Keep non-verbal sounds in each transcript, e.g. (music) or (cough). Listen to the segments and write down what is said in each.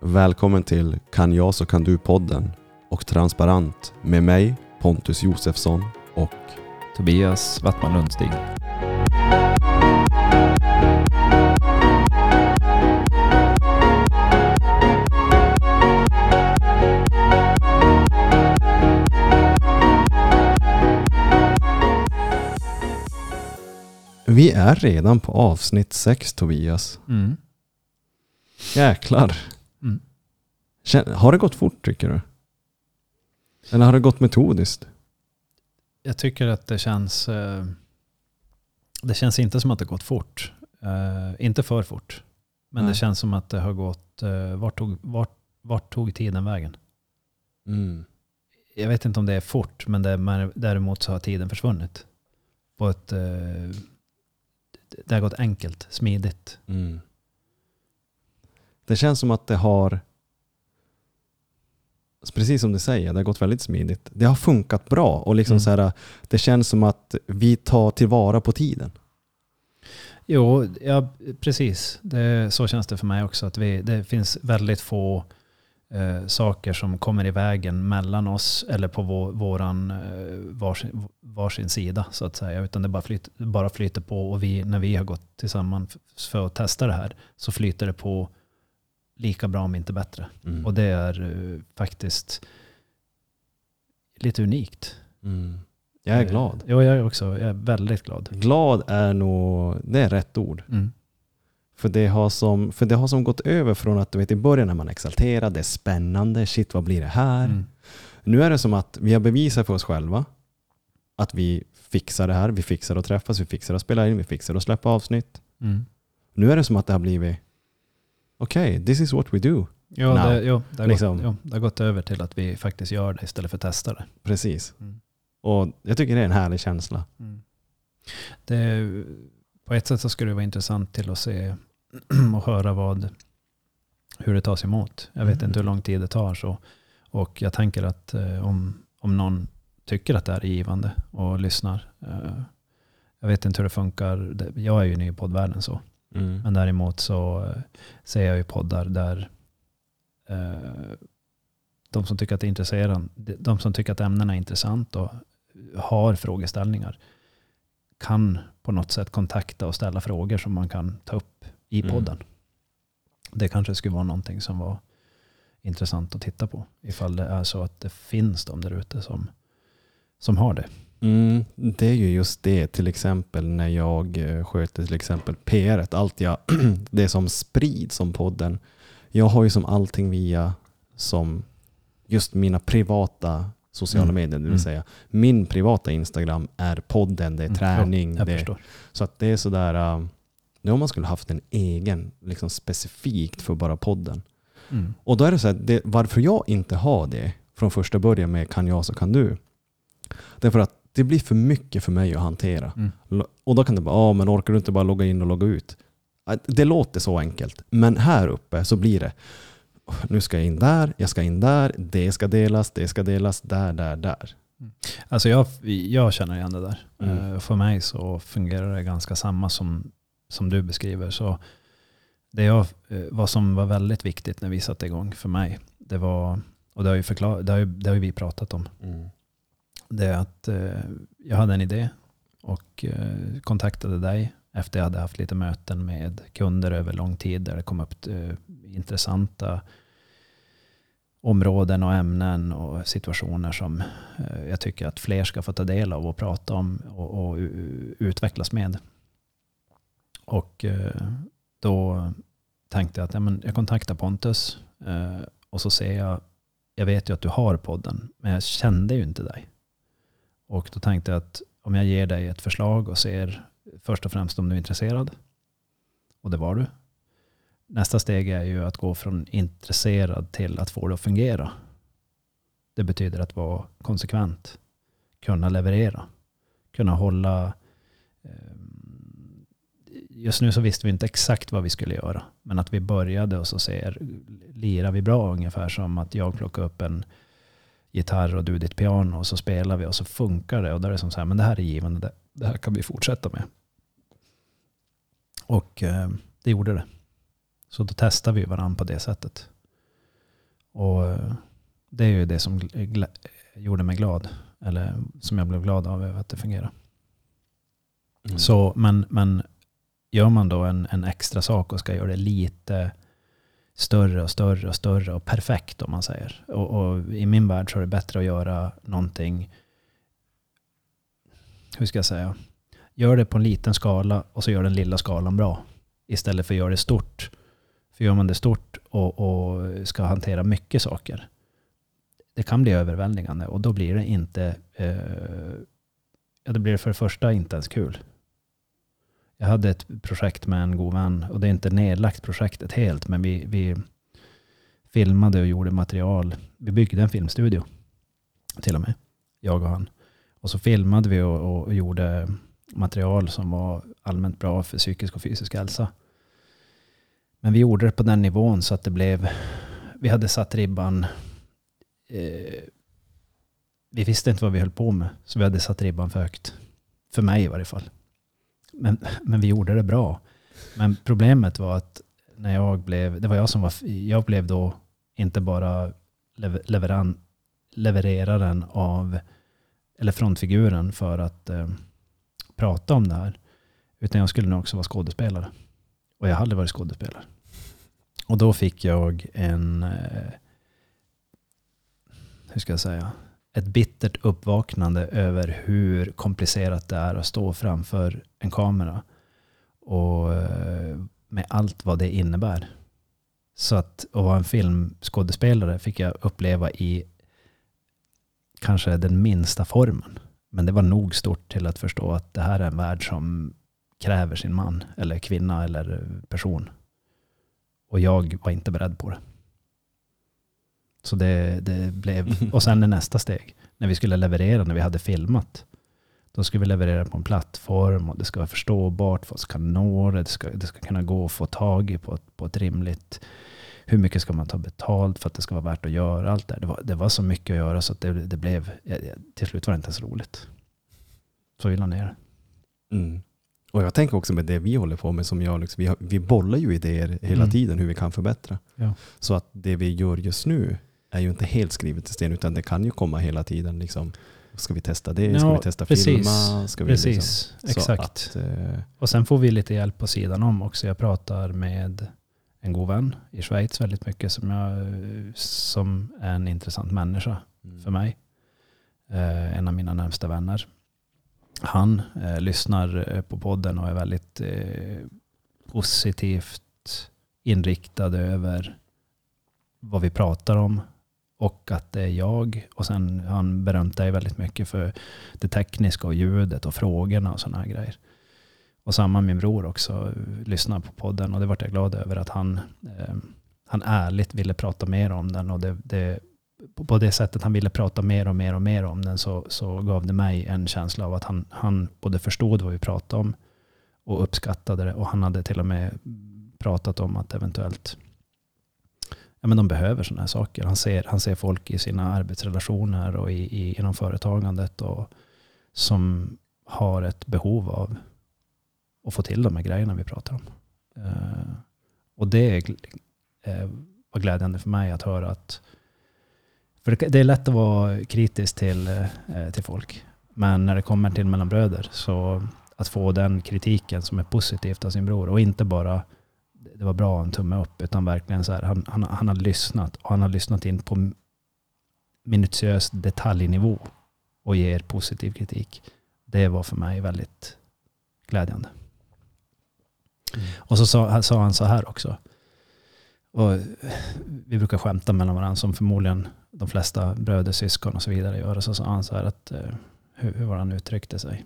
Välkommen till Kan jag så kan du-podden och Transparent med mig Pontus Josefsson och Tobias Wattman Lundstig. vi är redan på avsnitt sex Tobias. Mm. Jäklar. Har det gått fort tycker du? Eller har det gått metodiskt? Jag tycker att det känns... eh, Det känns inte som att det gått fort. Eh, Inte för fort. Men Nej. det känns som att det har gått... eh, Vart tog, vart, vart tog tiden vägen? Mm. Jag vet inte om det är fort, men det, däremot så har tiden försvunnit. På ett... Det har gått enkelt, smidigt. Mm. Det känns som att det har, precis som du säger, det har gått väldigt smidigt. Det har funkat bra och liksom Mm. så här, det känns som att vi tar tillvara på tiden. Jo, ja, precis. Det, så känns det för mig också. Att vi, det finns väldigt få eh, saker som kommer i vägen mellan oss eller på vår, våran eh, varsin, varsin sida så att säga. Utan det bara, flyt, bara flyter på och vi, när vi har gått tillsammans för att testa det här så flyter det på lika bra om inte bättre. Mm. Och det är eh, faktiskt lite unikt. Mm. Jag är Eh, glad. Jo, jag är också. Jag är väldigt glad. Glad är nog, det är rätt ord. Mm. För det, har som, för det har som gått över från att du vet i början när man är exalterad, det är spännande, shit vad blir det här? Mm. Nu är det som att vi har bevisat för oss själva att vi fixar det här, vi fixar att träffas, vi fixar att spela in, vi fixar att släppa avsnitt. Mm. Nu är det som att det har blivit okej, this is what we do. Ja, now. det, jo, det, har Liksom. gått, jo, det har gått över till att vi faktiskt gör det istället för att testa det. Precis. Mm. Och jag tycker det är en härlig känsla. det. På ett sätt så skulle det vara intressant till att se (clears throat) och höra vad, hur det tas emot. Jag vet Mm. inte hur lång tid det tar. Så. Och jag tänker att eh, om, om någon tycker att det här är givande och lyssnar. Eh, jag vet inte hur det funkar. Jag är ju ny i poddvärlden så. Mm. Men däremot så eh, ser jag ju poddar där eh, de som tycker att det är intressant, de som tycker att ämnena är intressant och har frågeställningar kan på något sätt kontakta och ställa frågor som man kan ta upp i Mm. podden. Det kanske skulle vara någonting som var intressant att titta på. Ifall det är så att det finns de där ute som, som har det. Mm, det är ju just det, till exempel när jag eh, sköter till exempel PR, allt jag, (clears throat) det som sprids om podden. Jag har ju som allting via som just mina privata sociala Mm, medier, det vill mm. säga min privata Instagram är podden, det är Mm, träning. Jag det, så att det är sådär, uh, nu om man skulle haft en egen, liksom specifikt för bara podden. Mm. Och då är det så här, det, varför jag inte har det från första början med kan jag så kan du. Det är för att det blir för mycket för mig att hantera. Mm. Och då kan det bara, ja men orkar du inte bara logga in och logga ut? Ja, Det låter så enkelt. Men här uppe så blir det, nu ska jag in där, jag ska in där, det ska delas, det ska delas, där, där, där. Alltså jag, jag känner igen det där. Mm. Eh, För mig så fungerar det ganska samma som, som du beskriver. Så det jag, eh, vad som var väldigt viktigt när vi satte igång för mig, det var, och det har, ju förklar, det har, ju, det har ju vi pratat om, det är att eh, jag hade en idé och eh, kontaktade dig efter jag hade haft lite möten med kunder över lång tid där det kom upp eh, intressanta områden och ämnen och situationer som eh, jag tycker att fler ska få ta del av och prata om och, och utvecklas med. Och eh, då tänkte jag att ja, men jag kontaktar Pontus eh, och så ser jag, jag vet ju att du har podden, men jag kände ju inte dig. Och då tänkte jag att om jag ger dig ett förslag och ser först och främst om du är intresserad, och det var du. Nästa steg är ju att gå från intresserad till att få det att fungera. Det betyder att vara konsekvent, kunna leverera, kunna hålla ehm, Just nu så visste vi inte exakt vad vi skulle göra. Men att vi började och så ser, lirar vi bra ungefär som att jag plockar upp en gitarr och du ditt piano och så spelar vi och så funkar det. Och då är det som så här, men det här är givande, det, det här kan vi fortsätta med. Och eh, det gjorde det. Så då testade vi varandra på det sättet. Och eh, det är ju det som gjorde mig glad. Eller som jag blev glad av att det fungerar. Mm. Så, men, men gör man då en, en extra sak och ska göra det lite större och större och större och perfekt om man säger. Och, och i min värld så är det bättre att göra någonting, hur ska jag säga, gör det på en liten skala och så gör den lilla skalan bra. Istället för att göra det stort. För gör man det stort och, och ska hantera mycket saker, det kan bli överväldigande och då blir det inte, eh, ja, det blir för det första inte ens kul. Jag hade ett projekt med en god vän och det är inte nedlagt projektet helt, men vi, vi filmade och gjorde material. Vi byggde en filmstudio till och med, jag och han. Och så filmade vi och, och gjorde material som var allmänt bra för psykisk och fysisk hälsa. Men vi gjorde det på den nivån så att det blev, vi hade satt ribban, eh, vi visste inte vad vi höll på med, så vi hade satt ribban för högt. För mig i varje fall. Men, men vi gjorde det bra. Men problemet var att när jag blev, det var jag som var, jag blev då inte bara leveran, levereraren av, eller frontfiguren för att eh, prata om det här. Utan jag skulle nog också vara skådespelare. Och jag hade varit skådespelare. Och då fick jag en, eh, hur ska jag säga, ett bittert uppvaknande över hur komplicerat det är att stå framför en kamera. Och eh, med allt vad det innebär. Så att, att vara en filmskådespelare fick jag uppleva i kanske den minsta formen. Men det var nog stort till att förstå att det här är en värld som kräver sin man eller kvinna eller person. Och jag var inte beredd på det. Så det, det blev, (laughs) och sen är nästa steg, när vi skulle leverera, när vi hade filmat. Då ska vi leverera på en plattform och det ska vara förståbart, folk ska nå det, ska, det ska kunna gå att få tag i på ett, på ett rimligt hur mycket ska man ta betalt för att det ska vara värt att göra allt det. Det var, det var så mycket att göra så att det, det blev, till slut var det inte ens roligt. Så vi la ner det. Mm. Och jag tänker också med det vi håller på med, som jag, liksom, vi, har, vi bollar ju idéer hela Mm. tiden hur vi kan förbättra. Ja. Så att det vi gör just nu är ju inte helt skrivet i sten, utan det kan ju komma hela tiden. Liksom, ska vi testa det? Ska Ja, vi testa precis. filma? Ska vi Precis, Liksom, exakt. Att, eh, Och sen får vi lite hjälp på sidan om också. Jag pratar med en god vän i Schweiz väldigt mycket som, jag, som är en intressant människa mm. för mig. Eh, en av mina närmsta vänner. Han eh, lyssnar eh, på podden och är väldigt eh, positivt inriktad över vad vi pratar om och att det är jag. Och sen har han berömt dig väldigt mycket för det tekniska och ljudet och frågorna och sådana här grejer. Och samma min bror också lyssnade lyssnar på podden och det vart jag glad över att han, eh, han ärligt ville prata mer om den och det, det, på- på det sättet han ville prata mer och mer och mer om den så, så gav det mig en känsla av att han, han både förstod vad vi pratade om och uppskattade det och han hade till och med pratat om att eventuellt ja, men de behöver sådana här saker. Han ser, han ser folk i sina arbetsrelationer och i, i, inom företagandet och, som har ett behov av att få till de här grejerna vi pratar om. Eh, och det eh, var glädjande för mig att höra att för det, det är lätt att vara kritisk till, eh, till folk. Men när det kommer till mellan bröder så att få den kritiken som är positivt av sin bror och inte bara det var bra, en tumme upp, utan verkligen så här, han, han, han har lyssnat och han har lyssnat in på minutiös detaljnivå och ger positiv kritik. Det var för mig väldigt glädjande. Mm. Och så sa, sa han så här också. Och vi brukar skämta mellan varandra som förmodligen de flesta bröder, syskon och så vidare gör. Och så sa han så här att, eh, hur, hur var han uttryckte sig?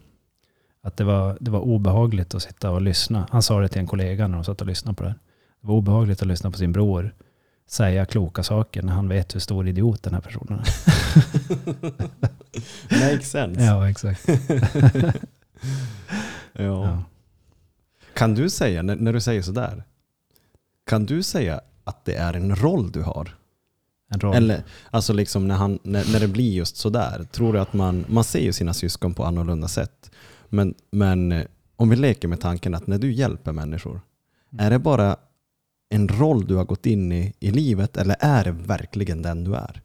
Att det var, det var obehagligt att sitta och lyssna. Han sa det till en kollega när de satt och lyssnade på det. Det var obehagligt att lyssna på sin bror säga kloka saker när han vet hur stor idiot den här personen är. (laughs) Makes sense. Ja, exakt. (laughs) Ja. Ja. Kan du säga, när, när du säger sådär, kan du säga att det är en roll du har? En roll. Eller alltså liksom när, han, när, när det blir just sådär, tror du att man, man ser ju sina syskon på annorlunda sätt. Men, men eh, om vi leker med tanken att när du hjälper människor, Mm. är det bara en roll du har gått in i i livet eller är det verkligen den du är?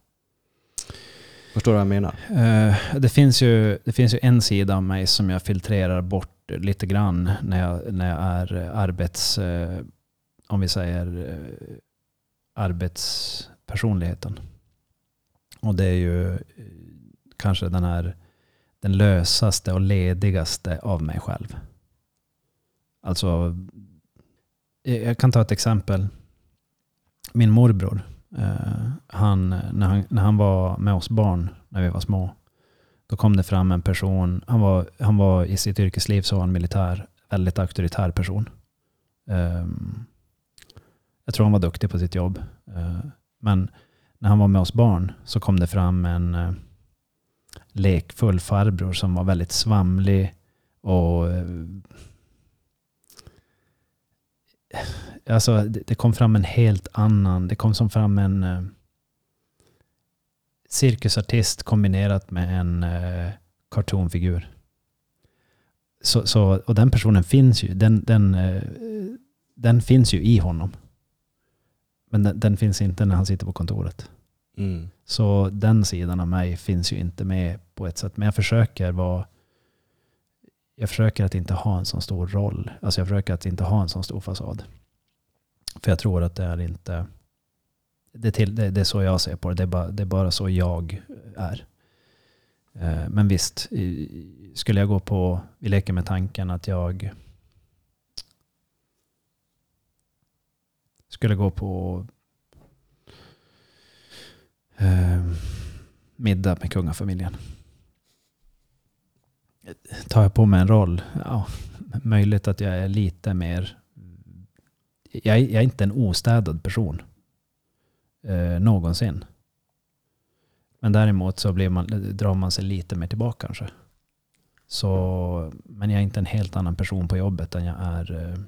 Förstår du vad jag menar? Eh, det, finns ju, det finns ju en sida av mig som jag filtrerar bort lite grann när jag, när jag är arbets... eh, Om vi säger eh, arbetspersonligheten. Och det är ju eh, kanske den här den lösaste och ledigaste av mig själv. Alltså, jag kan ta ett exempel. Min morbror, eh, han, när, han, när han var med oss barn, när vi var små, då kom det fram en person, han var, han var i sitt yrkesliv så var han militär, väldigt auktoritär person. Ehm, jag tror han var duktig på sitt jobb. Eh, men när han var med oss barn så kom det fram en eh, lekfull farbror som var väldigt svamlig och eh, alltså det, kom fram en helt annan, det kom som fram en eh, cirkusartist kombinerat med en eh, kartonfigur. Så, så, och den personen finns ju, den, den, den finns ju i honom. Men den, den finns inte när han sitter på kontoret. Mm. Så den sidan av mig finns ju inte med på ett sätt. Men jag försöker vara jag försöker att inte ha en sån stor roll. Alltså jag försöker att inte ha en sån stor fasad. För jag tror att det är inte... Det är, till, det, det är så jag ser på det. Det är bara, det är bara så jag är. Eh, Men visst, i- skulle jag gå på... Vi leker med tanken att jag skulle gå på eh, middag med kungafamiljen. Tar jag på mig en roll? Ja, möjligt att jag är lite mer... Jag är, jag är inte en ostädad person. Eh, någonsin. Men däremot så blir man, drar man sig lite mer tillbaka kanske. Så, men jag är inte en helt annan person på jobbet än jag är eh,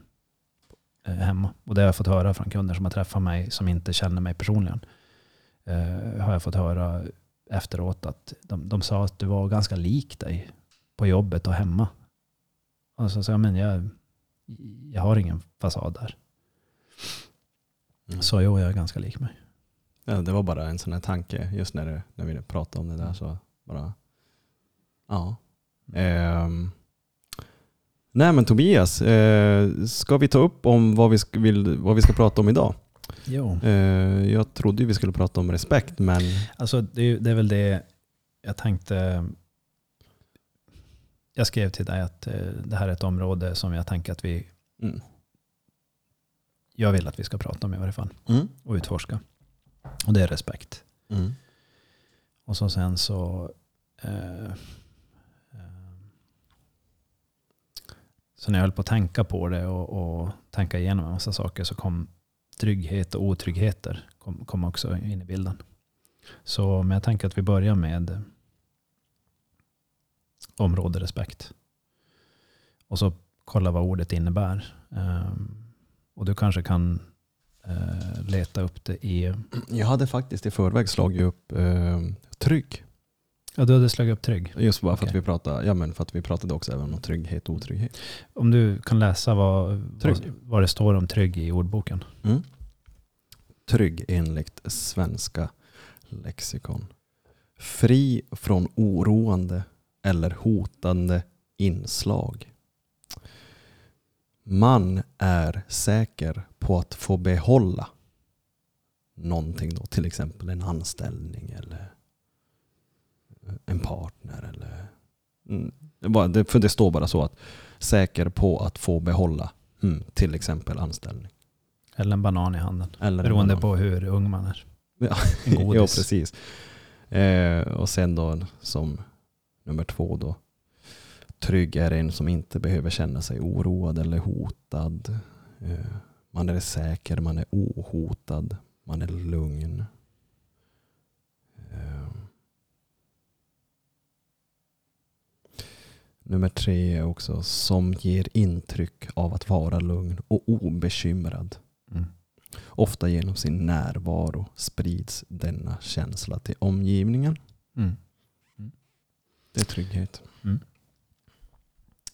eh, hemma. Och det har jag fått höra från kunder som har träffat mig som inte känner mig personligen. Eh, har jag fått höra efteråt att de, de sa att du var ganska lik dig på jobbet och hemma. Och så sa jag, men jag, jag har ingen fasad där. Mm. Så jo, jag är ganska lik mig. Ja, det var bara en sån här tanke just när, det, när vi pratade om det där. Så bara, ja. Ehm. Nej men Tobias, eh, ska vi ta upp om vad vi, ska, vill, vad vi ska prata om idag? Jo. Eh, jag trodde vi skulle prata om respekt men Alltså det, är det är väl det jag tänkte. Jag skrev till dig att eh, det här är ett område som jag tänker att vi, mm. jag vill att vi ska prata om i varje fall Mm. och utforska. Och det är respekt. Mm. Och så sen så eh, eh, så när jag höll på att tänka på det och, och tänka igenom en massa saker så kom trygghet och otryggheter kom, kom också in i bilden. Så men jag tänker att vi börjar med område respekt. Och så kolla vad ordet innebär. Ehm, och du kanske kan eh, leta upp det i... Jag hade faktiskt i förväg slagit upp eh, trygg. Ja, du hade slagit upp trygg. Just bara för, att Okej. vi pratade, ja, men för att vi pratade också även om trygghet och otrygghet. Om du kan läsa vad, vad, vad det står om trygg i ordboken. Mm. Trygg enligt svenska lexikon. Fri från oroande eller hotande inslag. Man är säker på att få behålla någonting då, till exempel en anställning eller en partner. Eller, mm, det för det står bara så att säker på att få behålla mm, till exempel anställning. Eller en banan i handen. Eller en Beroende på hur ung man är. Ja, En (laughs) ja godis. precis. Eh, och sen då som nummer två då. Trygg är en som inte behöver känna sig oroad eller hotad. Eh, man är säker, man är ohotad, man är lugn. Nummer tre är också som ger intryck av att vara lugn och obekymrad. Mm. Ofta genom sin närvaro sprids denna känsla till omgivningen. Mm. Det är trygghet.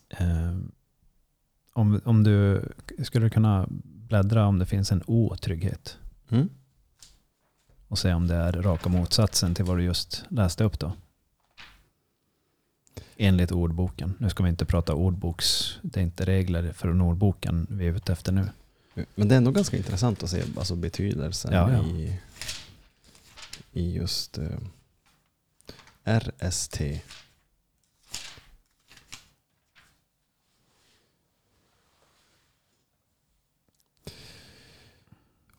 Eh, om, om du skulle kunna bläddra om det finns en otrygghet. Mm. Och se om det är raka motsatsen till vad du just läste upp då. Enligt ordboken. Nu ska vi inte prata ordboks, det är inte regler för ordboken vi är ute efter nu. Men det är ändå ganska intressant att se alltså, betydelsen Ja, ja. I, i just eh, RST.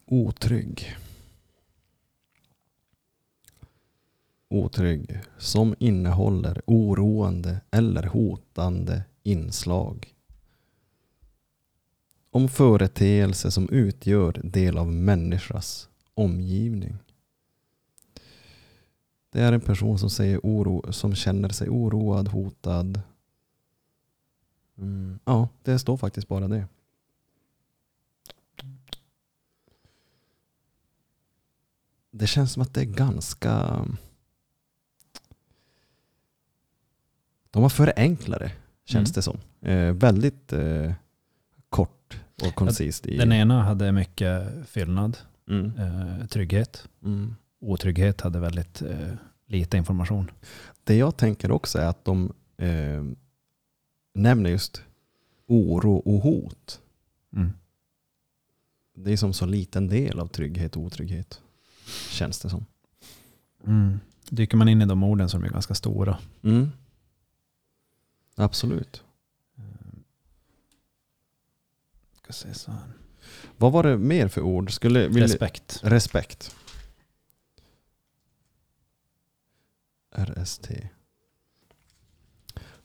Otrygg. Otrygg som innehåller oroande eller hotande inslag om företeelser som utgör del av människas omgivning. Det är en person som, säger oro, som känner sig oroad, hotad. Mm. Ja, det står faktiskt bara det. Det känns som att det är ganska... De har förenklade, känns Mm. det som. Eh, väldigt eh, kort och koncist. I, Den ena hade mycket fyllnad, mm, eh, trygghet. mm. Otrygghet hade väldigt eh, lite information. Det jag tänker också är att de eh, nämner just oro och hot. Mm. Det är som så liten del av trygghet och otrygghet. Känns det som. Mm. Dyker man in i de orden så är de ganska stora. Absolut. Eh, Ska se så här. Vad var det mer för ord? Skulle, vill, Respekt. Respekt. RST.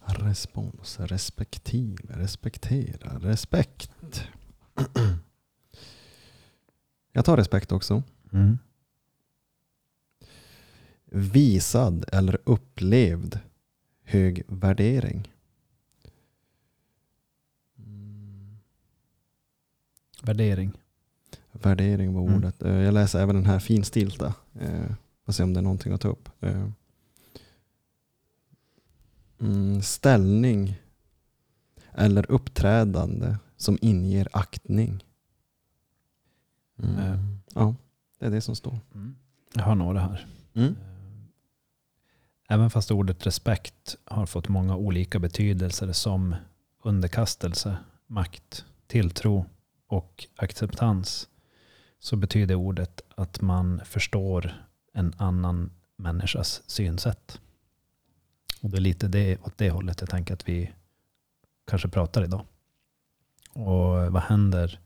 Respons, respektive, respektera, respekt. Jag tar respekt också. Mm. Visad eller upplevd hög värdering. Värdering. Värdering var Mm. ordet. Eh, Jag läser även den här finstilta. Eh, Får se om det är någonting att ta upp. Eh, Mm, ställning eller uppträdande som inger aktning. Mm. Ja, det är det som står. Mm. Jag har några här. Mm. Även fast ordet respekt har fått många olika betydelser som underkastelse, makt, tilltro och acceptans så betyder ordet att man förstår en annan människas synsätt. Och det är lite det, åt det hållet jag tänker att vi kanske pratar idag. Och vad händer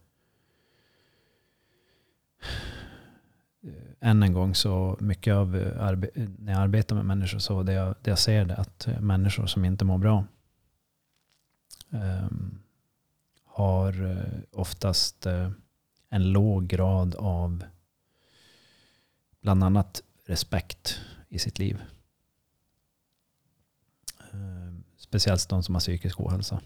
än en gång så mycket av när jag arbetar med människor så det jag, det jag ser det att människor som inte mår bra um, har eh, oftast eh, en låg grad av bland annat respekt i sitt liv. Ehm, speciellt de som har psykisk ohälsa.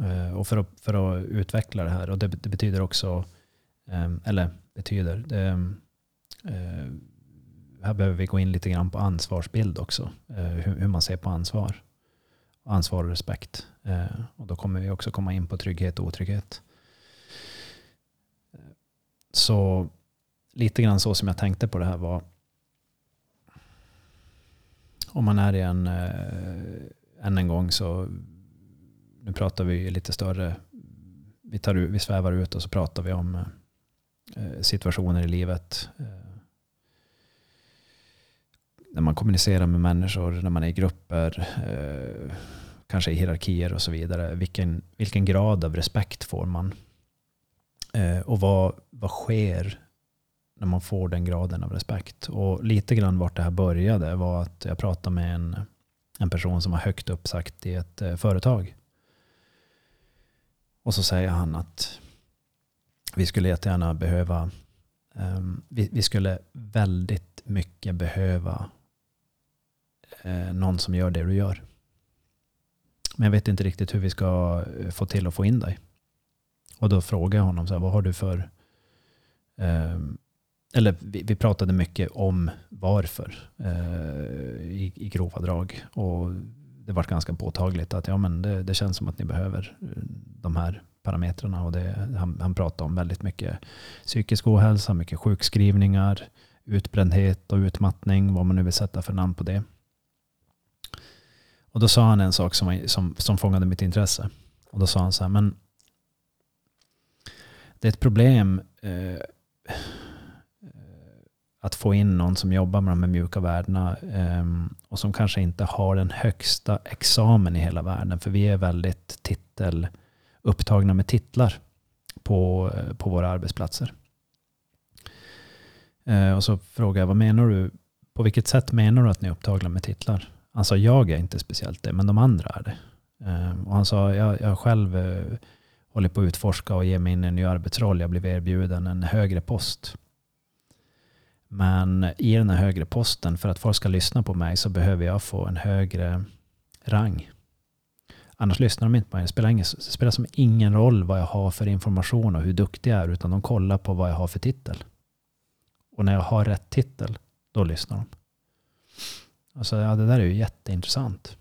Ehm, och för att, för att utveckla det här, och det, det betyder också ehm, eller betyder. Det, här behöver vi gå in lite grann på ansvarsbild också. Hur, hur man ser på ansvar. Ansvar och respekt. Eh, och då kommer vi också komma in på trygghet och otrygghet. Eh, så lite grann så som jag tänkte på det här var om man är i en, eh, än en gång så nu pratar vi lite större, vi, tar, vi svävar ut och så pratar vi om eh, situationer i livet. Eh, när man kommunicerar med människor, när man är i grupper, eh, kanske i hierarkier och så vidare. Vilken, vilken grad av respekt får man? Eh, Och vad, vad sker när man får den graden av respekt? Och lite grann vart det här började var att jag pratade med en, en person som var högt uppsagt i ett eh, företag. Och så säger han att vi skulle jättegärna behöva, ehm, vi, vi skulle väldigt mycket behöva Eh, någon som gör det du gör. Men jag vet inte riktigt hur vi ska eh, få till att få in dig. Och då frågade jag honom, så här, vad har du för... Eh, eller vi, vi pratade mycket om varför eh, i, i grova drag. Och det var ganska påtagligt att ja, men det, det känns som att ni behöver eh, de här parametrarna. Och det, han, han pratade om väldigt mycket psykisk ohälsa, mycket sjukskrivningar, utbrändhet och utmattning, vad man nu vill sätta för namn på det. Och då sa han en sak som, som, som fångade mitt intresse. Och då sa han så här, men det är ett problem eh, att få in någon som jobbar med de här mjuka värdena eh, och som kanske inte har den högsta examen i hela världen. För vi är väldigt titel, upptagna med titlar på, eh, på våra arbetsplatser. Eh, och så frågade jag, vad menar du? På vilket sätt menar du att ni är upptagna med titlar? Han sa, jag är inte speciellt det, men de andra är det. Ehm, och han sa, jag, jag själv eh, håller på att utforska och ge mig in i en ny arbetsroll. Jag blev erbjuden en högre post. Men i den här högre posten, för att folk ska lyssna på mig, så behöver jag få en högre rang. Annars lyssnar de inte på mig. Det spelar, ingen, det spelar som ingen roll vad jag har för information och hur duktig jag är, utan de kollar på vad jag har för titel. Och när jag har rätt titel, då lyssnar de. Alltså, ja, det där är ju jätteintressant.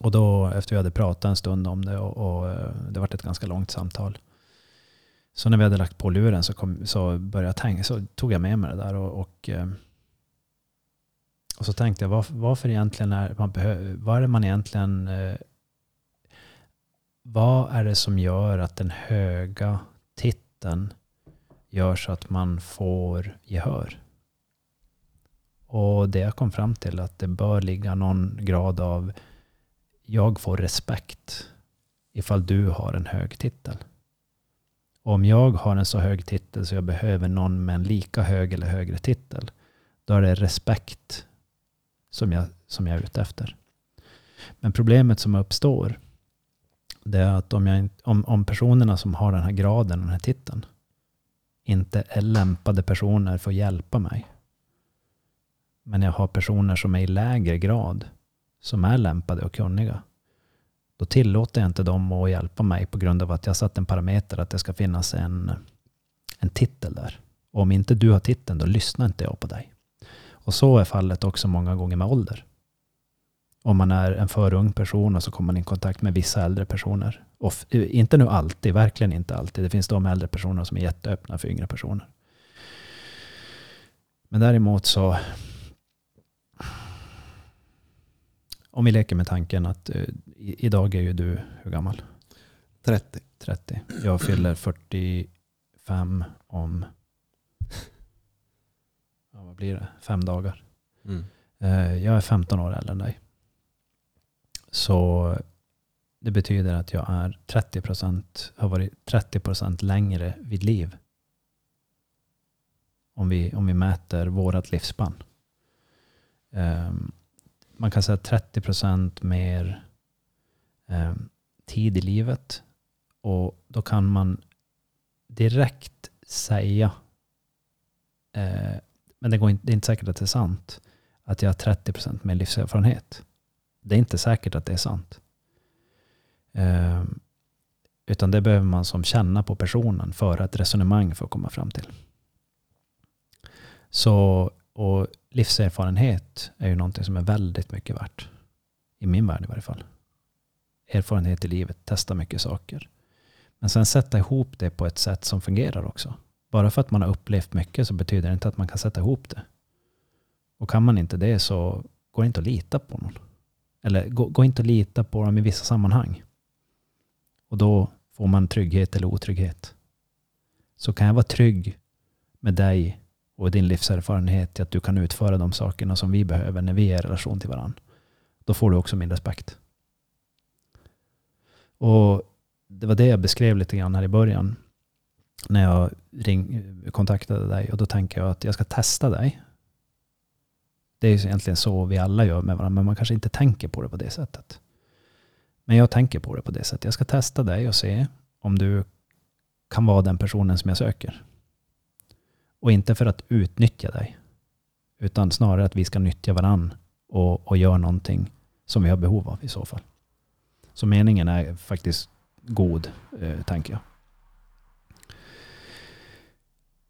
Och då, efter vi hade pratat en stund om det och, och eh, det var ett ganska långt samtal. Så när vi hade lagt på luren så, kom, så började jag tänka, så tog jag med mig det där och, och, eh, och så tänkte jag, varför, varför egentligen är man behöver, vad är det man egentligen, eh, vad är det som gör att den höga titeln gör så att man får gehör? Och det jag kom fram till att det bör ligga någon grad av jag får respekt ifall du har en hög titel. Och om jag har en så hög titel så jag behöver någon med en lika hög eller högre titel, då är det respekt som jag, som jag är ute efter. Men problemet som uppstår, det är att om, jag, om, om personerna som har den här graden, den här titeln, inte är lämpade personer för att hjälpa mig, men jag har personer som är i lägre grad, som är lämpade och kunniga, då tillåter jag inte dem att hjälpa mig på grund av att jag satt en parameter att det ska finnas en, en titel där. Och om inte du har titeln, då lyssnar inte jag på dig. Och så är fallet också många gånger med ålder. Om man är en för ung person och så kommer man i kontakt med vissa äldre personer. Och inte nu alltid, verkligen inte alltid. Det finns de äldre personer som är jätteöppna för yngre personer. Men däremot så Om vi leker med tanken att uh, idag är ju du, hur gammal? 30. 30. Jag fyller 45 om, ja, vad blir det, fem dagar. Mm. Uh, jag är 15 år äldre än dig. Så det betyder att jag är 30% har varit 30% längre vid liv. Om vi, om vi mäter vårat livsspann. Um, man kan säga 30 procent mer eh, tid i livet. Och då kan man direkt säga, eh, men det, går inte, det är inte säkert att det är sant, att jag har 30 procent mer livserfarenhet. Det är inte säkert att det är sant. Eh, utan det behöver man som känna på personen för ett resonemang för att komma fram till. Så och livserfarenhet är ju någonting som är väldigt mycket värt. I min värld i varje fall. Erfarenhet i livet, testa mycket saker. Men sen sätta ihop det på ett sätt som fungerar också. Bara för att man har upplevt mycket så betyder det inte att man kan sätta ihop det. Och kan man inte det så går det inte att lita på någon. Eller går inte att lita på dem i vissa sammanhang. Och då får man trygghet eller otrygghet. Så kan jag vara trygg med dig och din livserfarenhet till att du kan utföra de sakerna som vi behöver när vi är i relation till varandra. Då får du också min respekt. Och Det var det jag beskrev lite grann här i början. När jag ring, kontaktade dig. Och då tänker jag att jag ska testa dig. Det är ju egentligen så vi alla gör med varandra. Men man kanske inte tänker på det på det sättet. Men jag tänker på det på det sättet. Jag ska testa dig och se om du kan vara den personen som jag söker. Och inte för att utnyttja dig. Utan snarare att vi ska nyttja varann och, och göra någonting som vi har behov av i så fall. Så meningen är faktiskt god, eh, tänker jag.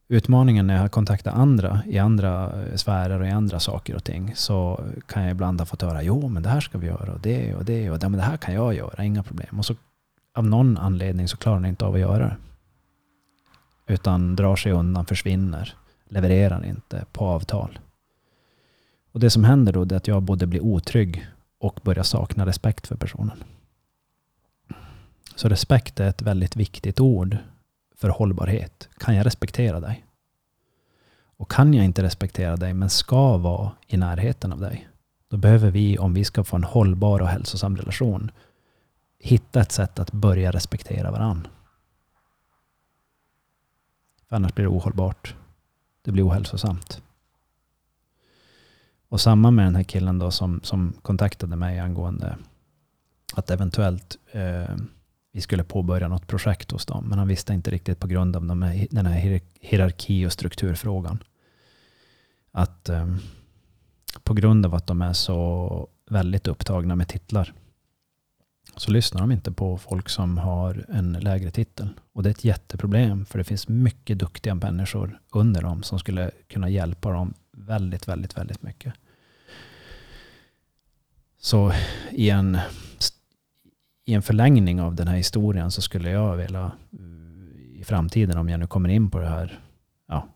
Utmaningen när jag kontaktar andra i andra eh, sfärer och i andra saker och ting så kan jag ibland ha fått höra jo men det här ska vi göra och det och det och det, men det här kan jag göra, inga problem. Och så av någon anledning så klarar ni inte av att göra det. Utan drar sig undan, försvinner, levererar inte på avtal. Och det som händer då är att jag både blir otrygg och börjar sakna respekt för personen. Så respekt är ett väldigt viktigt ord för hållbarhet. Kan jag respektera dig? Och kan jag inte respektera dig men ska vara i närheten av dig, då behöver vi, om vi ska få en hållbar och hälsosam relation, hitta ett sätt att börja respektera varandra. För annars blir det ohållbart. Det blir ohälsosamt. Och samma med den här killen då som, som kontaktade mig angående att eventuellt eh, vi skulle påbörja något projekt hos dem. Men han visste inte riktigt på grund av de här, den här hierarki och strukturfrågan. Att eh, på grund av att de är så väldigt upptagna med titlar så lyssnar de inte på folk som har en lägre titel. Och det är ett jätteproblem för det finns mycket duktiga människor under dem som skulle kunna hjälpa dem väldigt, väldigt, väldigt mycket. Så i en, i en förlängning av den här historien så skulle jag vilja i framtiden, om jag nu kommer in på det här ja,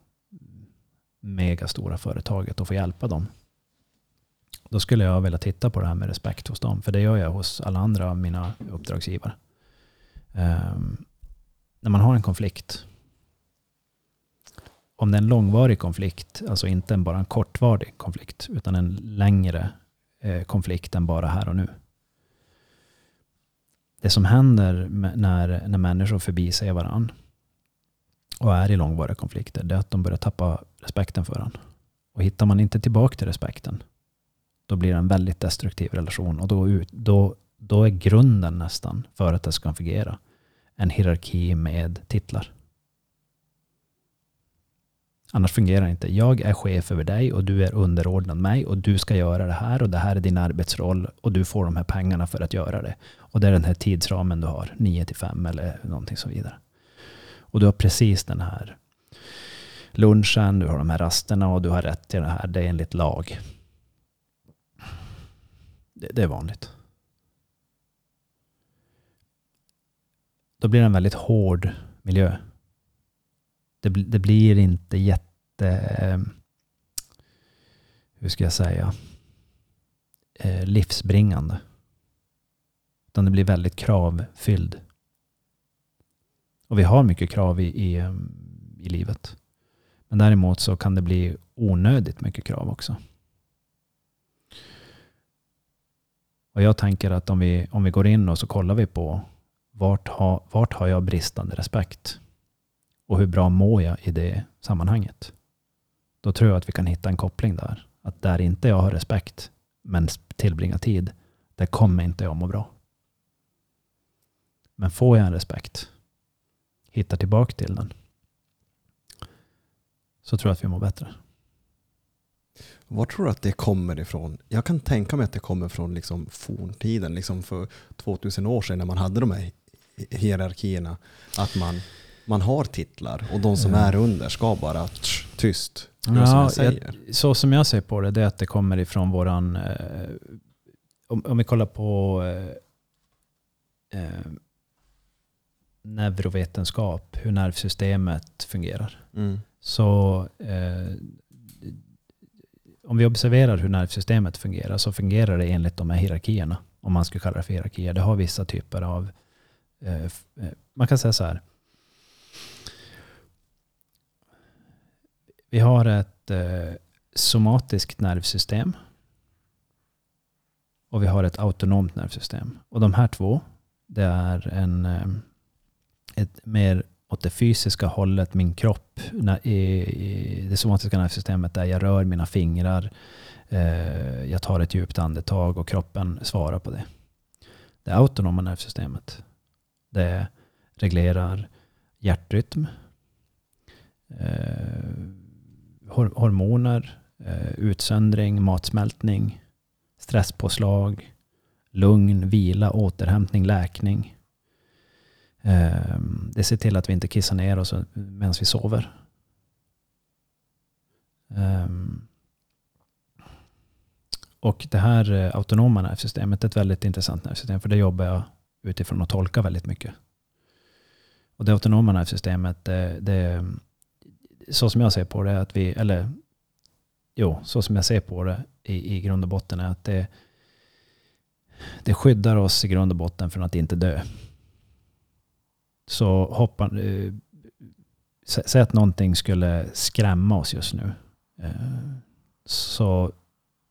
megastora företaget och få hjälpa dem. Då skulle jag vilja titta på det här med respekt hos dem. För det gör jag hos alla andra av mina uppdragsgivare. Um, när man har en konflikt om det är en långvarig konflikt, alltså inte bara en kortvarig konflikt, utan en längre eh, konflikt än bara här och nu. Det som händer när, när människor förbiser varandra och är i långvariga konflikter, det är att de börjar tappa respekten för varandra. Och hittar man inte tillbaka till respekten, då blir det en väldigt destruktiv relation. Och då, då, då är grunden nästan för att det ska fungera en hierarki med titlar. Annars fungerar det inte. Jag är chef över dig och du är underordnad mig och du ska göra det här och det här är din arbetsroll och du får de här pengarna för att göra det. Och det är den här tidsramen du har, 9 till 5 eller någonting så vidare. Och du har precis den här lunchen, du har de här rasterna och du har rätt till det här. Det är enligt lag. Det, det är vanligt. Då blir det en väldigt hård miljö det, det blir inte jätte, ehm, hur ska jag säga, eh, livsbringande. Utan det blir väldigt kravfylld. Och vi har mycket krav i, i, ehm, i livet. Men däremot så kan det bli onödigt mycket krav också. Och jag tänker att om vi, om vi går in och så kollar vi på vart, ha, vart har jag bristande respekt? och hur bra mår jag i det sammanhanget? Då tror jag att vi kan hitta en koppling där. Att där inte jag har respekt, men tillbringar tid, där kommer inte jag må bra. Men får jag en respekt, hittar tillbaka till den, så tror jag att vi mår bättre. Var tror du att det kommer ifrån? Jag kan tänka mig att det kommer från liksom forntiden, liksom för 2000 år sedan när man hade de här hierarkierna. Att man man har titlar och de som är under ska bara tsch, tyst. Ja, som jag, så som jag ser på det, det är att det kommer ifrån våran... Eh, om, om vi kollar på eh, eh, neurovetenskap, hur nervsystemet fungerar. Mm. Så om vi observerar hur nervsystemet fungerar så fungerar det enligt de här hierarkierna. Om man skulle kalla det för hierarkier. Det har vissa typer av... Eh, eh, man kan säga så här. Vi har ett eh, somatiskt nervsystem. Och vi har ett autonomt nervsystem. Och de här två, det är en, eh, ett mer åt det fysiska hållet, min kropp, i, det somatiska nervsystemet där jag rör mina fingrar, eh, jag tar ett djupt andetag och kroppen svarar på det. Det autonoma nervsystemet, det reglerar hjärtrytm, eh, hormoner, eh, utsöndring, matsmältning, stresspåslag, lugn, vila, återhämtning, läkning. Ehm, det ser till att vi inte kissar ner oss medan vi sover. Ehm, och det här eh, autonoma nervsystemet är ett väldigt intressant nervsystem för det jobbar jag utifrån att tolka väldigt mycket. Och det autonoma nervsystemet, det, det, så som jag ser på det, att vi, eller jo, så som jag ser på det i, i grund och botten är att det, det skyddar oss i grund och botten från att inte dö. Så hoppa, eh, säg att någonting skulle skrämma oss just nu. Eh, så,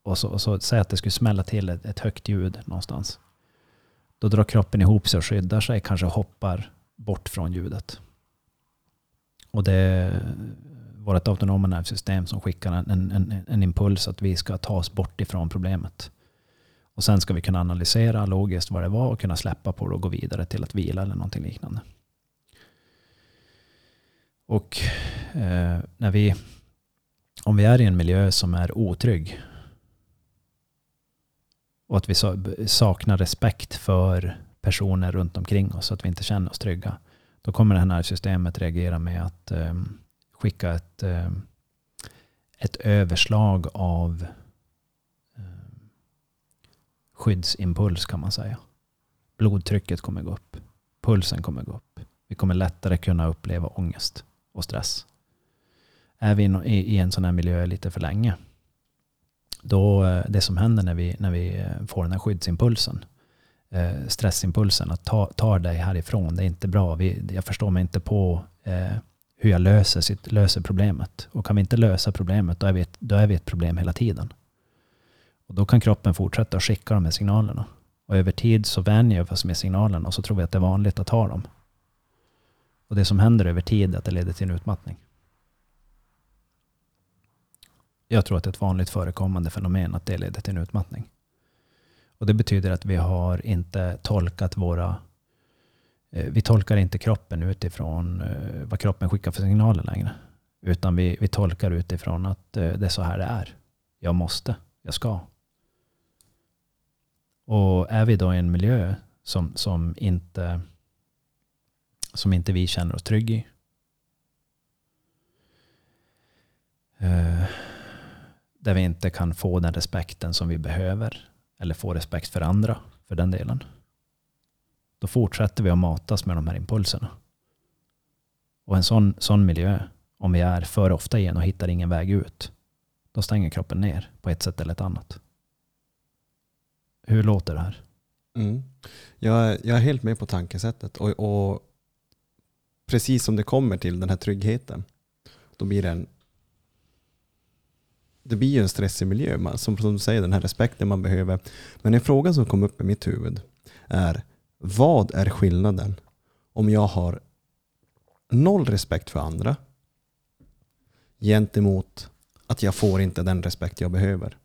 och så, och så, säg att det skulle smälla till ett, ett högt ljud någonstans. Då drar kroppen ihop sig och skyddar sig, kanske hoppar bort från ljudet. Och det är vårt autonoma nervsystem som skickar en, en, en, impuls att vi ska ta oss bort ifrån problemet. Och sen ska vi kunna analysera logiskt vad det var och kunna släppa på det och gå vidare till att vila eller någonting liknande. Och eh, när vi, om vi är i en miljö som är otrygg och att vi saknar respekt för personer runt omkring oss så att vi inte känner oss trygga. Då kommer det här nervsystemet reagera med att eh, skicka ett, eh, ett överslag av eh, skyddsimpuls kan man säga. Blodtrycket kommer gå upp. Pulsen kommer gå upp. Vi kommer lättare kunna uppleva ångest och stress. Är vi i en sån här miljö lite för länge, då eh, det som händer när vi, när vi eh, får den här skyddsimpulsen, eh, stressimpulsen, att ta, ta dig härifrån, det är inte bra. Vi, jag förstår mig inte på eh, hur jag löser, sitt, löser problemet. Och kan vi inte lösa problemet, då är vi ett, då är vi ett problem hela tiden. Och då kan kroppen fortsätta att skicka de här signalerna. Och över tid så vänjer vi oss med signalerna och så tror vi att det är vanligt att ha dem. Och det som händer över tid är att det leder till en utmattning. Jag tror att det är ett vanligt förekommande fenomen att det leder till en utmattning. Och det betyder att vi har inte tolkat våra eh, vi tolkar inte kroppen utifrån eh, vad kroppen skickar för signaler längre. Utan vi, vi tolkar utifrån att eh, det är så här det är. Jag måste, jag ska. Och är vi då i en miljö som, som, inte, som inte vi känner oss trygga i. Eh, där vi inte kan få den respekten som vi behöver. Eller få respekt för andra, för den delen. Då fortsätter vi att matas med de här impulserna. Och en sån, sån miljö, om vi är för ofta igen och hittar ingen väg ut, då stänger kroppen ner på ett sätt eller ett annat. Hur låter det här? Mm. Jag, jag är helt med på tankesättet. Och, och precis som det kommer till den här tryggheten, då blir det en det blir ju en stressig miljö, man, som, som du säger, den här respekten man behöver. Men en fråga som kom upp i mitt huvud är, vad är skillnaden om jag har noll respekt för andra gentemot att jag får inte den respekt jag behöver?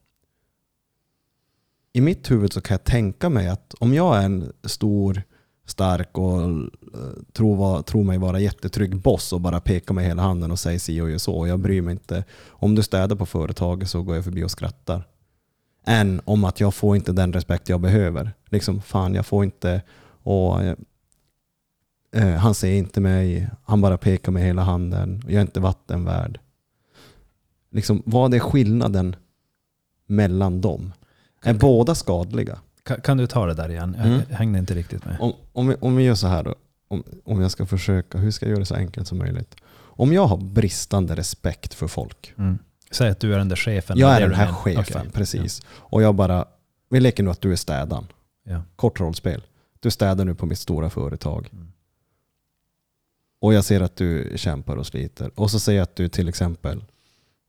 I mitt huvud så kan jag tänka mig att om jag är en stor stark och eh, tror, var, tror mig vara jättetrygg boss och bara pekar med hela handen och säger si och gör så. Jag bryr mig inte. Om du städar på företaget så går jag förbi och skrattar. Än om att jag får inte den respekt jag behöver. Liksom, fan jag får inte, och, eh, han ser inte mig, han bara pekar med hela handen, jag är inte vattenvärd. Liksom, vad är skillnaden mellan dem? Är båda skadliga? Kan, kan, du ta det där igen? Jag mm. hängde inte riktigt med. Om, om, vi, om vi gör så här då. Om, om jag ska försöka, hur ska jag göra det så enkelt som möjligt? Om jag har bristande respekt för folk. Mm. Säg att du är den där chefen. Jag är den här chefen, okay. precis. Ja. Och jag bara, vi leker nu att du är städaren. Ja. Kort rollspel. Du städar nu på mitt stora företag. Mm. Och jag ser att du kämpar och sliter. Och så säger jag att du till exempel,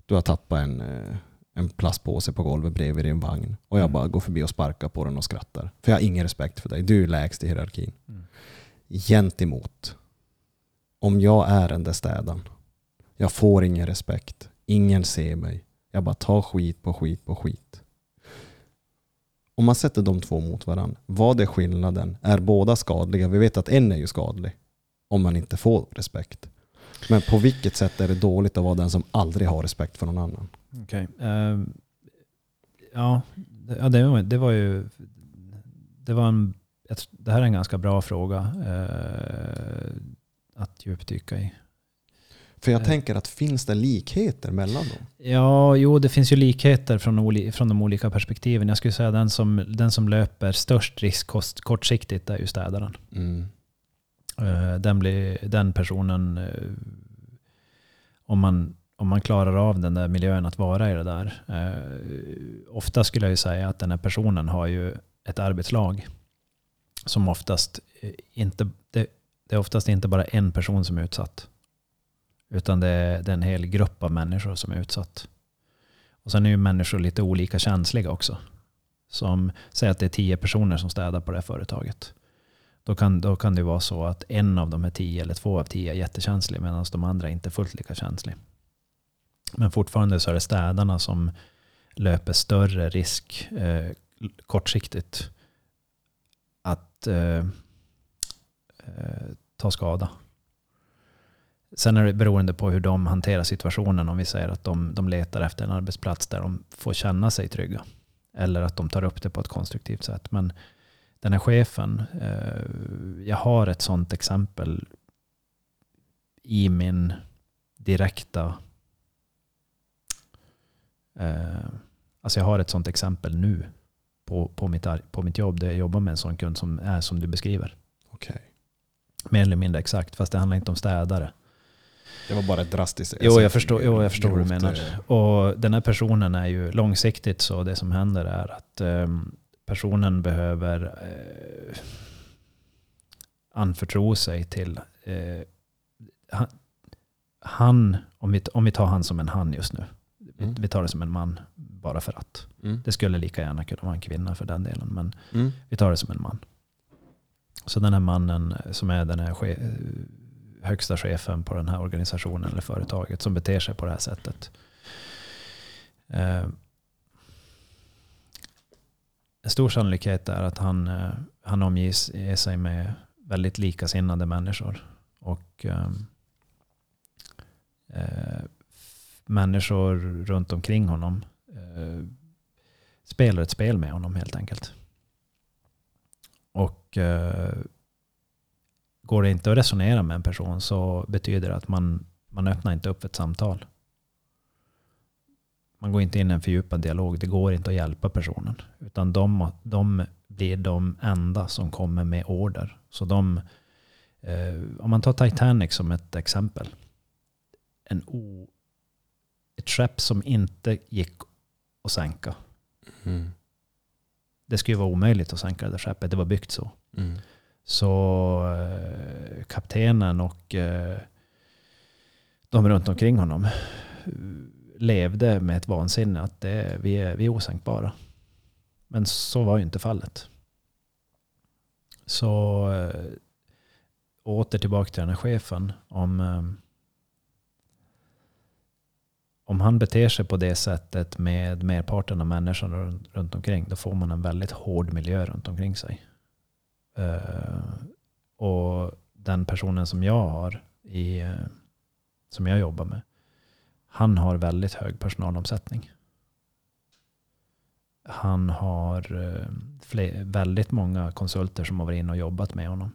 du har tappat en, eh, en plastpåse på golvet bredvid din vagn. Och jag mm. bara går förbi och sparkar på den och skrattar. För jag har ingen respekt för dig. Du är lägst i hierarkin. Mm. Gentemot, om jag är den där städaren. Jag får ingen respekt. Ingen ser mig. Jag bara tar skit på skit på skit. Om man sätter de två mot varandra, vad är skillnaden? Är båda skadliga? Vi vet att en är ju skadlig. Om man inte får respekt. Men på vilket sätt är det dåligt att vara den som aldrig har respekt för någon annan? Okej. Okay. Uh, ehm, ja, det, det, var, det var ju... Det, var en, det här är en ganska bra fråga uh, att djupdyka i. För jag Eh. tänker att finns det likheter mellan dem? Ja, jo, det finns ju likheter från, oli- från de olika perspektiven. Jag skulle säga den som, den som löper störst risk kost, kortsiktigt är ju städaren. Mm. Eh, Den, blir, den personen, om man, om man klarar av den där miljön att vara i det där. eh, Ofta skulle jag ju säga att den här personen har ju ett arbetslag som oftast eh, inte, det, det är oftast inte bara en person som är utsatt. Utan det är, det är en hel grupp av människor som är utsatt. Och sen är ju människor lite olika känsliga också. Som säger att det är tio personer som städar på det här företaget. Då kan, då kan det vara så att en av de här tio eller två av tio är jättekänslig medan de andra inte är fullt lika känslig. Men fortfarande så är det städarna som löper större risk eh, kortsiktigt att eh, eh, ta skada. Sen är det beroende på hur de hanterar situationen. Om vi säger att de, de letar efter en arbetsplats där de får känna sig trygga. Eller att de tar upp det på ett konstruktivt sätt. Men den här chefen, eh, jag har ett sånt exempel i min direkta... Eh, alltså jag har ett sånt exempel nu på, på, mitt, på mitt jobb där jag jobbar med en sån kund som är som du beskriver. Okej. Mer eller mindre exakt, fast det handlar inte om städare. Det var bara ett drastiskt Jo, jag förstår, jo, jag förstår vad du menar. eh, Och den här personen är ju långsiktigt så det som händer är att ehm, personen behöver eh, anförtro sig till eh, han, han om, vi, om vi tar han som en han just nu. Vi, Mm. vi tar det som en man bara för att. Mm. Det skulle lika gärna kunna vara en kvinna för den delen. Men Mm. vi tar det som en man. Så den här mannen eh, som är den här che- högsta chefen på den här organisationen eller företaget som beter sig på det här sättet. Eh, en stor sannolikhet är att han, eh, han omger sig med väldigt likasinnade människor. Och eh, eh, människor runt omkring honom eh, spelar ett spel med honom helt enkelt. Och eh, går det inte att resonera med en person så betyder det att man, man öppnar inte upp ett samtal. Man går inte in i en fördjupad dialog. Det går inte att hjälpa personen. Utan de, de blir de enda som kommer med order. Så de, eh, om man tar Titanic som ett exempel. En o, ett skepp som inte gick att sänka. Mm. Det skulle vara omöjligt att sänka det där skeppet. Det var byggt så. Mm. Så eh, kaptenen och eh, de runt omkring honom eh, levde med ett vansinne att det, vi, är, vi är osänkbara. Men så var ju inte fallet. Så eh, åter tillbaka till den här chefen. Om, eh, om han beter sig på det sättet med merparten av människorna runt, runt omkring, då får man en väldigt hård miljö runt omkring sig. Uh, och den personen som jag har, i, uh, som jag jobbar med, han har väldigt hög personalomsättning. Han har uh, fler, väldigt många konsulter som har varit inne och jobbat med honom.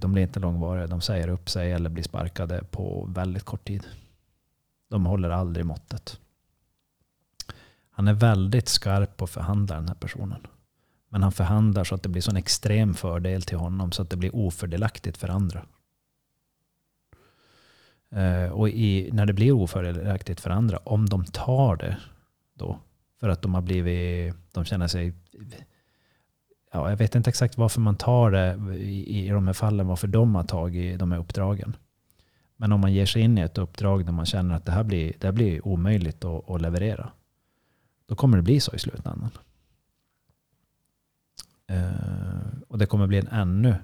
De blir inte långvariga, de säger upp sig eller blir sparkade på väldigt kort tid. De håller aldrig måttet. Han är väldigt skarp på att förhandla den här personen. Men han förhandlar så att det blir sån extrem fördel till honom så att det blir ofördelaktigt för andra. Eh, och i, när det blir ofördelaktigt för andra, om de tar det då, för att de har blivit, de känner sig, ja, jag vet inte exakt varför man tar det i, i de här fallen, varför de har tagit de här uppdragen. Men om man ger sig in i ett uppdrag där man känner att det här blir, det här blir omöjligt att, att leverera, då kommer det bli så i slutändan. Eh, och det kommer bli en ännu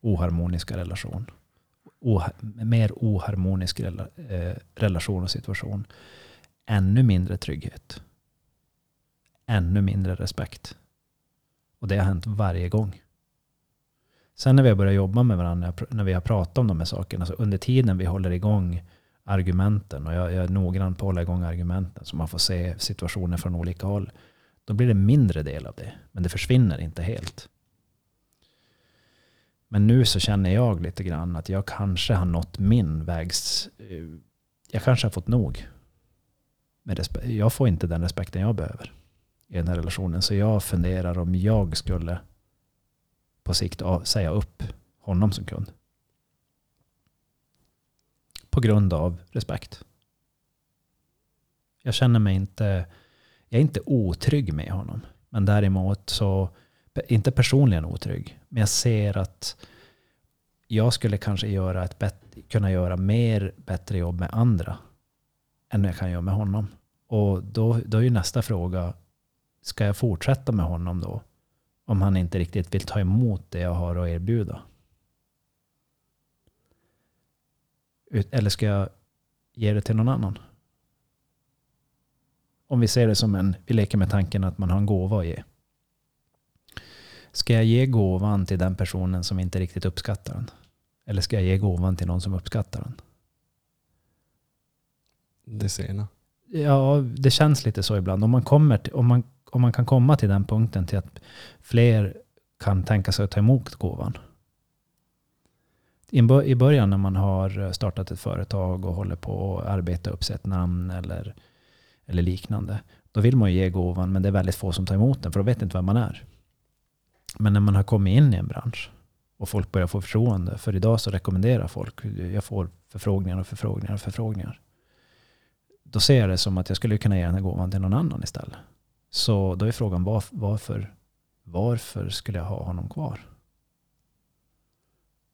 oharmonisk relation. Oha, mer oharmonisk rela, eh, relation och situation. Ännu mindre trygghet. Ännu mindre respekt. Och det har hänt varje gång. Sen när vi har börjat jobba med varandra, när vi har pratat om de här sakerna, så under tiden vi håller igång argumenten, och jag, jag är noggrann på att hålla igång argumenten, så man får se situationer från olika håll, då blir det mindre del av det. Men det försvinner inte helt. Men nu så känner jag lite grann att jag kanske har nått min vägs... Eh, jag kanske har fått nog. Med jag får inte den respekten jag behöver i den här relationen. Så jag funderar om jag skulle på sikt av- säga upp honom som kund. På grund av respekt. Jag känner mig inte... Jag är inte otrygg med honom. Men däremot så, inte personligen otrygg, men jag ser att jag skulle kanske göra ett bet, kunna göra mer bättre jobb med andra än jag kan göra med honom. Och då, då är ju nästa fråga, ska jag fortsätta med honom då? Om han inte riktigt vill ta emot det jag har att erbjuda. Eller ska jag ge det till någon annan? Om vi ser det som en, vi leker med tanken att man har en gåva att ge. Ska jag ge gåvan till den personen som inte riktigt uppskattar den? Eller ska jag ge gåvan till någon som uppskattar den? Det sena. Ja, det känns lite så ibland. Om man, kommer till, om man, om man kan komma till den punkten till att fler kan tänka sig att ta emot gåvan. I början när man har startat ett företag och håller på att arbeta upp sig ett namn eller, eller liknande. Då vill man ju ge gåvan men det är väldigt få som tar emot den för de vet inte vem man är. Men när man har kommit in i en bransch och folk börjar få förtroende. För idag så rekommenderar folk. Jag får förfrågningar och förfrågningar och förfrågningar då ser jag det som att jag skulle kunna ge den här gåvan till någon annan istället. Så då är frågan var, varför, varför skulle jag ha honom kvar?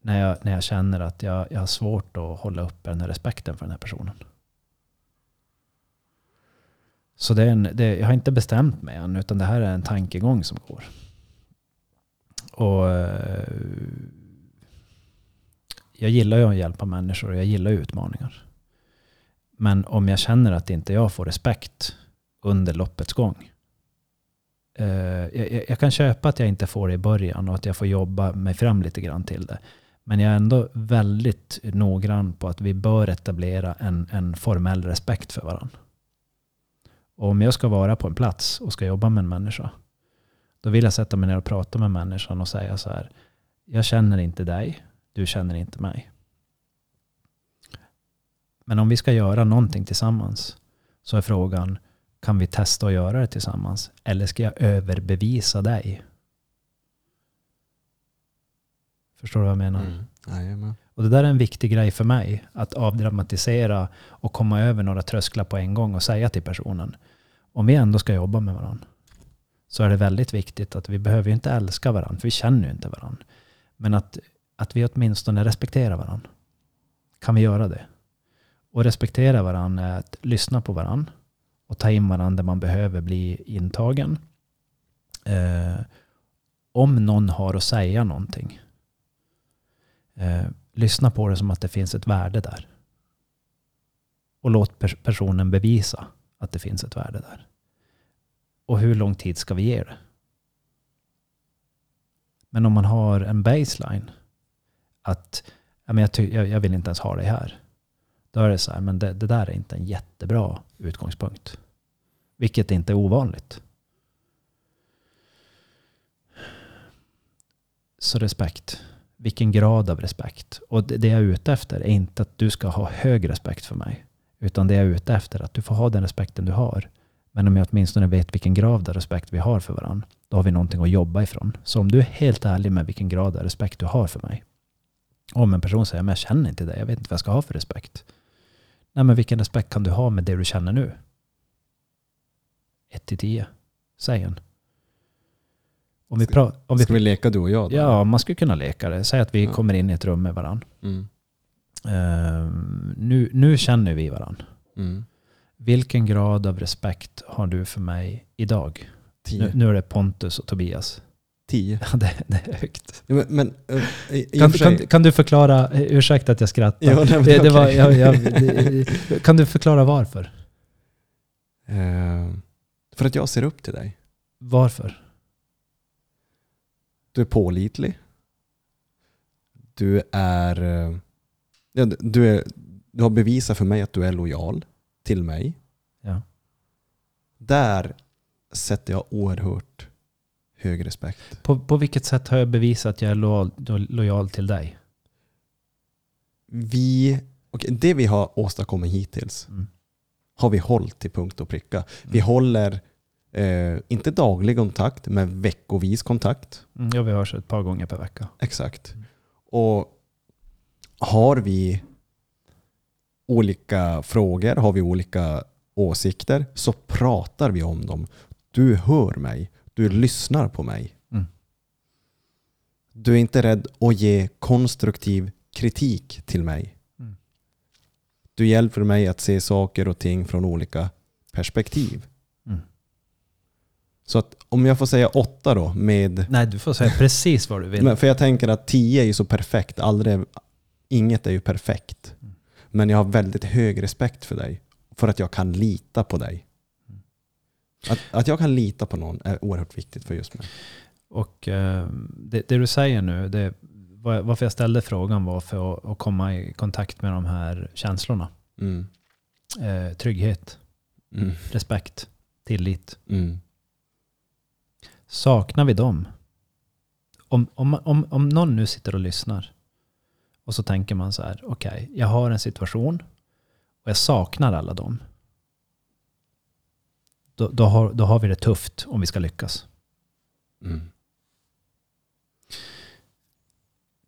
När jag, när jag känner att jag, jag har svårt att hålla uppe den här respekten för den här personen. Så det är en, det, jag har inte bestämt mig än, utan det här är en tankegång som går. Och eh, jag gillar ju att hjälpa människor och jag gillar utmaningar. Men om jag känner att inte jag får respekt under loppets gång. Eh, jag, jag- jag kan köpa att jag inte får det i början och att jag får jobba mig fram lite grann till det. Men jag är ändå väldigt noggrann på att vi bör etablera en, en formell respekt för varandra. Och om jag ska vara på en plats och ska jobba med en människa. Då vill jag sätta mig ner och prata med människan och säga så här. Jag känner inte dig, du känner inte mig. Men om vi ska göra någonting tillsammans så är frågan, kan vi testa att göra det tillsammans? Eller ska jag överbevisa dig? Förstår du vad jag menar? Mm. Jajamän. Och det där är en viktig grej för mig. Att avdramatisera och komma över några trösklar på en gång och säga till personen. Om vi ändå ska jobba med varandra. Så är det väldigt viktigt att vi behöver ju inte älska varandra. För vi känner ju inte varandra. Men att, att vi åtminstone respekterar varandra. Kan vi göra det? Och respektera varandra är att lyssna på varandra. Och ta in varandra där man behöver bli intagen. Eh, om någon har att säga någonting. Eh, lyssna på det som att det finns ett värde där. Och låt pers- personen bevisa att det finns ett värde där. Och hur lång tid ska vi ge det? Men om man har en baseline att jag, jag vill inte ens ha dig här. Då är det så här, men det, det där är inte en jättebra utgångspunkt. Vilket inte är ovanligt. Så respekt. Vilken grad av respekt. Och det det jag är ute efter är inte att du ska ha hög respekt för mig. Utan det jag är ute efter är att du får ha den respekten du har. Men om jag åtminstone vet vilken grad av respekt vi har för varandra, då har vi någonting att jobba ifrån. Så om du är helt ärlig med vilken grad av respekt du har för mig. Om en person säger, men jag känner inte det, jag vet inte vad jag ska ha för respekt. Nej, men vilken respekt kan du ha med det du känner nu? 1 till 10. Säg en. Om vi, pra- om vi Ska vi leka du och jag då? Ja, man skulle kunna leka det. Säg att vi Ja. kommer in i ett rum med varandra. Mm. nu, nu känner vi varandra. Mm. Vilken grad av respekt har du för mig idag? Nu, nu är det Pontus och Tobias. Tio. Ja, det, det är högt. Ja, men, men eh, Kan, kan, kan du förklara, eh, ursäkta att jag skrattar. Ja, nej, det, det var, jag, jag, (laughs) det, kan du förklara varför? Eh, för att jag ser upp till dig. Varför? Du är pålitlig. Du är... Ja, du, är du har bevisat för mig att du är lojal till mig. Ja. Där sätter jag oerhört hög respekt. På, på vilket sätt har jag bevisat att jag är lojal, lojal till dig? Vi, okay, det vi har åstadkommit hittills Mm. har vi hållit till punkt och pricka. Vi Mm. håller eh, inte daglig kontakt, men veckovis kontakt. Mm, ja, vi hörs ett par gånger per vecka. Exakt. Mm. Och har vi olika frågor, har vi olika åsikter, så pratar vi om dem. Du hör mig, du lyssnar på mig. Mm. Du är inte rädd att ge konstruktiv kritik till mig. Mm. Du hjälper mig att se saker och ting från olika perspektiv. Mm. Så att om jag får säga åtta då med Nej, du får säga precis vad du vill. för jag tänker att 10 är ju så perfekt. Aldrig, inget är ju perfekt. Mm. Men jag har väldigt hög respekt för dig. För att jag kan lita på dig. Att, att jag kan lita på någon är oerhört viktigt för just mig. Och eh, det, det du säger nu, det, var- varför jag ställde frågan var för att, att komma i kontakt med de här känslorna. Mm. Eh, trygghet, Mm. respekt, tillit. Mm. Saknar vi dem? Om, om, om, om någon nu sitter och lyssnar och så tänker man så här, okej, jag har en situation och jag saknar alla dem. Då, då, har, då har vi det tufft om vi ska lyckas. Mm.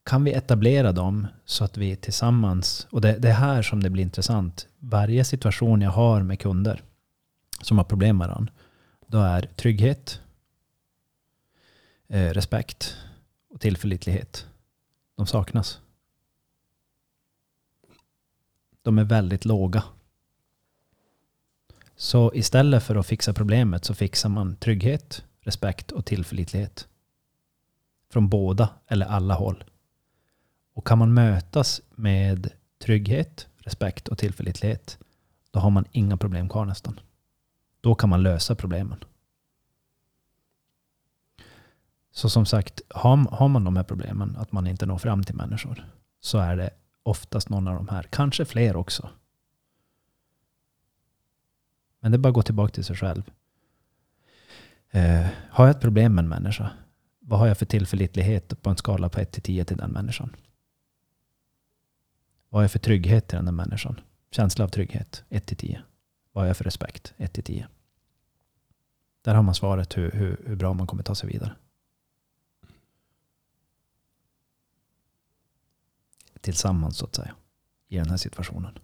Kan vi etablera dem så att vi tillsammans, och det, det är här som det blir intressant, varje situation jag har med kunder som har problem med varandra, då är trygghet, eh, respekt och tillförlitlighet. De saknas. De är väldigt låga. Så istället för att fixa problemet så fixar man trygghet, respekt och tillförlitlighet. Från båda eller alla håll. Och kan man mötas med trygghet, respekt och tillförlitlighet, då har man inga problem kvar nästan. Då kan man lösa problemen. Så som sagt, har, man de här problemen, att man inte når fram till människor, så är det oftast någon av de här, kanske fler också. Men det är bara att gå tillbaka till sig själv. Eh, har jag ett problem med en människa, vad har jag för tillförlitlighet på en skala på 1 till 10 till den människan? Vad har jag för trygghet till den där människan? Känsla av trygghet, 1 till 10. Vad har jag för respekt, 1 till 10. Där har man svaret hur, hur, hur bra man kommer ta sig vidare. Tillsammans så att säga. I den här situationen.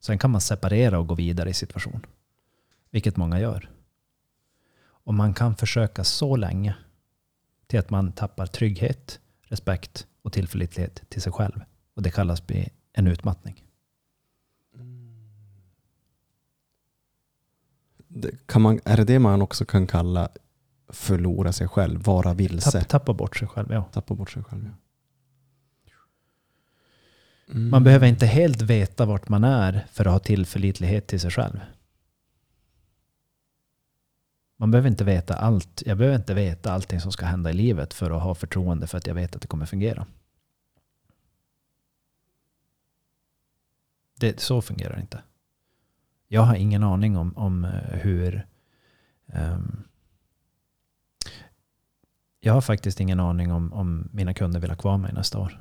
Sen kan man separera och gå vidare i situation. Vilket många gör. Och man kan försöka så länge till att man tappar trygghet, respekt och tillförlitlighet till sig själv. Och det kallas bli en utmattning. Kan man, är det det man också kan kalla förlora sig själv, vara vilse? Tapp, tappa bort sig själv, ja. Tappa bort sig själv. Ja. Mm. Man behöver inte helt veta vart man är för att ha tillförlitlighet till sig själv. Man behöver inte veta allt. Jag behöver inte veta allting som ska hända i livet för att ha förtroende för att jag vet att det kommer fungera. Det, så fungerar det inte. Jag har ingen aning om, om eh, hur... Um, jag har faktiskt ingen aning om, om mina kunder vill ha kvar mig nästa år.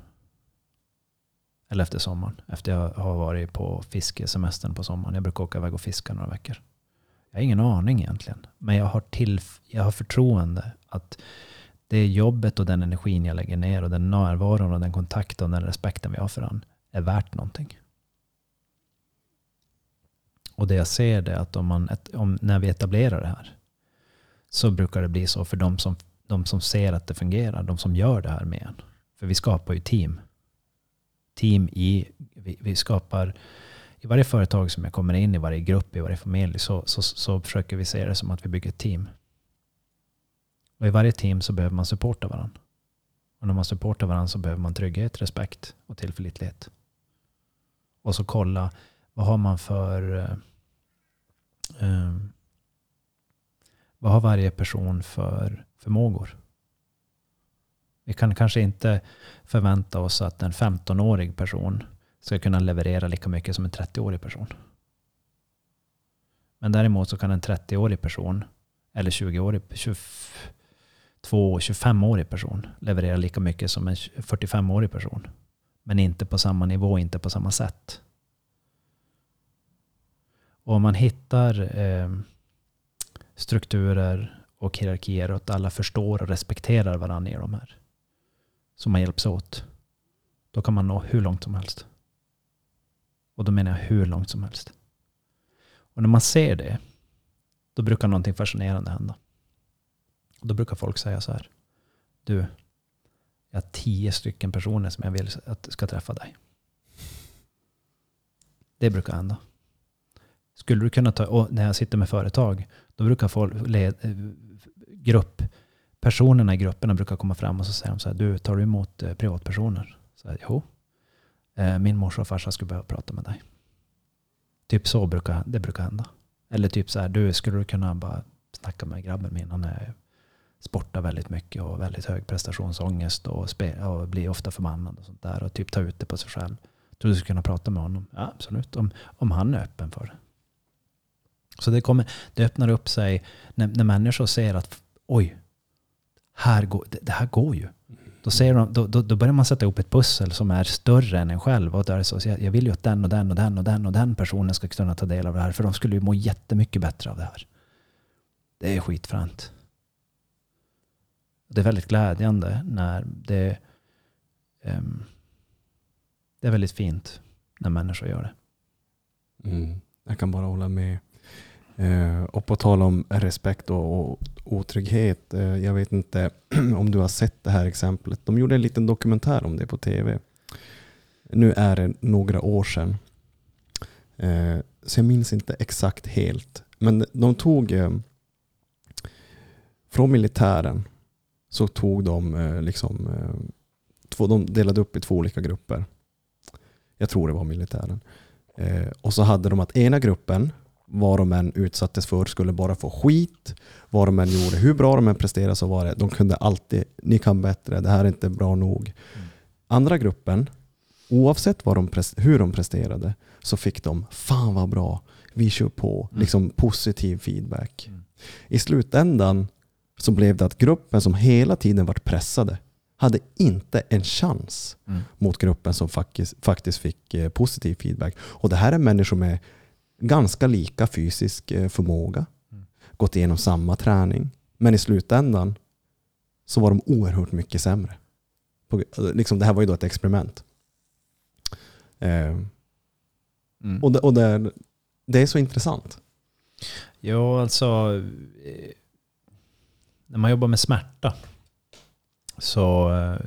Eller efter sommaren. Efter jag har varit på fiskesemestern på sommaren. Jag brukar åka iväg och fiska några veckor. Jag har ingen aning egentligen. Men jag har, till, jag har förtroende att det jobbet och den energin jag lägger ner och den närvaron och den kontakten och den respekten vi har för varandra är värt någonting. Och det jag ser är att om man, om, när vi etablerar det här så brukar det bli så för de som, de som ser att det fungerar, de som gör det här med en. För vi skapar ju team. Team i, vi, vi skapar, i varje företag som jag kommer in i, varje grupp, i varje familj, så, så, så försöker vi se det som att vi bygger ett team. Och i varje team så behöver man supporta varandra. Och när man supportar varandra så behöver man trygghet, respekt och tillförlitlighet. Och så kolla, vad har man för... Eh, eh vad har varje person för förmågor? Vi kan kanske inte förvänta oss att en 15-årig person ska kunna leverera lika mycket som en 30-årig person. Men däremot så kan en 30-årig person eller 20-årig, 22-25-årig person leverera lika mycket som en 45-årig person. Men inte på samma nivå, inte på samma sätt. Och om man hittar eh, strukturer och hierarkier och att alla förstår och respekterar varandra i de här. Så man hjälps åt. Då kan man nå hur långt som helst. Och då menar jag hur långt som helst. Och när man ser det, då brukar någonting fascinerande hända. Och Då brukar folk säga så här. Du, jag har tio stycken personer som jag vill att ska träffa dig. Det brukar hända. Skulle du kunna ta, och när jag sitter med företag, då brukar folk, led, grupp, personerna i grupperna brukar komma fram och så säger de så här, du, tar du emot eh, privatpersoner? Så här, jo. Eh, min morsa och farsa skulle behöva prata med dig. Typ så brukar det brukar hända. Eller typ så här, du, skulle du kunna bara snacka med grabben min? Han är, sportar väldigt mycket och väldigt hög prestationsångest och, spe, och blir ofta förbannad och sånt där. Och typ ta ut det på sig själv. Tror du skulle kunna prata med honom? Ja, absolut. Om, om han är öppen för det. Så det, kommer, det öppnar upp sig när, när människor ser att oj, här går, det, det här går ju. Då, säger de, då, då, då, börjar man sätta ihop ett pussel som är större än en själv. Och där så, så, jag vill ju att den och den och den och den och den personen ska kunna ta del av det här. För de skulle ju må jättemycket bättre av det här. Det är skitfränt. Det är väldigt glädjande när det... Um, det är väldigt fint när människor gör det. Mm. Jag kan bara hålla med. Eh, och på tal om respekt och, och otrygghet. Eh, jag vet inte (clears throat) om du har sett det här exemplet. De gjorde en liten dokumentär om det på tv. Nu är det några år sedan. Eh, så jag minns inte exakt helt. Men de tog eh, från militären så tog de liksom två, de delade upp i två olika grupper. Jag tror det var militären. Och så hade de att ena gruppen vad de än utsattes för skulle bara få skit. Vad de än gjorde, hur bra de än presterade så var det, de kunde alltid, ni kan bättre, det här är inte bra nog. Mm. Andra gruppen, oavsett de, hur de presterade, så fick de, fan vad bra, vi kör på, mm. liksom positiv feedback. Mm. I slutändan så blev det att gruppen som hela tiden varit pressade, hade inte en chans mm. mot gruppen som faktiskt, faktiskt fick eh, positiv feedback. Och det här är människor med ganska lika fysisk eh, förmåga. Gått igenom samma träning. Men i slutändan så var de oerhört mycket sämre. På, liksom, det här var ju då ett experiment. Eh, mm. Och, det, och det, det, är så intressant. Ja, alltså eh, när man jobbar med smärta så eh,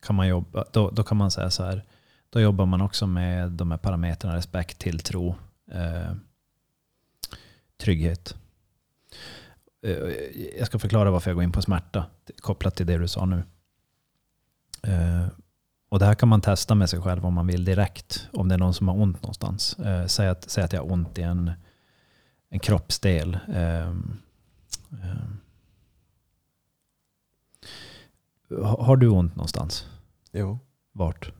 kan man jobba, då, då kan man säga så här, då jobbar man också med de här parametrarna respekt, tilltro, eh, trygghet. Eh, jag ska förklara varför jag går in på smärta kopplat till det du sa nu. Eh, och det här kan man testa med sig själv om man vill direkt. Om det är någon som har ont någonstans. Eh, säg, att, säg att jag har ont i en, en kroppsdel. Eh, eh, har du ont någonstans? Jo. Vart?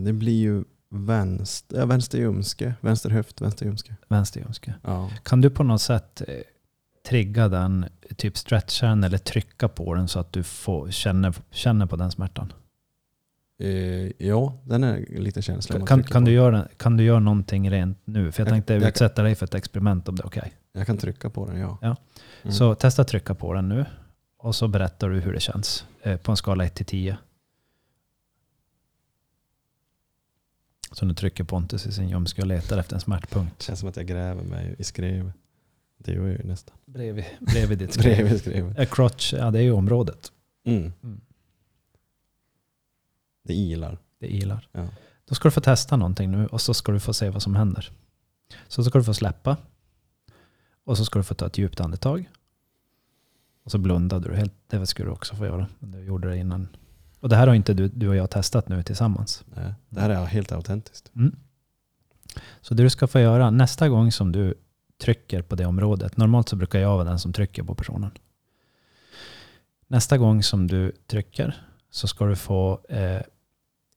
Det blir ju Vänster, ja, vänster ljumske, vänster höft, vänster ljumske. Vänster ljumske. Ja. Kan du på något sätt eh, trigga den, typ stretcha den eller trycka på den så att du får, känner, känner på den smärtan? Eh, ja, den är lite känslig. Kan, kan, du göra, kan du göra någonting rent nu? För jag, jag tänkte jag utsätta dig för ett experiment om det är okej. Okay. Jag kan trycka på den, ja. ja. Mm. Så testa trycka på den nu. Och så berättar du hur det känns eh, på en skala 1 till 10. Så nu trycker Pontus i sin ljumske och letar efter en smärtpunkt. Det känns som att jag gräver mig i skrev. Det gör jag ju nästan. Bredvid, bredvid ditt (laughs) skrev. bredvid skrev. A crotch, ja det är ju området. Mm. Mm. Det ilar. Det ilar. Ja. Då ska du få testa någonting nu och så ska du få se vad som händer. Så ska du få släppa. Och så ska du få ta ett djupt andetag. Och så blundade du helt. Det skulle du också få göra. Du gjorde det innan och det här har inte du, du och jag testat nu tillsammans. Nej, det här är helt autentiskt. Mm. Så det du ska få göra nästa gång som du trycker på det området. Normalt så brukar jag vara den som trycker på personen. Nästa gång som du trycker så ska du få eh,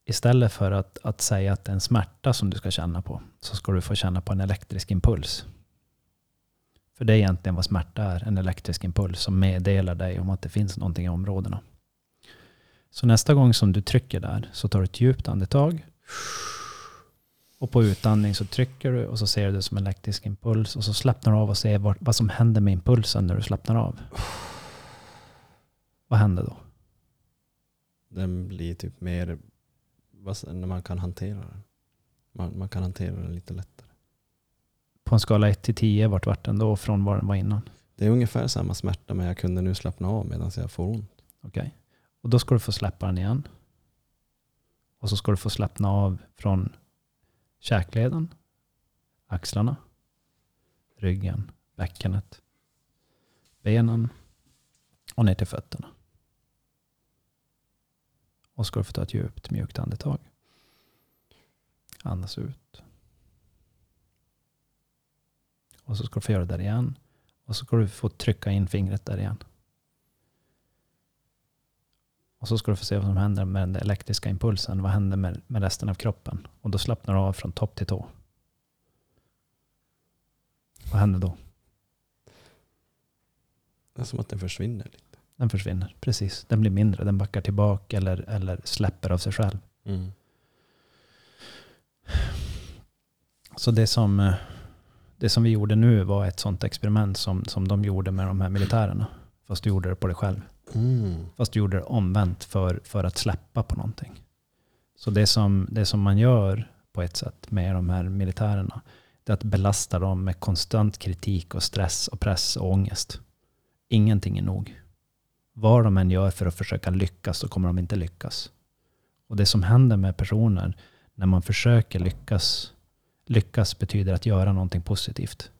istället för att, att säga att det är en smärta som du ska känna på så ska du få känna på en elektrisk impuls. För det är egentligen vad smärta är, en elektrisk impuls som meddelar dig om att det finns någonting i områdena. Så nästa gång som du trycker där så tar du ett djupt andetag. Och på utandning så trycker du och så ser du det som en elektrisk impuls. Och så slappnar du av och ser vad, vad som händer med impulsen när du slappnar av. Vad händer då? Den blir typ mer, när man kan hantera den. Man, man kan hantera den lite lättare. På en skala 1 till 10, vart vart den då från vad den var innan? Det är ungefär samma smärta men jag kunde nu slappna av medan jag får ont. Okej. Och då ska du få släppa den igen. Och så ska du få slappna av från käkleden, axlarna, ryggen, bäckenet, benen och ner till fötterna. Och så ska du få ta ett djupt mjukt andetag. Andas ut. Och så ska du få göra det där igen. Och så ska du få trycka in fingret där igen. Och så ska du få se vad som händer med den elektriska impulsen. Vad händer med, med resten av kroppen? Och då slappnar du av från topp till tå. Vad händer då? Det är som att den försvinner lite. Den försvinner. Precis. Den blir mindre. Den backar tillbaka eller, eller släpper av sig själv. Mm. Så det som, eh, det som vi gjorde nu var ett sånt experiment som, som de gjorde med de här militärerna. Fast du gjorde det på dig själv. Mm. Fast du gjorde det omvänt för, för att släppa på någonting. Så det som, det som man gör på ett sätt med de här militärerna, det är att belasta dem med konstant kritik och stress och press och ångest. Ingenting är nog. Vad de än gör för att försöka lyckas så kommer de inte lyckas. Och det som händer med personer när man försöker lyckas, lyckas betyder att göra någonting positivt.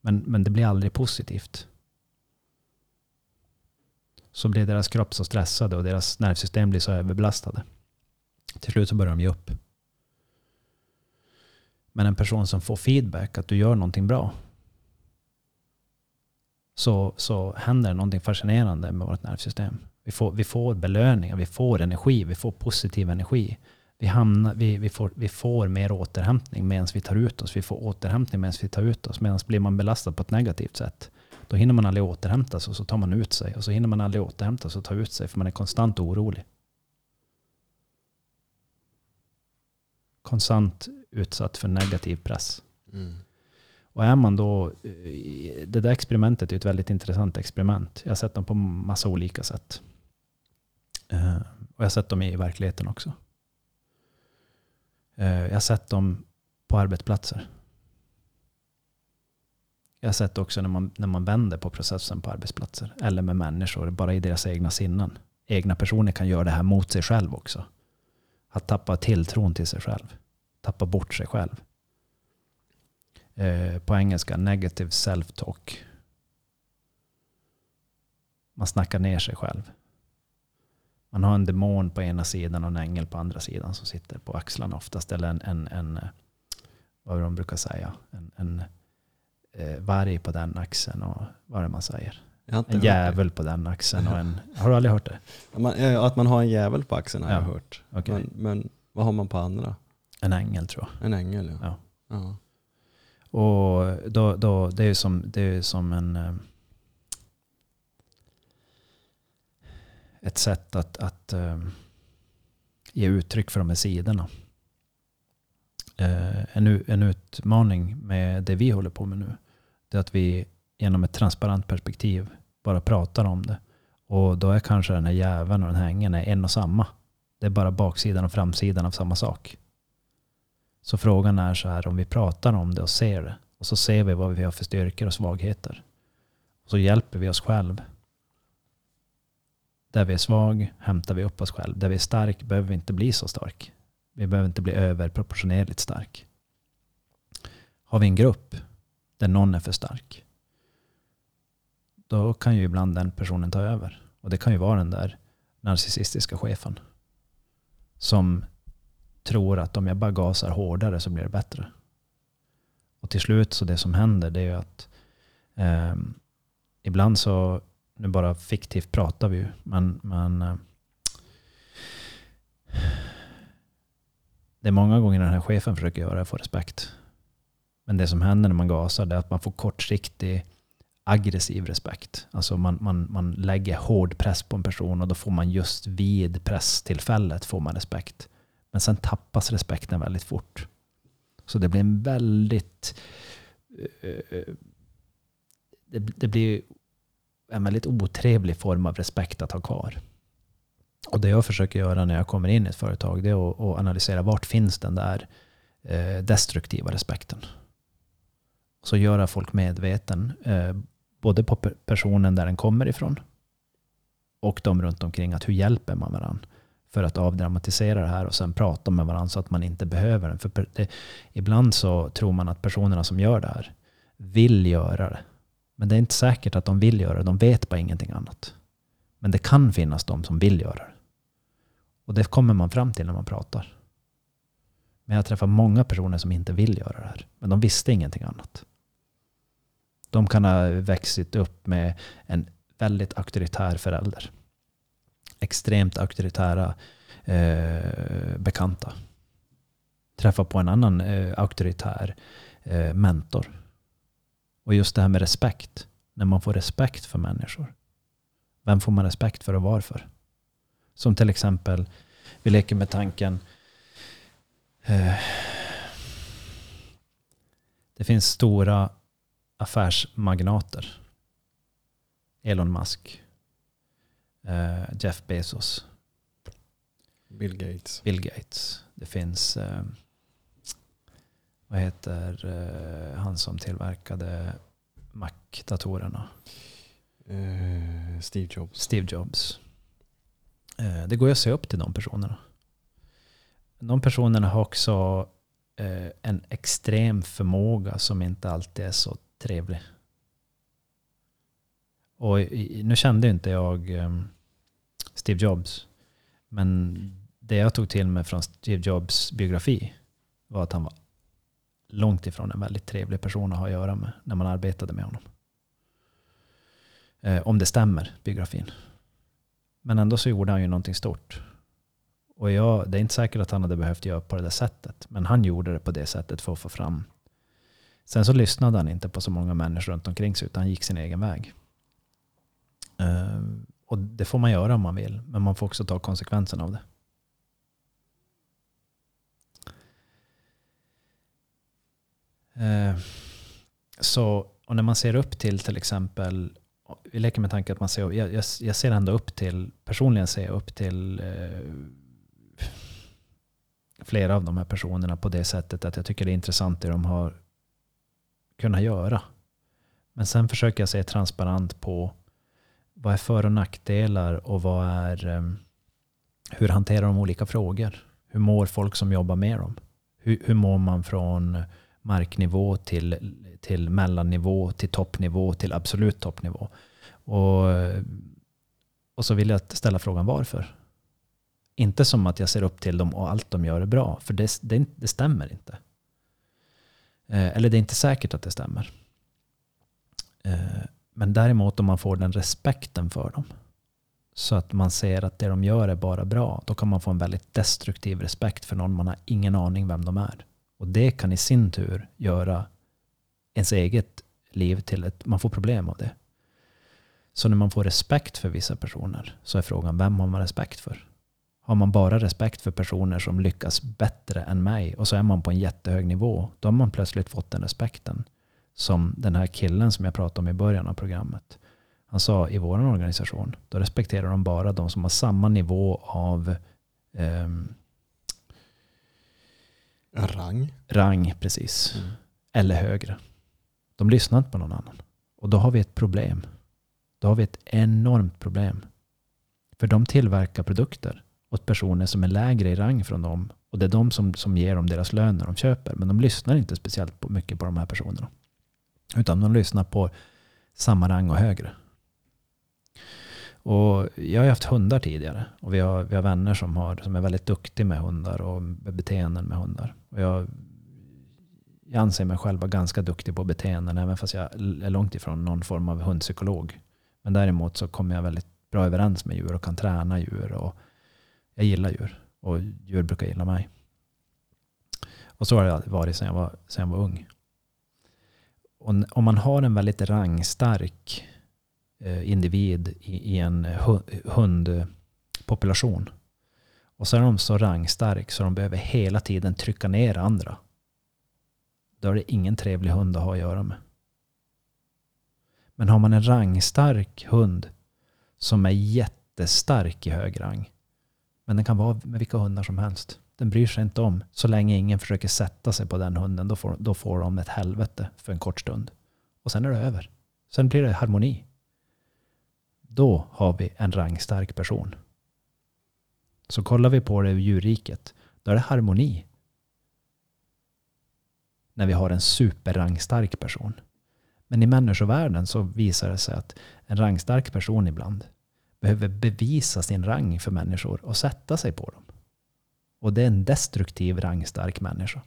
Men, men det blir aldrig positivt så blir deras kropp så stressade och deras nervsystem blir så överbelastade. Till slut så börjar de ge upp. Men en person som får feedback att du gör någonting bra så, så händer någonting fascinerande med vårt nervsystem. Vi får, vi får belöningar, vi får energi, vi får positiv energi. Vi, hamnar, vi, vi, får, vi får mer återhämtning medan vi tar ut oss. Vi får återhämtning medan vi tar ut oss. Medan blir man belastad på ett negativt sätt då hinner man aldrig återhämta sig och så tar man ut sig. Och så hinner man aldrig återhämta sig och ta ut sig för man är konstant orolig. Konstant utsatt för negativ press. Mm. Och är man då, eh, det där experimentet är ett väldigt intressant experiment. Jag har sett dem på massa olika sätt. Eh, Och jag har sett dem i verkligheten också. Eh, Jag har sett dem på arbetsplatser. Jag har sett också när man, när man vänder på processen på arbetsplatser. Eller med människor, bara i deras egna sinnen. Egna personer kan göra det här mot sig själv också. Att tappa tilltron till sig själv. Tappa bort sig själv. Eh, på engelska, negative self-talk. Man snackar ner sig själv. Man har en demon på ena sidan och en ängel på andra sidan som sitter på axlarna oftast. Eller en, en, en eh, vad är det de brukar säga, en, en eh, varg på den axeln och vad är det man säger? En jävel på den axeln och en... Har du aldrig hört det? att man har en jävel på axeln har Ja. jag hört. Okej. Men, men vad har man på andra? En ängel tror jag. En ängel ja. Ja. ja. Och då, då, det är ju som, det är ju som en... eh, Ett sätt att, att eh, ge uttryck för de här sidorna. Eh, en, en utmaning med det vi håller på med nu, det är att vi genom ett transparent perspektiv bara pratar om det. Och då är kanske den här jäveln och den här ängeln en och samma. Det är bara baksidan och framsidan av samma sak. Så frågan är så här, om vi pratar om det och ser det, och så ser vi vad vi har för styrkor och svagheter. Och så hjälper vi oss själv. Där vi är svag hämtar vi upp oss själv. Där vi är stark behöver vi inte bli så stark. Vi behöver inte bli överproportionerligt stark. Har vi en grupp där någon är för stark, då kan ju ibland den personen ta över. Och det kan ju vara den där narcissistiska chefen som tror att om jag bara gasar hårdare så blir det bättre. Och till slut så det som händer det är ju att eh, ibland så, nu bara fiktivt pratar vi ju, men, men eh, det är många gånger den här chefen försöker göra det få respekt. Men det som händer när man gasar är att man får kortsiktig aggressiv respekt. Alltså man, man, man lägger hård press på en person och då får man just vid presstillfället får man respekt. Men sen tappas respekten väldigt fort. Så det blir en väldigt... Eh, eh, det, det blir en väldigt otrevlig form av respekt att ha kvar. Och det jag försöker göra när jag kommer in i ett företag det är att, att analysera vart finns den där eh, destruktiva respekten. Så göra folk medveten, eh, både på personen där den kommer ifrån och de runt omkring, att hur hjälper man varandra för att avdramatisera det här och sen prata med varandra så att man inte behöver den. För det, ibland så tror man att personerna som gör det här vill göra det. Men det är inte säkert att de vill göra det, de vet bara ingenting annat. Men det kan finnas de som vill göra det. Och det kommer man fram till när man pratar. Men jag träffar många personer som inte vill göra det här. Men de visste ingenting annat. De kan ha växt upp med en väldigt auktoritär förälder. Extremt auktoritära eh, bekanta. Träffa på en annan eh, auktoritär eh, mentor. Och just det här med respekt. När man får respekt för människor. Vem får man respekt för och varför? Som till exempel, vi leker med tanken. Eh, det finns stora affärsmagnater. Elon Musk. Eh, Jeff Bezos. Bill Gates. Bill Gates. Det finns, eh, vad heter han som tillverkade Mac-datorerna? Eh, Steve Jobs. Steve Jobs. Eh, det går ju att se upp till de personerna. De personerna har också eh, en extrem förmåga som inte alltid är så trevlig. Och nu kände inte jag ehm, Steve Jobs. Men det jag tog till mig från Steve Jobs biografi var att han var långt ifrån en väldigt trevlig person att ha att göra med när man arbetade med honom. Eh, om det stämmer, biografin. Men ändå så gjorde han ju någonting stort. Och jag, det är inte säkert att han hade behövt göra på det där sättet. Men han gjorde det på det sättet för att få fram. Sen så lyssnade han inte på så många människor runt omkring sig utan han gick sin egen väg. Eh, och det får man göra om man vill. Men man får också ta konsekvenserna av det. Eh, så, och när man ser upp till till exempel, vi leker med tanken att man ser, jag, jag, jag ser ändå upp till, personligen ser jag upp till eh, flera av de här personerna på det sättet att jag tycker det är intressant det de har kunnat göra. Men sen försöker jag se transparent på vad är för och nackdelar och vad är, eh, hur hanterar de olika frågor? Hur mår folk som jobbar med dem? Hur, hur mår man från marknivå till, till mellannivå, till toppnivå, till absolut toppnivå? Och, och så vill jag ställa frågan varför. Inte som att jag ser upp till dem och allt de gör är bra, för det, det, det stämmer inte. Eh, eller det är inte säkert att det stämmer. Eh, men däremot om man får den respekten för dem, så att man ser att det de gör är bara bra, då kan man få en väldigt destruktiv respekt för någon man har ingen aning vem de är. Och det kan i sin tur göra ens eget liv till ett, man får problem av det. Så när man får respekt för vissa personer så är frågan, vem har man respekt för? Har man bara respekt för personer som lyckas bättre än mig och så är man på en jättehög nivå, då har man plötsligt fått den respekten. Som den här killen som jag pratade om i början av programmet. Han sa i vår organisation, då respekterar de bara de som har samma nivå av ehm, Rang. rang, precis. Mm. Eller högre. De lyssnar inte på någon annan. Och då har vi ett problem. Då har vi ett enormt problem. För de tillverkar produkter åt personer som är lägre i rang från dem. Och det är de som, som ger dem deras lön när de köper. Men de lyssnar inte speciellt på, mycket på de här personerna. Utan de lyssnar på samma rang och högre. Och jag har ju haft hundar tidigare. Och vi har, vi har vänner som, har, som är väldigt duktiga med hundar och beteenden med hundar. Och jag, jag anser mig själv vara ganska duktig på beteenden, även fast jag är långt ifrån någon form av hundpsykolog. Men däremot så kommer jag väldigt bra överens med djur och kan träna djur. Och jag gillar djur och djur brukar gilla mig. Och så har det varit sedan jag var, sedan jag var ung. och om man har en väldigt rangstark eh, individ i, i en hundpopulation och så är de så rangstark så de behöver hela tiden trycka ner andra. Då är det ingen trevlig hund att ha att göra med. Men har man en rangstark hund som är jättestark i hög rang. Men den kan vara med vilka hundar som helst. Den bryr sig inte om. Så länge ingen försöker sätta sig på den hunden, då får, då får de ett helvete för en kort stund. Och sen är det över. Sen blir det harmoni. Då har vi en rangstark person. Så kollar vi på det ur djurriket, då är det harmoni. När vi har en superrangstark person. Men i människovärlden så visar det sig att en rangstark person ibland behöver bevisa sin rang för människor och sätta sig på dem. Och det är en destruktiv rangstark människa.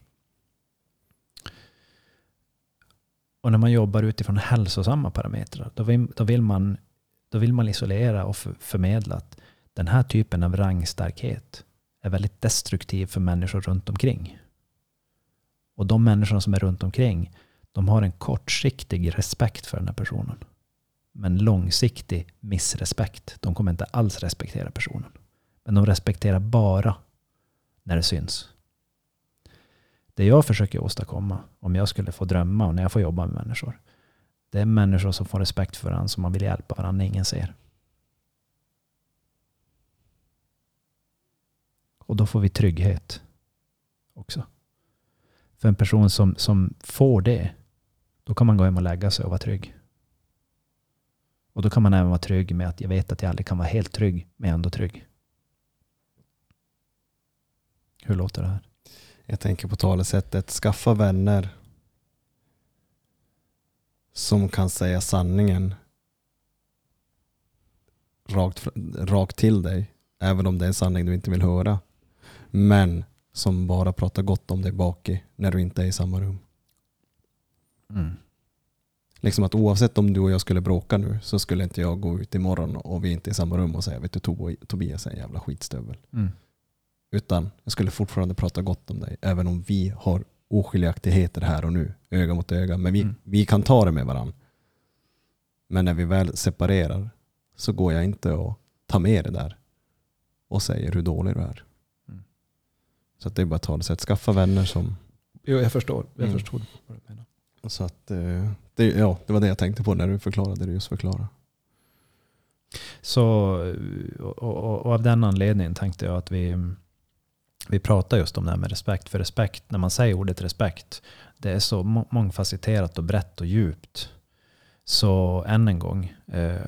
Och när man jobbar utifrån hälsosamma parametrar, då vill, då vill, man, då vill man isolera och förmedla att den här typen av rangstarkhet är väldigt destruktiv för människor runt omkring. Och de människorna som är runt omkring, de har en kortsiktig respekt för den här personen. Men långsiktig missrespekt. De kommer inte alls respektera personen. Men de respekterar bara när det syns. Det jag försöker åstadkomma, om jag skulle få drömma och när jag får jobba med människor, det är människor som får respekt för varandra, som man vill hjälpa varandra när ingen ser. Och då får vi trygghet också. För en person som, som får det, då kan man gå hem och lägga sig och vara trygg. Och då kan man även vara trygg med att jag vet att jag aldrig kan vara helt trygg, men jag är ändå trygg. Hur låter det här? Jag tänker på talesättet skaffa vänner som kan säga sanningen rakt, rakt till dig. Även om det är en sanning du inte vill höra. Men som bara pratar gott om dig bak i när du inte är i samma rum. Mm. Liksom att oavsett om du och jag skulle bråka nu så skulle inte jag gå ut imorgon och vi inte är i samma rum och säga vet du Tob- Tobias är en jävla skitstövel. Mm. Utan jag skulle fortfarande prata gott om dig. Även om vi har oskiljaktigheter här och nu. Öga mot öga. Men vi, Mm. vi kan ta det med varandra. Men när vi väl separerar så går jag inte och tar med det där. Och säger hur dålig du är. Så att det är bara ett talesätt. Skaffa vänner som... Jo, jag förstår. Jag Mm. förstod vad du menar. Så att, eh, det, ja, det var det jag tänkte på när du förklarade det du just förklarade. Så, och, och, och av den anledningen tänkte jag att vi, vi pratar just om det här med respekt. För respekt, när man säger ordet respekt, det är så må- mångfacetterat och brett och djupt. Så än en gång, eh,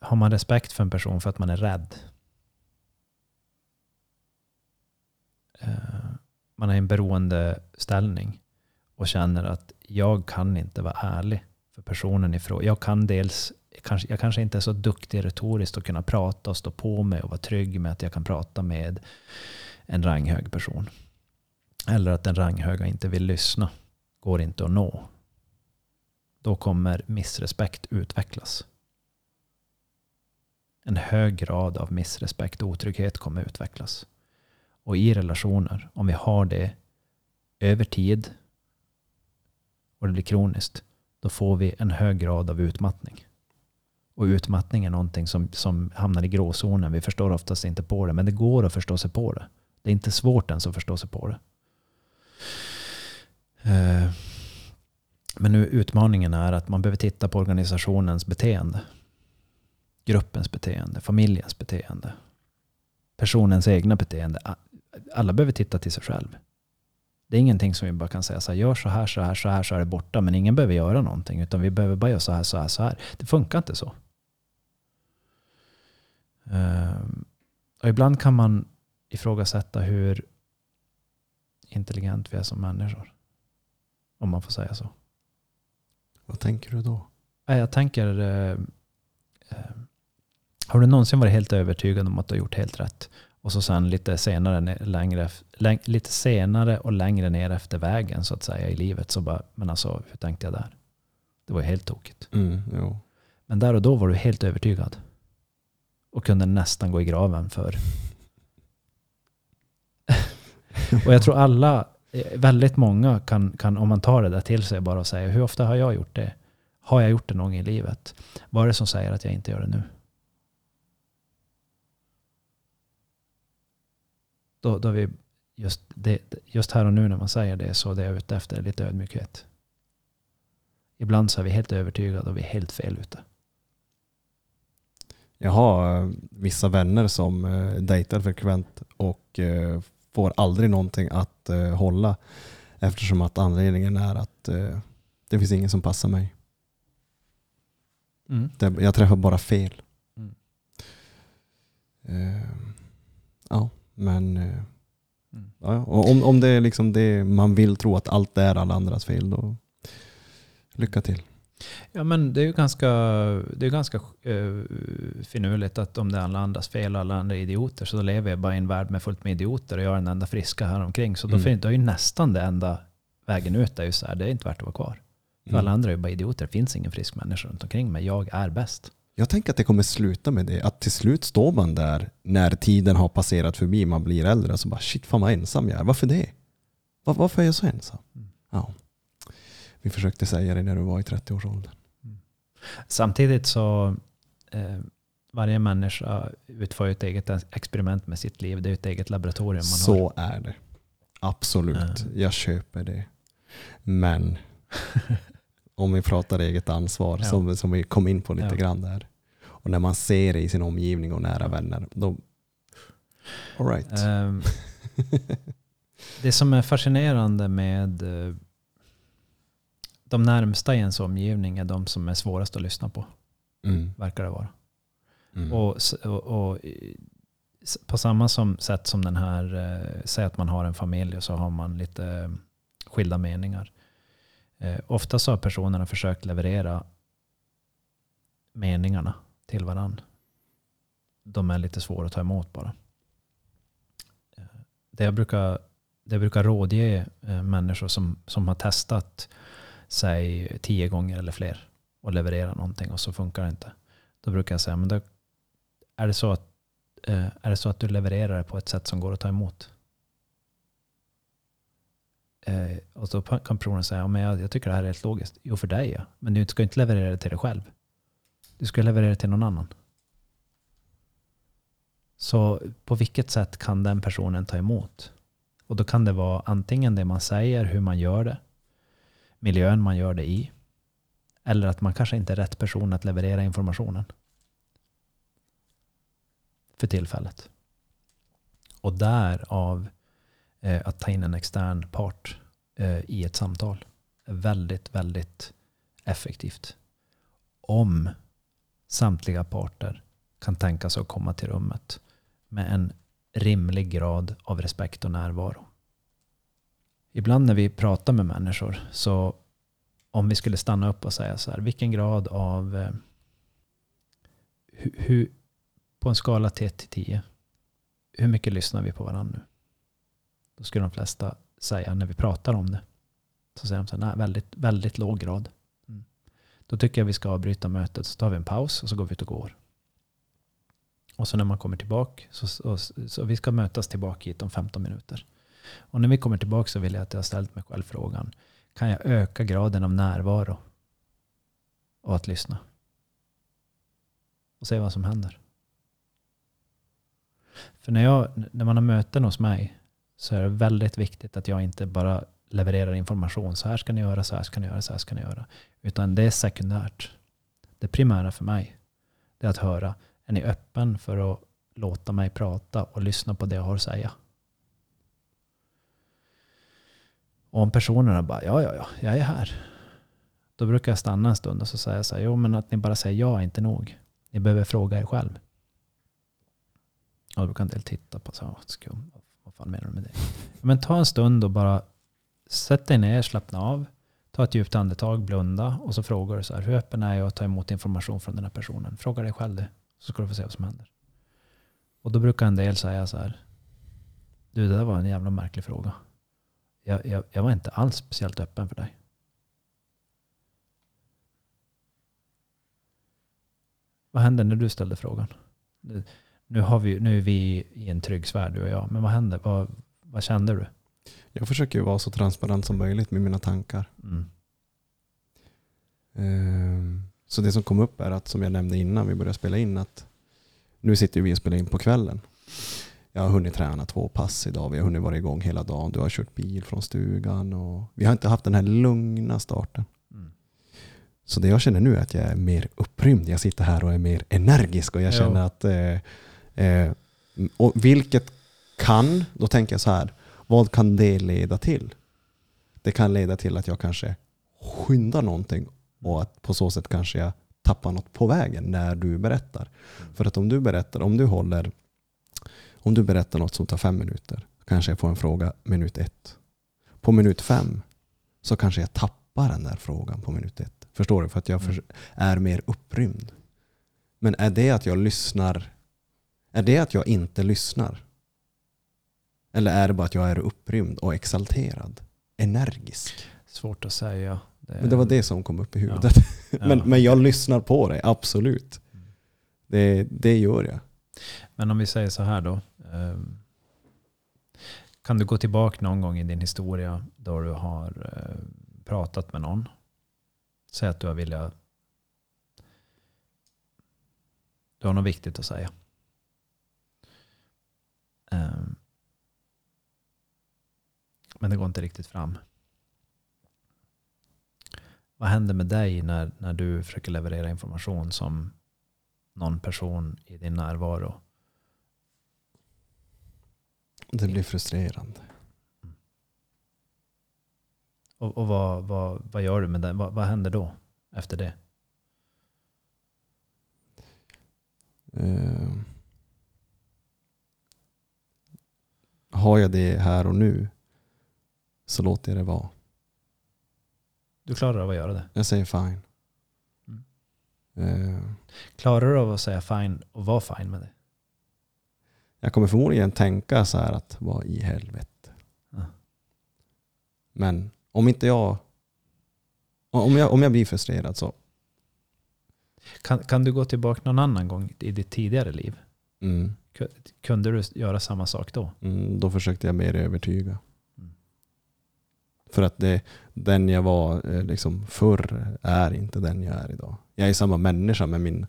har man respekt för en person för att man är rädd? Eh, Eh, man är i en beroende ställning och känner att jag kan inte vara ärlig för personen ifrån. Jag kan dels, kanske, jag kanske inte är så duktig retoriskt att kunna prata och stå på mig och vara trygg med att jag kan prata med en ranghög person. Eller att den ranghöga inte vill lyssna. Går inte att nå. Då kommer missrespekt utvecklas. En hög grad av missrespekt och otrygghet kommer utvecklas. Och i relationer, om vi har det över tid och det blir kroniskt, då får vi en hög grad av utmattning. Och utmattning är någonting som, som hamnar i gråzonen. Vi förstår oftast inte på det, men det går att förstå sig på det. Det är inte svårt ens att förstå sig på det. Eh, men nu utmaningen är att man behöver titta på organisationens beteende. Gruppens beteende, familjens beteende, personens egna beteende. Alla behöver titta till sig själv. Det är ingenting som vi bara kan säga så här, gör så här, så här, så här, så är det borta. Men ingen behöver göra någonting, utan vi behöver bara göra så här, så här, så här. Det funkar inte så. Ehm, Och ibland kan man ifrågasätta hur intelligent vi är som människor. Om man får säga så. Vad tänker du då? Jag tänker, eh, eh, har du någonsin varit helt övertygad om att du har gjort helt rätt? Och så sen lite senare, längre, läng, lite senare och längre ner efter vägen så att säga i livet så bara, men alltså hur tänkte jag där? Det var ju helt tokigt. Mm. Men där och då var du helt övertygad. Och kunde nästan gå i graven för. (laughs) och jag tror alla, eh, väldigt många kan, kan, om man tar det där till sig, bara och säga hur ofta har jag gjort det? Har jag gjort det någon gång i livet? Vad är det som säger att jag inte gör det nu? Då, då vi just, det, just här och nu när man säger det så det är jag ute efter lite ödmjukhet. Ibland så är vi helt övertygade och vi är helt fel ute. Jag har eh, vissa vänner som eh, dejtar frekvent och eh, får aldrig någonting att hålla eftersom att anledningen är att det finns ingen som passar mig. Mm. Jag träffar bara fel. Mm. Ja, men eh, Mm. ja, om, om det är liksom det man vill tro att allt är alla andras fel då lycka till. Ja men det är ju ganska, det är ganska uh, finurligt att om det är alla andras fel och alla andra idioter så då lever jag bara i en värld med fullt med idioter och jag är den enda friska här omkring. Så då, Mm. då är ju nästan det enda vägen ut är ju så här, det är inte värt att vara kvar. För Mm. alla andra är ju bara idioter, det finns ingen frisk människa runt omkring mig. Jag är bäst. Jag tänker att det kommer sluta med det. Att till slut står man där när tiden har passerat förbi, man blir äldre och så bara shit fan vad ensam jag är. Varför det? Var, varför är jag så ensam? Mm. Ja. Vi försökte säga det när du var i 30-årsåldern. Samtidigt så, eh, varje människa utför ett eget experiment med sitt liv. Det är ett eget laboratorium man har. Så är det. Absolut. Ja. Jag köper det. Men (laughs) om vi pratar eget ansvar, Ja. som, som vi kom in på lite Ja. grann där. Och när man ser det i sin omgivning och nära vänner, då... All right. Ehm, (laughs) det som är fascinerande med eh, de närmsta i ens omgivning är de som är svårast att lyssna på, Mm. verkar det vara. Mm. Och, och, och på samma som, sätt som den här, eh, säg att man har en familj och så har man lite eh, skilda meningar. Eh, ofta så har personerna försökt leverera meningarna till varandra. De är lite svåra att ta emot bara. Eh, det jag brukar, det jag brukar rådge eh, människor som, som har testat sig tio gånger eller fler och leverera någonting och så funkar det inte. Då brukar jag säga, men då, är, det så att, eh, är det så att du levererar det på ett sätt som går att ta emot? Eh, och så kan personen säga, ja, men jag, jag tycker det här är helt logiskt. Jo, för dig ja. Men du ska inte leverera det till dig själv. Du ska leverera det till någon annan. Så på vilket sätt kan den personen ta emot? Och då kan det vara antingen det man säger, hur man gör det, miljön man gör det i, eller att man kanske inte är rätt person att leverera informationen för tillfället. Och därav Eh, att ta in en extern part eh, i ett samtal är väldigt, väldigt effektivt. Om samtliga parter kan tänka sig att komma till rummet med en rimlig grad av respekt och närvaro. Ibland när vi pratar med människor så om vi skulle stanna upp och säga så här, vilken grad av eh, hur, på en skala till 1 till 10, hur mycket lyssnar vi på varandra nu? Då skulle de flesta säga när vi pratar om det, så säger de så här, nej, väldigt, väldigt låg grad. Mm. Då tycker jag vi ska avbryta mötet, så tar vi en paus och så går vi ut och går. Och så när man kommer tillbaka, så, så, så vi ska mötas tillbaka hit om 15 minuter. Och när vi kommer tillbaka så vill jag att jag har ställt mig själv frågan, kan jag öka graden av närvaro och att lyssna? Och se vad som händer. För när, jag, när man har möten hos mig så är det väldigt viktigt att jag inte bara levererar information. Så här ska ni göra, så här ska ni göra, så här ska ni göra. Utan det är sekundärt. Det primära för mig det är att höra, är ni öppen för att låta mig prata och lyssna på det jag har att säga? Och om personerna bara, ja, ja, ja, jag är här. Då brukar jag stanna en stund och så säger jag så här, jo men att ni bara säger ja är inte nog. Ni behöver fråga er själv. Och då brukar en del titta på så här, skum, fan menar du med det? Men ta en stund och bara sätt dig ner, slappna av. Ta ett djupt andetag, blunda och så frågar du så här, hur öppen är jag att ta emot information från den här personen? Fråga dig själv det, så ska du få se vad som händer. Och då brukar en del säga så här, du det där var en jävla märklig fråga. Jag, jag, jag var inte alls speciellt öppen för dig. Vad hände när du ställde frågan? Nu, har vi, nu är vi i en trygg sfär du och jag, men vad hände? Vad, vad kände du? Jag försöker vara så transparent som möjligt med mina tankar. Mm. Ehm, Så det som kom upp är att, som jag nämnde innan vi började spela in, att nu sitter vi och spelar in på kvällen. Jag har hunnit träna två pass idag. Vi har hunnit vara igång hela dagen. Du har kört bil från stugan. Och vi har inte haft den här lugna starten. Mm. Så det jag känner nu är att jag är mer upprymd. Jag sitter här och är mer energisk och jag Jo. känner att... Eh, eh, och vilket kan, då tänker jag så här, vad kan det leda till? Det kan leda till att jag kanske skyndar någonting och att på så sätt kanske jag tappar något på vägen när du berättar. För att om du berättar, om du håller, om du berättar något som tar fem minuter, kanske jag får en fråga minut ett. På minut fem så kanske jag tappar den där frågan på minut ett. Förstår du? För att jag Mm. är mer upprymd. Men är det att jag lyssnar, är det att jag inte lyssnar? Eller är det bara att jag är upprymd och exalterad? Energisk? Svårt att säga. Men det var det som kom upp i huvudet. Ja. (laughs) men, men jag lyssnar på dig, absolut. Det, det gör jag. Men om vi säger så här då. ehm, Kan du gå tillbaka någon gång i din historia då du har eh, pratat med någon? Säg att du har velat... Du har något viktigt att säga. Ehm, Men det går inte riktigt fram. Vad händer med dig när, när du försöker leverera information som någon person i din närvaro Det blir frustrerande. Och, och vad, vad, vad gör du med det? Vad, vad händer då efter det? Eh, har jag det här och nu så låter jag det vara. Du klarar av att göra det. Jag säger fine. Mm. Eh, Klarar du av att säga fine och vara fine med det? jag kommer förmodligen tänka så här att vad i helvete. Ja. Men om inte jag om jag, om jag blir frustrerad så Kan, kan du gå tillbaka någon annan gång i ditt tidigare liv? mm, Kunde du göra samma sak då? mm, då försökte jag mer övertyga. Mm. För att det, den jag var eh, liksom förr är inte den jag är idag. Jag är samma människa men min,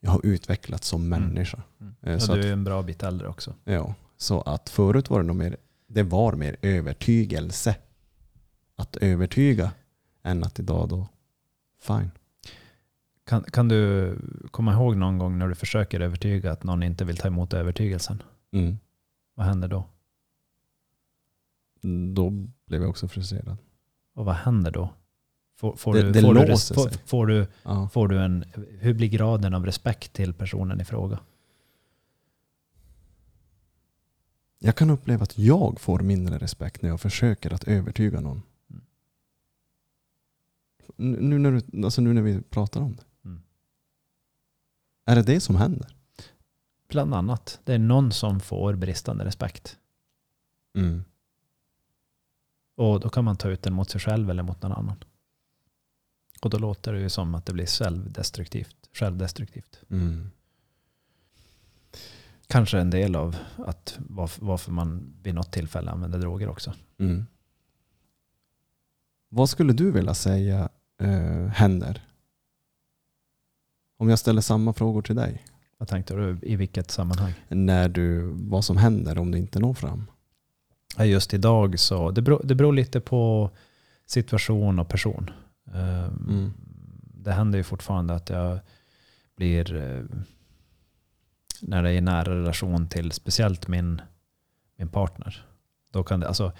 jag har utvecklats som människa. Eh, Och så du att- är en bra bit äldre också. Ja, så att förut var det nog mer, det var mer övertygelse. Att övertyga än att idag då, fine. Kan, kan du komma ihåg någon gång när du försöker övertyga att någon inte vill ta emot övertygelsen? Mm. Vad händer då? Då blev jag också frustrerad. Och vad händer då? Får, får Det- du, det får, du, låser får, sig. får, du, Ja. får du en, hur blir graden av respekt till personen i fråga? Jag kan uppleva att jag får mindre respekt när jag försöker att övertyga någon. Mm. Nu när, du, alltså nu när vi pratar om det. Är det det som händer? Bland annat. Det är någon som får bristande respekt. Mm. Och då kan man ta ut den mot sig själv eller mot någon annan. Och då låter det ju som att det blir självdestruktivt. självdestruktivt. Mm. Kanske en del av att varf- varför man vid något tillfälle använder droger också. Mm. Vad skulle du vilja säga eh, händer? Om jag ställer samma frågor till dig. Vad tänkte du? I vilket sammanhang? När du, vad som händer om du inte når fram? Ja, Just idag så, det beror, det beror lite på situation och person. Ehm, Mm. Det händer ju fortfarande att jag blir, eh, när det är i nära relation till speciellt min, min partner, då kan det, alltså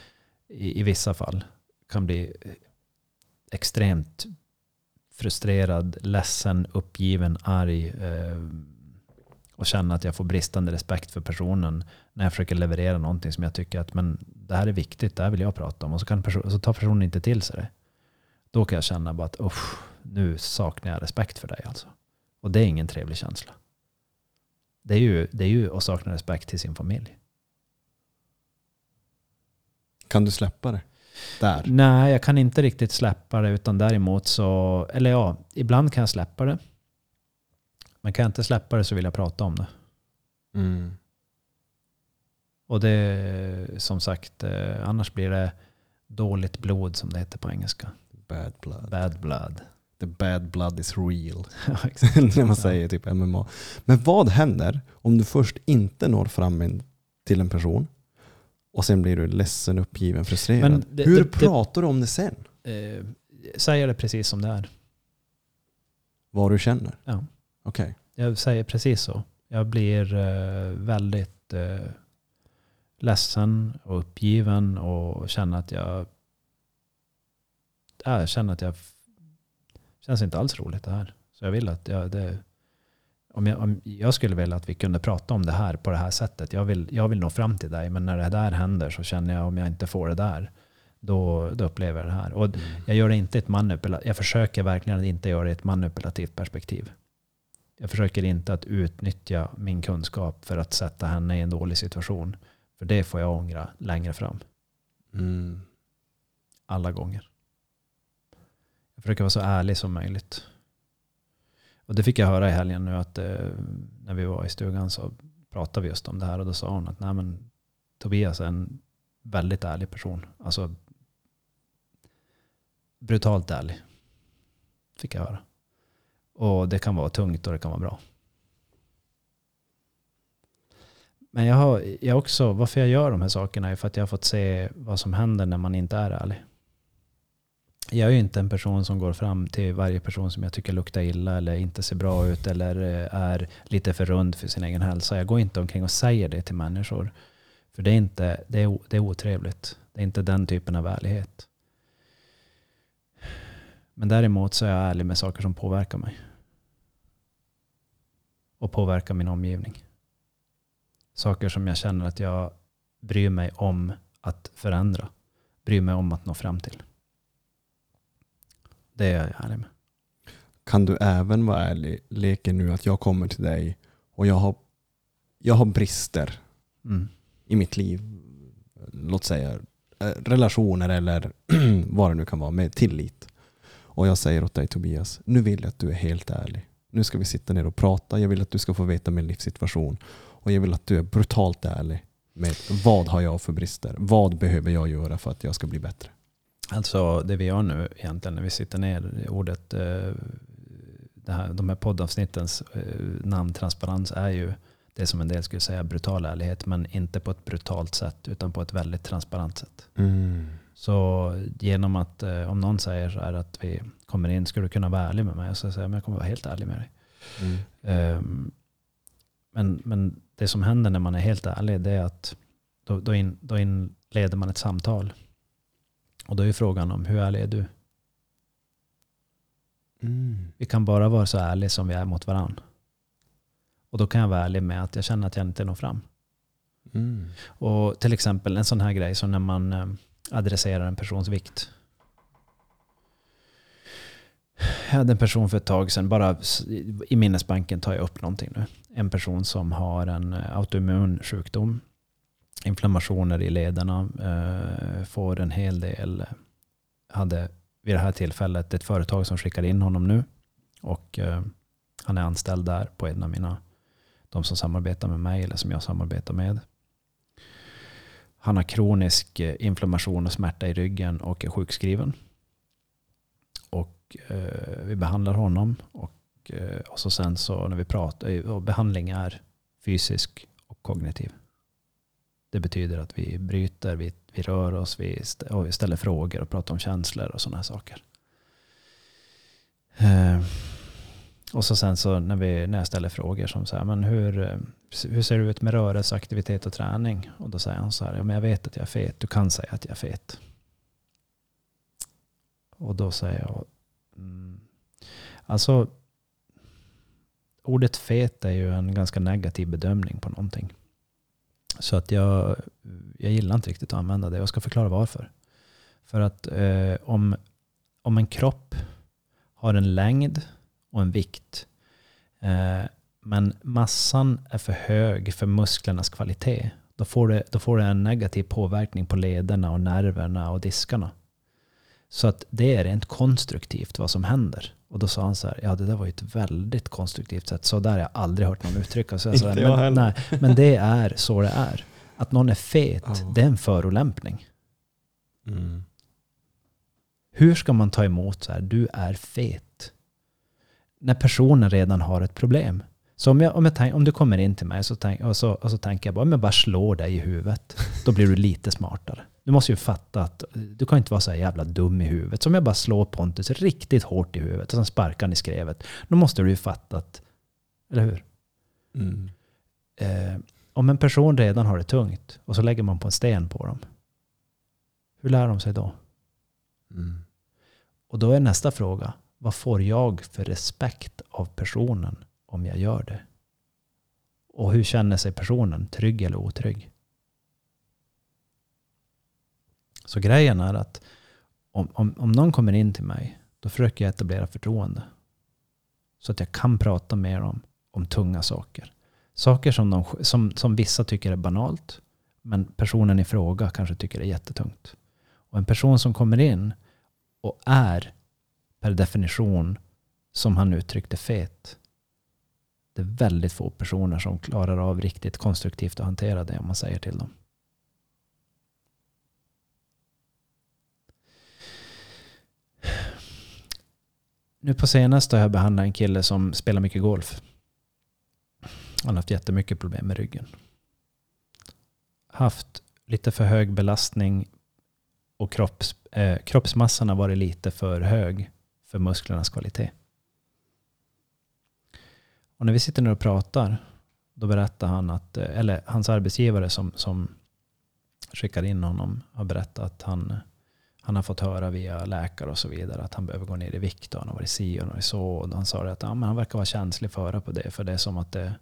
i, i vissa fall, kan bli eh, extremt frustrerad, ledsen, uppgiven, arg eh, och känna att jag får bristande respekt för personen när jag försöker leverera någonting som jag tycker att men det här är viktigt, det här vill jag prata om. Och så, kan person, så tar personen inte till sig det. Då kan jag känna bara att "Uff, nu saknar jag respekt för dig. Alltså. Och det är ingen trevlig känsla. Det är ju, det är ju att sakna respekt till sin familj. Kan du släppa det? Där. Nej, jag kan inte riktigt släppa det. Utan däremot så, eller ja, ibland kan jag släppa det. Men kan jag inte släppa det så vill jag prata om det. Mm. Och det, som sagt, eh, annars blir det dåligt blod som det heter på engelska. Bad blood. Bad blood. The bad blood is real. (laughs) Ja. (laughs) När man säger typ MMA. Men vad händer om du först inte når fram till en person och sen blir du ledsen, uppgiven, frustrerad? Men det- Hur det- pratar du om det sen? eh, säger det precis som det är. Vad du känner? Ja. Okej. Jag säger precis så. Jag blir eh, väldigt eh, ledsen och uppgiven och känner att jag... Ja, jag känner att jag... känns inte alls roligt det här. Så jag vill att jag... Det, om jag, om jag skulle vilja att vi kunde prata om det här på det här sättet. Jag vill, jag vill nå fram till dig, men när det där händer så känner jag om jag inte får det där, då, då upplever jag det här. Och Mm. jag gör det inte ett jag försöker verkligen att inte göra det i ett manipulativt perspektiv. Jag försöker inte att utnyttja min kunskap för att sätta henne i en dålig situation. För det får jag ångra längre fram. Mm. Alla gånger. Jag försöker vara så ärlig som möjligt. Och det fick jag höra i helgen nu att eh, när vi var i stugan så pratade vi just om det här och då sa hon att Nej, men, Tobias är en väldigt ärlig person. Alltså brutalt ärlig. Fick jag höra. Och det kan vara tungt och det kan vara bra. Men jag har jag också, varför jag gör de här sakerna är för att jag har fått se vad som händer när man inte är ärlig. Jag är ju inte en person som går fram till varje person som jag tycker luktar illa eller inte ser bra ut eller eh, är lite för rund för sin egen hälsa. Jag går inte omkring och säger det till människor. För det är, inte, det är, det är otrevligt. Det är inte den typen av ärlighet. Men däremot så är jag ärlig med saker som påverkar mig. Och påverkar min omgivning. Saker som jag känner att jag bryr mig om att förändra. Bryr mig om att nå fram till. Det är jag ärlig med. Kan du även vara ärlig, leker nu att jag kommer till dig och jag har, jag har brister Mm. i mitt liv. Låt säga eh, relationer eller (clears throat) vad det nu kan vara med tillit. Och jag säger åt dig Tobias, nu vill jag att du är helt ärlig. Nu ska vi sitta ner och prata. Jag vill att du ska få veta min livssituation. Och jag vill att du är brutalt ärlig med vad har jag för brister? Vad behöver jag göra för att jag ska bli bättre? Alltså det vi gör nu egentligen när vi sitter ner, ordet, eh, det här, de här poddavsnittens eh, namn transparens är ju det som en del skulle säga brutal ärlighet, men inte på ett brutalt sätt utan på ett väldigt transparent sätt. Så genom att eh, om någon säger så här att vi kommer in, ska du kunna vara ärlig med mig? Och så säger jag, men jag kommer vara helt ärlig med dig. Mm. Ehm, men, men det som händer när man är helt ärlig det är att då, då, in, då inleder man ett samtal. Och då är frågan om hur ärlig är du? Mm. Vi kan bara vara så ärliga som vi är mot varandra. Och då kan jag vara ärlig med att jag känner att jag inte når fram. Mm. Och till exempel en sån här grej som när man eh, adresserar en persons vikt. Jag hade en person för ett tag sedan, bara i minnesbanken tar jag upp någonting nu. En person som har en eh, autoimmun sjukdom, inflammationer i lederna, eh, får en hel del, hade vid det här tillfället ett företag som skickar in honom nu. Och eh, han är anställd där på en av mina, de som samarbetar med mig eller som jag samarbetar med. Han har kronisk eh, inflammation och smärta i ryggen och är sjukskriven. Och eh, vi behandlar honom. Och, eh, och så sen så när vi pratar, eh, och behandling är fysisk och kognitiv. Det betyder att vi bryter, vi, vi rör oss, vi, st- och vi ställer frågor och pratar om känslor och sådana här saker. Eh, och så sen så när, vi, när jag ställer frågor som så här, men hur, eh, hur ser det ut med rörelse, aktivitet och träning? Och då säger han så här, ja, men jag vet att jag är fet, du kan säga att jag är fet. Och då säger jag, mm, alltså ordet fet är ju en ganska negativ bedömning på någonting. Så att jag, jag gillar inte riktigt att använda det. Jag ska förklara varför. För att eh, om, om en kropp har en längd och en vikt eh, men massan är för hög för musklernas kvalitet då får, det, då får det en negativ påverkning på lederna och nerverna och diskarna. Så att det är rent konstruktivt vad som händer. Och då sa han så här, ja det där var ju ett väldigt konstruktivt sätt. Så där har jag aldrig hört någon uttrycka sig. Inte jag men, heller. nej, men det är så det är. Att någon är fet, Ja. det är en förolämpning. Mm. Hur ska man ta emot så här, du är fet? När personen redan har ett problem. Så om, jag, om, jag tänk, om du kommer in till mig så tänk, och, så, och så tänker jag bara, om jag bara slår dig i huvudet, då blir du lite smartare. Du måste ju fatta att du kan inte vara så jävla dum i huvudet. Så om jag bara slår Pontus riktigt hårt i huvudet och sen sparkar han i skrevet, då måste du ju fatta att, eller hur? Mm. Eh, om en person redan har det tungt och så lägger man på en sten på dem, hur lär de sig då? Mm. Och då är nästa fråga, vad får jag för respekt av personen om jag gör det? Och hur känner sig personen? Trygg eller otrygg? Så grejen är att om, om, om någon kommer in till mig, då försöker jag etablera förtroende. Så att jag kan prata med dem om tunga saker. Saker som, de, som, som vissa tycker är banalt, men personen i fråga kanske tycker är jättetungt. Och en person som kommer in och är per definition, som han uttryckte, fet. Det är väldigt få personer som klarar av riktigt konstruktivt att hantera det om man säger till dem. Nu på senaste har jag behandlat en kille som spelar mycket golf. Han har haft jättemycket problem med ryggen. Haft lite för hög belastning och kropps, eh, kroppsmassan har varit lite för hög för musklernas kvalitet. Och när vi sitter ner och pratar, då berättar han att, eh, eller hans arbetsgivare som, som skickar in honom har berättat att han, han har fått höra via läkare och så vidare att han behöver gå ner i vikt och han har varit si och varit så. Och han sa det att ja, men han verkar vara känslig för det på det, för det är som att det,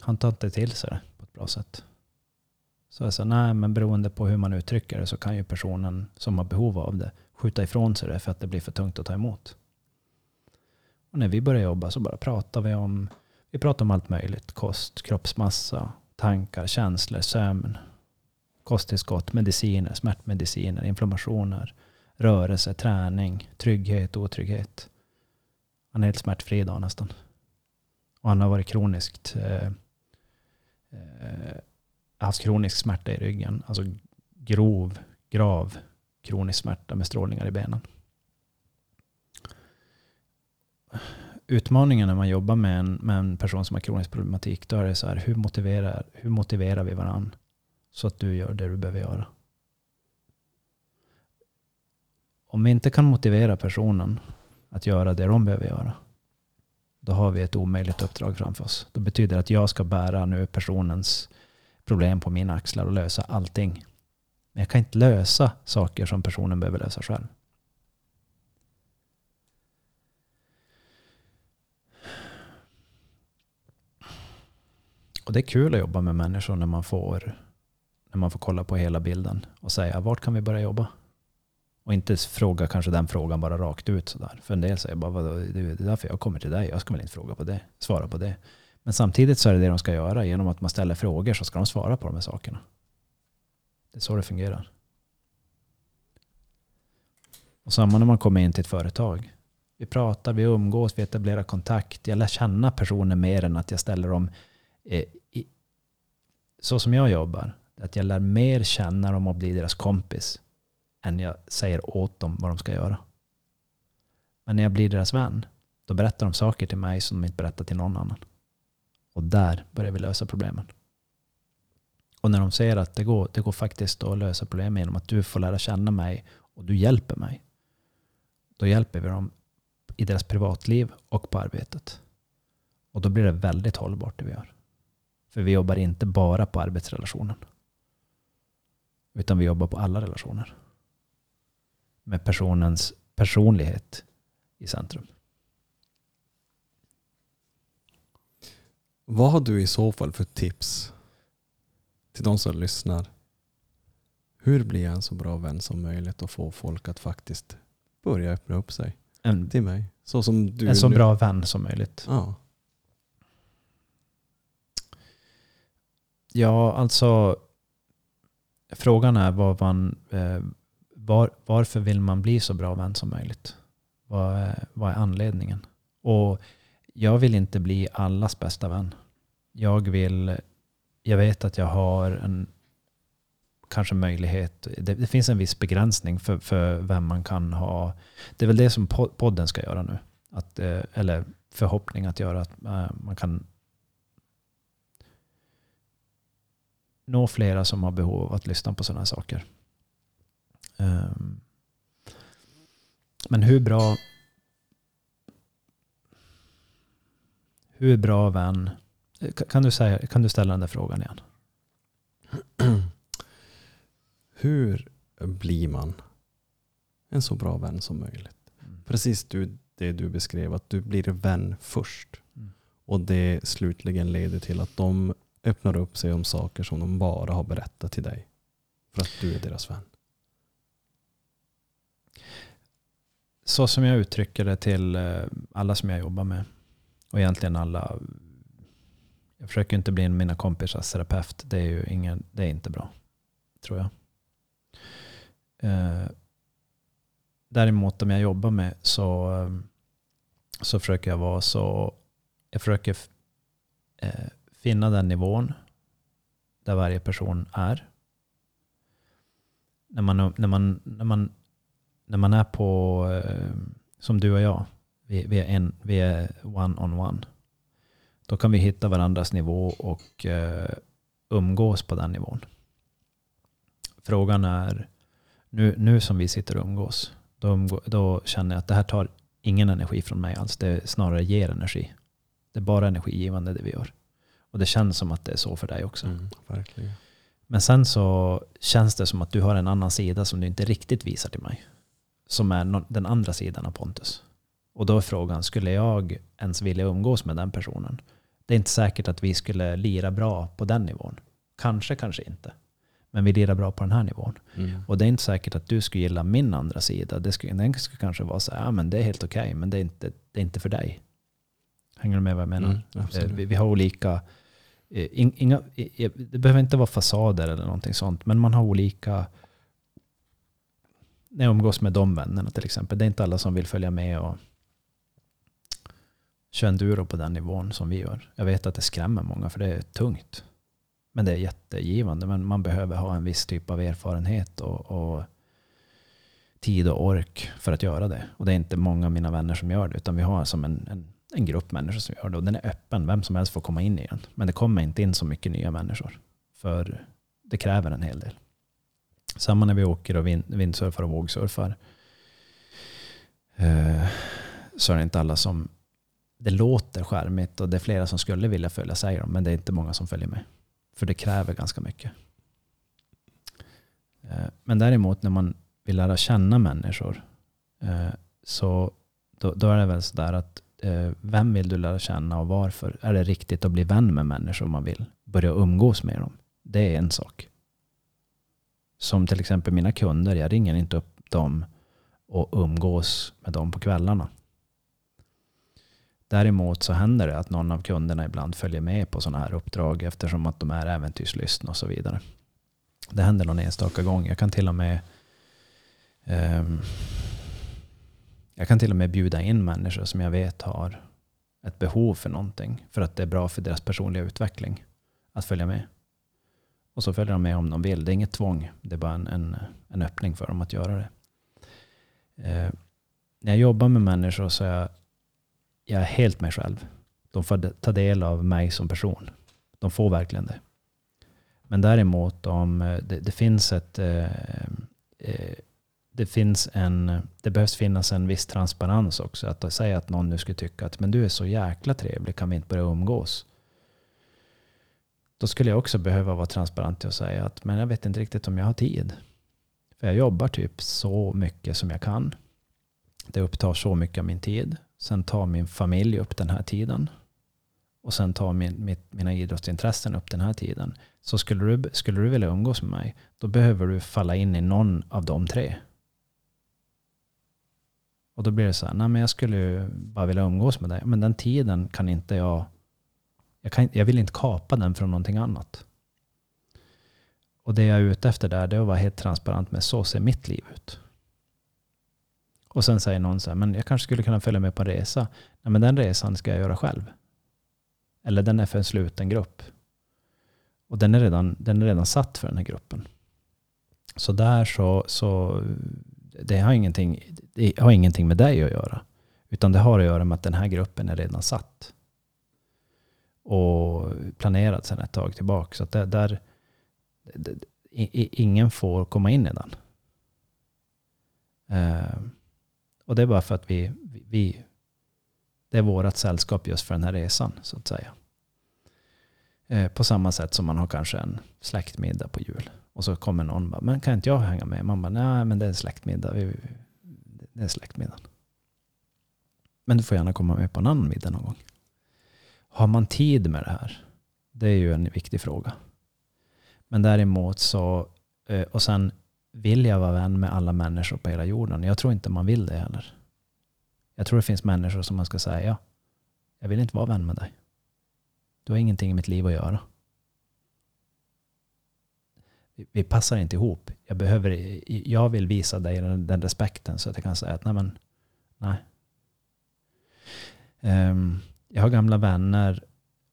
han tar inte till sig det på ett bra sätt. Så jag sa, nej men beroende på hur man uttrycker det så kan ju personen som har behov av det skjuta ifrån sig det för att det blir för tungt att ta emot. Och när vi började jobba så bara pratade vi om, vi pratade om allt möjligt. Kost, kroppsmassa, tankar, känslor, sömn, kosttillskott, mediciner, smärtmediciner, inflammationer, rörelse, träning, trygghet, otrygghet. Han är helt smärtfri idag nästan. Och han har varit kroniskt eh, eh, haft kronisk smärta i ryggen. Alltså grov, grav kronisk smärta med strålningar i benen. Utmaningen när man jobbar med en, med en person som har kronisk problematik, då är det så här, hur motiverar, hur motiverar vi varandra så att du gör det du behöver göra? Om vi inte kan motivera personen att göra det de behöver göra, då har vi ett omöjligt uppdrag framför oss. Det betyder att jag ska bära nu personens problem på mina axlar och lösa allting. Men jag kan inte lösa saker som personen behöver lösa själv. Och det är kul att jobba med människor när man får, när man får kolla på hela bilden och säga vart kan vi börja jobba? Och inte fråga kanske den frågan bara rakt ut sådär. För en del säger bara Vadå, det är därför jag kommer till dig. Jag ska väl inte fråga på det, svara på det. Men samtidigt så är det det de ska göra. Genom att man ställer frågor så ska de svara på de här sakerna. Det är så det fungerar. Och samma när man kommer in till ett företag. Vi pratar, vi umgås, vi etablerar kontakt. Jag lär känna personer mer än att jag ställer dem eh, i, så som jag jobbar. Att jag lär mer känna dem och bli deras kompis än jag säger åt dem vad de ska göra. Men när jag blir deras vän, då berättar de saker till mig som de inte berättar till någon annan. Och där börjar vi lösa problemen. Och när de ser att det går, det går faktiskt att lösa problemen genom att du får lära känna mig och du hjälper mig. Då hjälper vi dem i deras privatliv och på arbetet. Och då blir det väldigt hållbart det vi gör. För vi jobbar inte bara på arbetsrelationen. Utan vi jobbar på alla relationer. Med personens personlighet i centrum. Vad har du i så fall för tips till de som lyssnar? Hur blir jag en så bra vän som möjligt och få folk att faktiskt börja öppna upp sig En, till mig? Så som du en så nu. bra vän som möjligt. Ja. Ja, alltså frågan är vad man, eh, var, varför vill man bli så bra vän som möjligt? Vad är, vad är anledningen? Och jag vill inte bli allas bästa vän. Jag vill jag vet att jag har en kanske möjlighet. Det, det, finns en viss begränsning för, för vem man kan ha. Det är väl det som podden ska göra nu. Att, eh, eller förhoppning att göra att eh, man kan nå flera som har behov av att lyssna på sådana här saker. Um, men hur bra hur bra vän kan du, säga, kan du ställa den där frågan igen? (clears throat) Hur blir man en så bra vän som möjligt? Mm. Precis du, det du beskrev, att du blir vän först. Mm. Och det slutligen leder till att de öppnar upp sig om saker som de bara har berättat till dig. För att du är deras vän. Så som jag uttrycker det till eh, alla som jag jobbar med. Och egentligen alla. Jag försöker inte bli mina kompisars terapeut. Det är ju ingen, det är inte bra. Tror jag. Eh, däremot de jag jobbar med så, eh, så försöker jag vara så, jag försöker eh, finna den nivån där varje person är. När man, när man, när man, när man är på, eh, som du och jag, vi, vi, är en, vi är one on one. Då kan vi hitta varandras nivå och eh, umgås på den nivån. Frågan är, nu, nu som vi sitter och umgås, då, umgå, då känner jag att det här tar ingen energi från mig alls. Det snarare ger energi. Det är bara energigivande det vi gör. Och det känns som att det är så för dig också. Mm, verkligen. Men sen så känns det som att du har en annan sida som du inte riktigt visar till mig. Som är den andra sidan av Pontus. Och då är frågan, skulle jag ens vilja umgås med den personen? Det är inte säkert att vi skulle lira bra på den nivån. Kanske, kanske inte. Men vi lirar bra på den här nivån. Mm. Och det är inte säkert att du skulle gilla min andra sida. Det skulle, den skulle kanske vara så här, ja men det är helt okej, okay, men det är, inte, det är inte för dig. Hänger du med vad jag menar? Mm, vi, vi, har olika, eh, Eh, inga, eh, eh, det behöver inte vara fasader eller någonting sånt, men man har olika, när jag umgås med de vännerna till exempel, det är inte alla som vill följa med och köra enduro på den nivån som vi gör. Jag vet att det skrämmer många för det är tungt. Men det är jättegivande. Men man behöver ha en viss typ av erfarenhet och, och, tid och ork för att göra det. Och det är inte många av mina vänner som gör det. Utan vi har som en, en, en grupp människor som gör det. Och den är öppen. Vem som helst får komma in i den. Men det kommer inte in så mycket nya människor. För det kräver en hel del. Samma när vi åker och vind, vindsurfar och vågsurfar. Eh, så är det inte alla som... Det låter skärmigt och det är flera som skulle vilja följa säger de. Men det är inte många som följer med. För det kräver ganska mycket. Eh, men däremot när man vill lära känna människor eh, så då, då är det väl sådär att Eh, vem vill du lära känna och varför? Är det riktigt att bli vän med människor om man vill börja umgås med dem? Det är en sak. Som till exempel mina kunder, jag ringer inte upp dem och umgås med dem på kvällarna. Däremot så händer det att någon av kunderna ibland följer med på sådana här uppdrag eftersom att de är äventyrslystna och så vidare. Det händer någon enstaka gång. Jag kan till och med um, jag kan till och med bjuda in människor som jag vet har ett behov för någonting. För att det är bra för deras personliga utveckling att följa med. Och så följer de med om de vill. Det är inget tvång. Det är bara en, en, en öppning för dem att göra det. Eh, när jag jobbar med människor så är jag jag är helt mig själv. De får ta del av mig som person. De får verkligen det. Men däremot om eh, det, det finns ett eh, eh, det, finns en, det behövs finnas en viss transparens också. Att säga att någon nu skulle tycka att men du är så jäkla trevlig, kan vi inte börja umgås? Då skulle jag också behöva vara transparent och säga att men jag vet inte riktigt om jag har tid. För jag jobbar typ så mycket som jag kan. Det upptar så mycket av min tid. Sen tar min familj upp den här tiden. Och sen tar min, mitt, mina idrottsintressen upp den här tiden. Så skulle du, skulle du vilja umgås med mig, då behöver du falla in i någon av de tre. Och då blir det så här, nej men jag skulle ju bara vilja umgås med dig. Men den tiden kan inte jag, jag, kan, jag vill inte kapa den från någonting annat. Och det jag är ute efter där, det är att vara helt transparent med så ser mitt liv ut. Och sen säger någon så här, men jag kanske skulle kunna följa med på en resa. Nej, men den resan ska jag göra själv. Eller den är för en sluten grupp. Och den är, redan, den är redan satt för den här gruppen. Så där så, så det, har ingenting, det har ingenting med dig att göra. Utan det har att göra med att den här gruppen är redan satt. Och planerad sedan ett tag tillbaka. Så att det, där, det, ingen får komma in i den. Uh, och det är bara för att vi, vi det är vårt sällskap just för den här resan så att säga. Uh, på samma sätt som man har kanske en släktmiddag på jul. Och så kommer någon och bara, men kan inte jag hänga med? Man bara, nej men det är en släktmiddag. Det är släktmiddagen. Men du får gärna komma med på en annan middag någon gång. Har man tid med det här? Det är ju en viktig fråga. Men däremot så, eh, och sen vill jag vara vän med alla människor på hela jorden. Jag tror inte man vill det heller. Jag tror det finns människor som man ska säga, ja, jag vill inte vara vän med dig. Du har ingenting i mitt liv att göra. Vi passar inte ihop. Jag, behöver, jag vill visa dig den, den respekten så att jag kan säga att nej men, nej. Um, jag har gamla vänner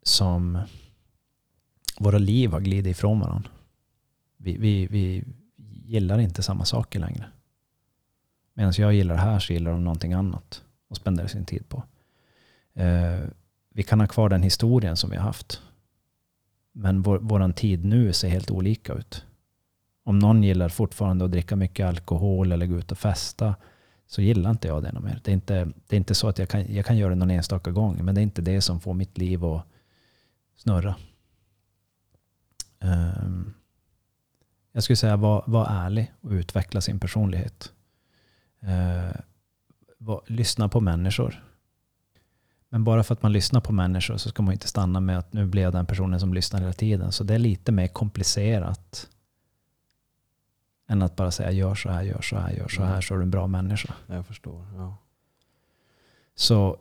som våra liv har glidit ifrån varandra. Vi, vi, vi gillar inte samma saker längre. Medan jag gillar det här så gillar de någonting annat och spenderar sin tid på. Uh, vi kan ha kvar den historien som vi har haft. Men vår, våran tid nu ser helt olika ut. Om någon gillar fortfarande att dricka mycket alkohol eller gå ut och festa så gillar inte jag det något mer. Det är inte, det är inte så att jag kan, jag kan göra det någon enstaka gång, men det är inte det som får mitt liv att snurra. Um, jag skulle säga var, var ärlig och utveckla sin personlighet. Ehm, uh, var, lyssna på människor. Men bara för att man lyssnar på människor så ska man inte stanna med att nu blir jag den personen som lyssnar hela tiden. Så det är lite mer komplicerat än att bara säga gör så här, gör så här, gör så här, så är du en bra människa. Jag förstår. Ja. Så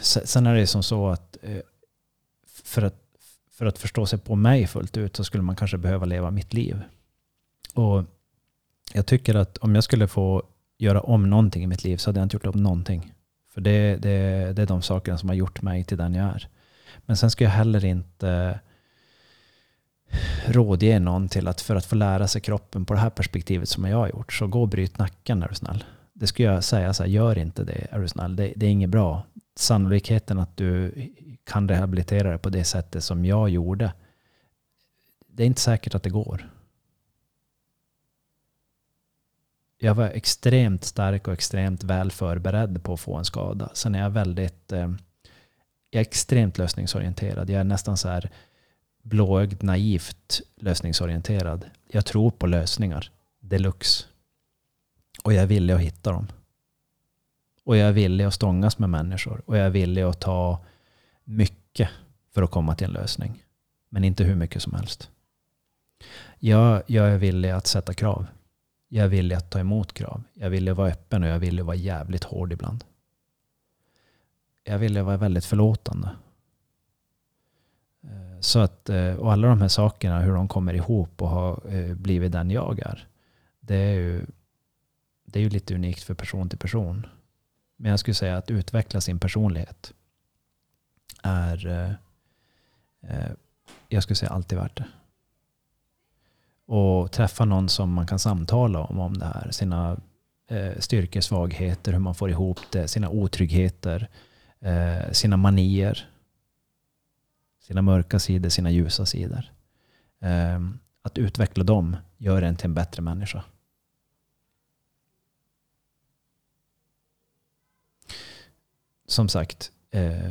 sen är det som så att eh, för att, för att förstå sig på mig fullt ut så skulle man kanske behöva leva mitt liv. Och jag tycker att om jag skulle få göra om någonting i mitt liv så hade jag inte gjort om någonting. För det, det, det är de sakerna som har gjort mig till den jag är. Men sen ska jag heller inte rådge någon till att för att få lära sig kroppen på det här perspektivet som jag har gjort, så gå och bryt nacken är du snäll. Det skulle jag säga så här, gör inte det är du snäll. Det, det är inget bra. Sannolikheten att du kan rehabilitera dig på det sättet som jag gjorde, det är inte säkert att det går. Jag var extremt stark och extremt väl förberedd på att få en skada. Sen är jag väldigt, eh, jag är extremt lösningsorienterad. Jag är nästan så här, blåögd, naivt lösningsorienterad. Jag tror på lösningar deluxe. Och jag är villig att hitta dem. Och jag är villig att stångas med människor. Och jag är villig att ta mycket för att komma till en lösning. Men inte hur mycket som helst. Jag, jag är villig att sätta krav. Jag är villig att ta emot krav. Jag vill vara öppen och jag vill vara jävligt hård ibland. Jag vill vara väldigt förlåtande. Så att, eh, och alla de här sakerna, hur de kommer ihop och har eh, blivit den jag är. Det är ju, det är ju lite unikt för person till person. Men jag skulle säga att utveckla sin personlighet är, eh, jag skulle säga alltid värt det. Och träffa någon som man kan samtala om, om det här. Sina styrkor, svagheter, hur man får ihop det, sina otryggheter, sina manier sina mörka sidor, sina ljusa sidor. Ehm, att utveckla dem gör en till en bättre människa. Som sagt, eh,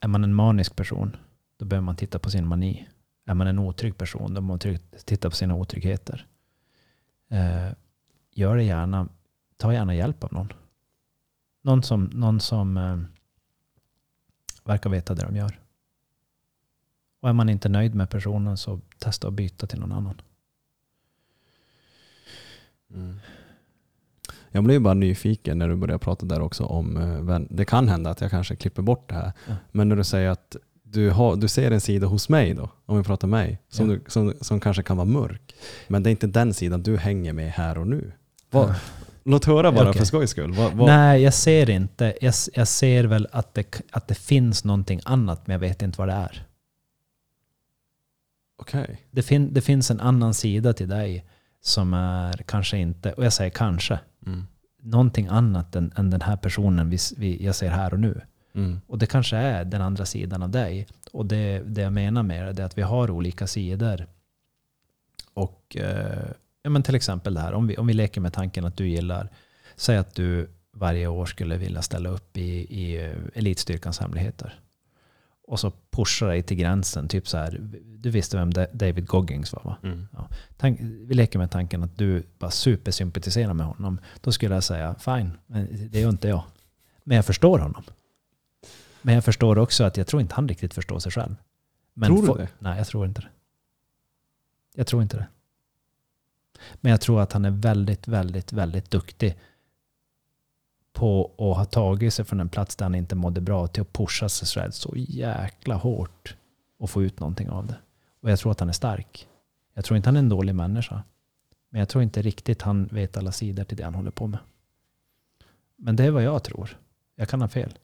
är man en manisk person, då behöver man titta på sin mani. Är man en otrygg person, då måste man titta på sina otryggheter. Eh, gör det gärna, ta gärna hjälp av någon. Någon som, någon som eh, verkar veta det de gör. Och är man inte nöjd med personen så testa att byta till någon annan. Mm. Jag blev bara nyfiken när du började prata där också om, eh, det kan hända att jag kanske klipper bort det här, ja. men när du säger att du, har, du ser en sida hos mig då, om vi pratar mig, som, ja. du, som, som kanske kan vara mörk. Men det är inte den sidan du hänger med här och nu. Vad, Låt höra bara okay. för skojs skull. Vad, vad? Nej, jag ser inte. Jag, jag ser väl att det, att det finns någonting annat, men jag vet inte vad det är. Okej. Det, fin, det finns en annan sida till dig som är kanske inte, och jag säger kanske, Mm. någonting annat än, än den här personen vi, vi, jag ser här och nu. Mm. Och det kanske är den andra sidan av dig. Och det, det jag menar med det är att vi har olika sidor. Och eh, ja, men till exempel det här, om vi, om vi leker med tanken att du gillar, säg att du varje år skulle vilja ställa upp i, i eh, elitstyrkans hemligheter. Och så pushar dig till gränsen, typ så här, du visste vem Da- David Goggins var va? Mm. Tank, vi leker med tanken att du bara supersympatiserar med honom. Då skulle jag säga, fine, men det gör inte jag. Men jag förstår honom. Men jag förstår också att jag tror inte han riktigt förstår sig själv. Men Tror du det? Nej, jag tror inte det. Jag tror inte det. Men jag tror att han är väldigt, väldigt, väldigt duktig på att ha tagit sig från en plats där han inte mådde bra till att pusha sig själv så jäkla hårt och få ut någonting av det. Och jag tror att han är stark. Jag tror inte han är en dålig människa. Men jag tror inte riktigt han vet alla sidor till det han håller på med. Men det är vad jag tror. Jag kan ha fel.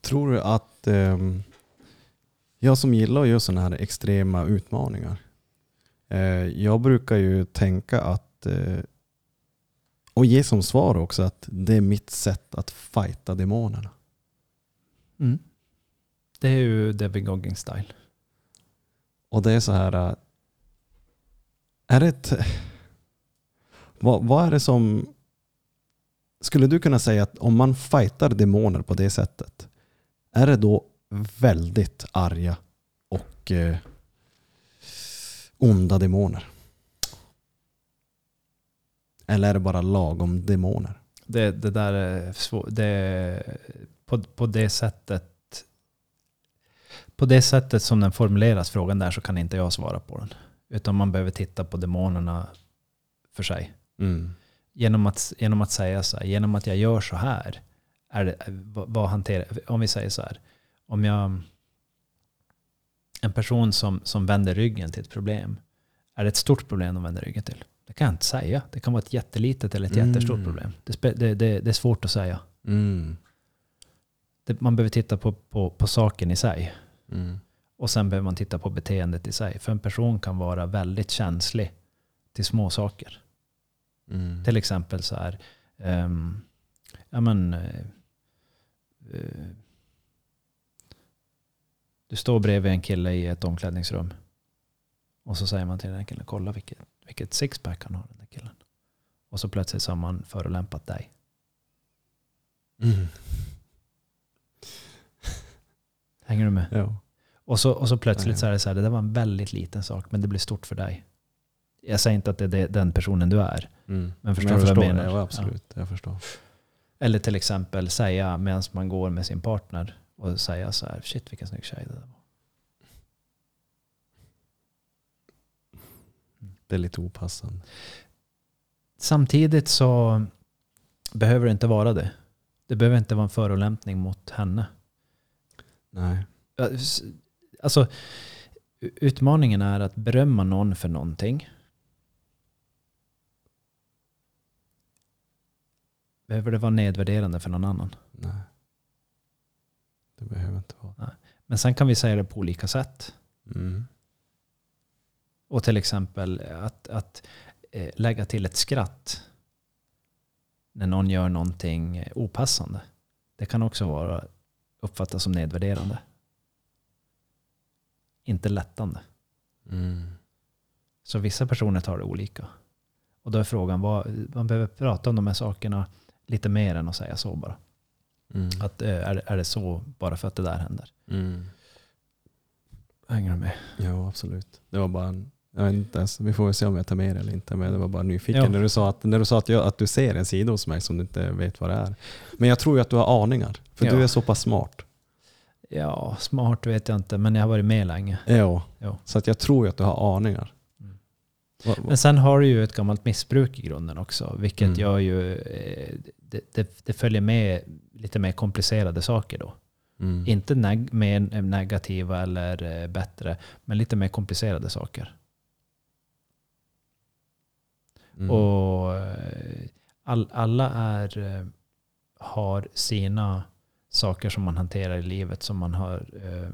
Tror du att eh, jag som gillar att göra sådana här extrema utmaningar. Eh, jag brukar ju tänka att eh, och ge som svar också att det är mitt sätt att fighta demonerna. Mm. Det är ju David Goggins style. Och det är så här. äh, Är det ett, (laughs) vad, vad är det som... Skulle du kunna säga att om man fightar demoner på det sättet. Är det då väldigt arga och eh, onda demoner? Eller är det bara lagom demoner? Det, det där är svårt. På, på det sättet på det sättet som den formuleras frågan där så kan inte jag svara på den. Utan man behöver titta på demonerna för sig. Mm. Genom att, genom att säga så här, genom att jag gör så här, är det, vad, vad hanterar, om vi säger så här, om jag, en person som, som vänder ryggen till ett problem, är det ett stort problem de vänder ryggen till? Det kan jag inte säga. Det kan vara ett jättelitet eller ett Mm. jättestort problem. Det, det, det, det är svårt att säga. Mm. Man behöver titta på, på, på saken i sig. Mm. Och sen behöver man titta på beteendet i sig. För en person kan vara väldigt känslig till små saker. Mm. Till exempel så här, ehm, ja men, eh, du står bredvid en kille i ett omklädningsrum. Och så säger man till den killen, kolla vilket, vilket sixpack han har den där killen. Och så plötsligt så har man förolämpat dig. Mm. Hänger du med? Ja. Och så, och så plötsligt Ja, ja. så är det så här, det där var en väldigt liten sak men det blir stort för dig. Jag säger inte att det är det- den personen du är. Mm. Men förstår jag du vad jag menar? Ja, absolut. Jag förstår. Eller till exempel säga medan man går med sin partner och säga så här, shit vilken snygg tjej det där var. Det är lite opassande. Samtidigt så behöver det inte vara det. Det behöver inte vara en förolämpning mot henne. Nej. Alltså, utmaningen är att berömma någon för någonting. Behöver det vara nedvärderande för någon annan? Nej. Det behöver inte vara. Men sen kan vi säga det på olika sätt. Mm. Och till exempel att, att eh, lägga till ett skratt när någon gör någonting opassande. Det kan också vara uppfattas som nedvärderande. Inte lättande. Mm. Så vissa personer tar det olika. Och då är frågan, vad, man behöver prata om de här sakerna lite mer än att säga så bara. Mm. Att, eh, är, det- är det så bara för att det där händer? Mm. Hänger du med? Ja, absolut. Det var bara en, jag vet inte ens, vi får väl se om jag tar med det eller inte, men det var bara nyfiken Ja. när du sa, att, när du, sa att, jag, att du ser en sida hos mig som du inte vet vad det är. Men jag tror ju att du har aningar, för Ja. du är så pass smart. Ja, smart vet jag inte, men jag har varit med länge. Ja, Ja. så att jag tror ju att du har aningar. Men sen har du ju ett gammalt missbruk i grunden också, vilket Mm. gör ju, eh, det, det, det följer med lite mer komplicerade saker då. Mm. Inte neg mer negativa eller eh, bättre, men lite mer komplicerade saker. Mm. Och eh, all, alla är, har sina saker som man hanterar i livet som man har eh,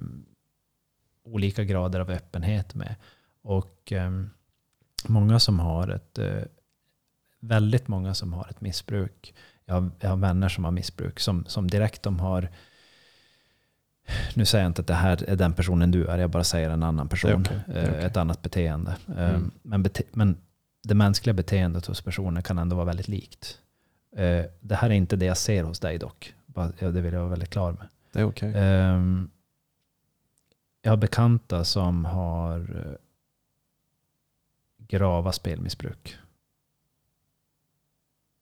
olika grader av öppenhet med. Och eh, många som har ett, eh, väldigt många som har ett missbruk. Jag har, jag har vänner som har missbruk som, som direkt de har nu säger jag inte att det här är den personen du är, jag bara säger en annan person. Det är eh. Ett annat beteende. Eh, Mm. Men, bete men det mänskliga beteendet hos personer kan ändå vara väldigt likt. Det här är inte det jag ser hos dig dock. Det vill jag vara väldigt klar med. Det är okej. Ehm, Jag har bekanta som har grava spelmissbruk.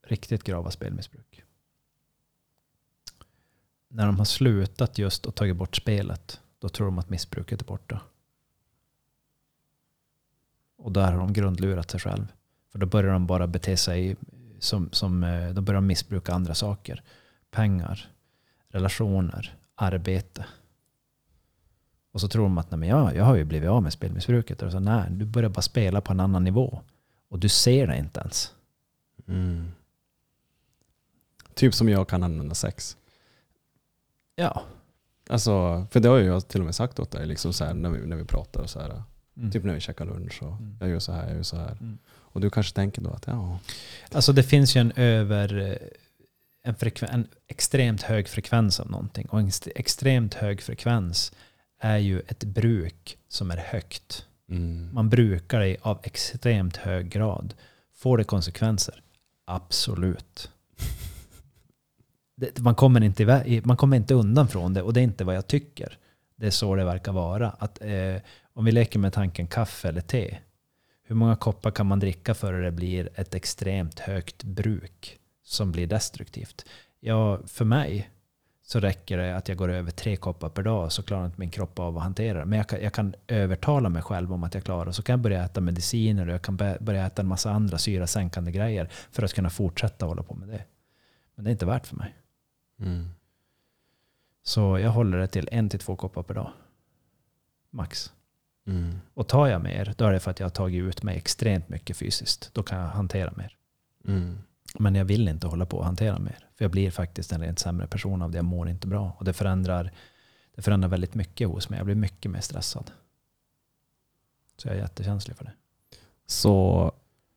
Riktigt grava spelmissbruk. När de har slutat just och tagit bort spelet, då tror de att missbruket är borta. Och där har de grundlurat sig själv. För då börjar de bara bete sig som, som eh, de börjar missbruka andra saker. Pengar, relationer, arbete. Och så tror de att nej, men jag, jag har ju blivit av med spelmissbruket. Och så, nej, du börjar bara spela på en annan nivå. Och du ser det inte ens. Mm. Typ som jag kan använda sex. Ja. Alltså, för det har jag till och med sagt åt dig liksom så här, när, vi, när vi pratar. Och så här, Mm. Typ när vi käkar lunch. Och Mm. Jag gör så här, jag gör så här. Mm. Och du kanske tänker då att ja, Alltså det finns ju en över... eh, En, en extremt hög frekvens av någonting. Och en extremt hög frekvens är ju ett bruk som är högt. mm, Man brukar det av extremt hög grad. Får det konsekvenser? Absolut. Det, man, kommer inte, iväg- man kommer inte undan från det och det är inte vad jag tycker. Det är så det verkar vara. Att, eh, om vi leker med tanken kaffe eller te. Hur många koppar kan man dricka före det blir ett extremt högt bruk som blir destruktivt? Ja, för mig så räcker det att jag går över tre koppar per dag så klarar inte min kropp av att hantera det. Men jag kan, jag kan övertala mig själv om att jag klarar det. Så kan jag börja äta mediciner och jag kan börja äta en massa andra syrasänkande grejer för att kunna fortsätta hålla på med det. Men det är inte värt för mig. mm, Så jag håller det till en till två koppar per dag. Max. mm, Och tar jag mer, då är det för att jag har tagit ut mig extremt mycket fysiskt. Då kan jag hantera mer. mm, Men jag vill inte hålla på att hantera mer. För jag blir faktiskt en rent sämre person av det. Jag mår inte bra. Och det förändrar, det förändrar väldigt mycket hos mig. Jag blir mycket mer stressad. Så jag är jättekänslig för det. Så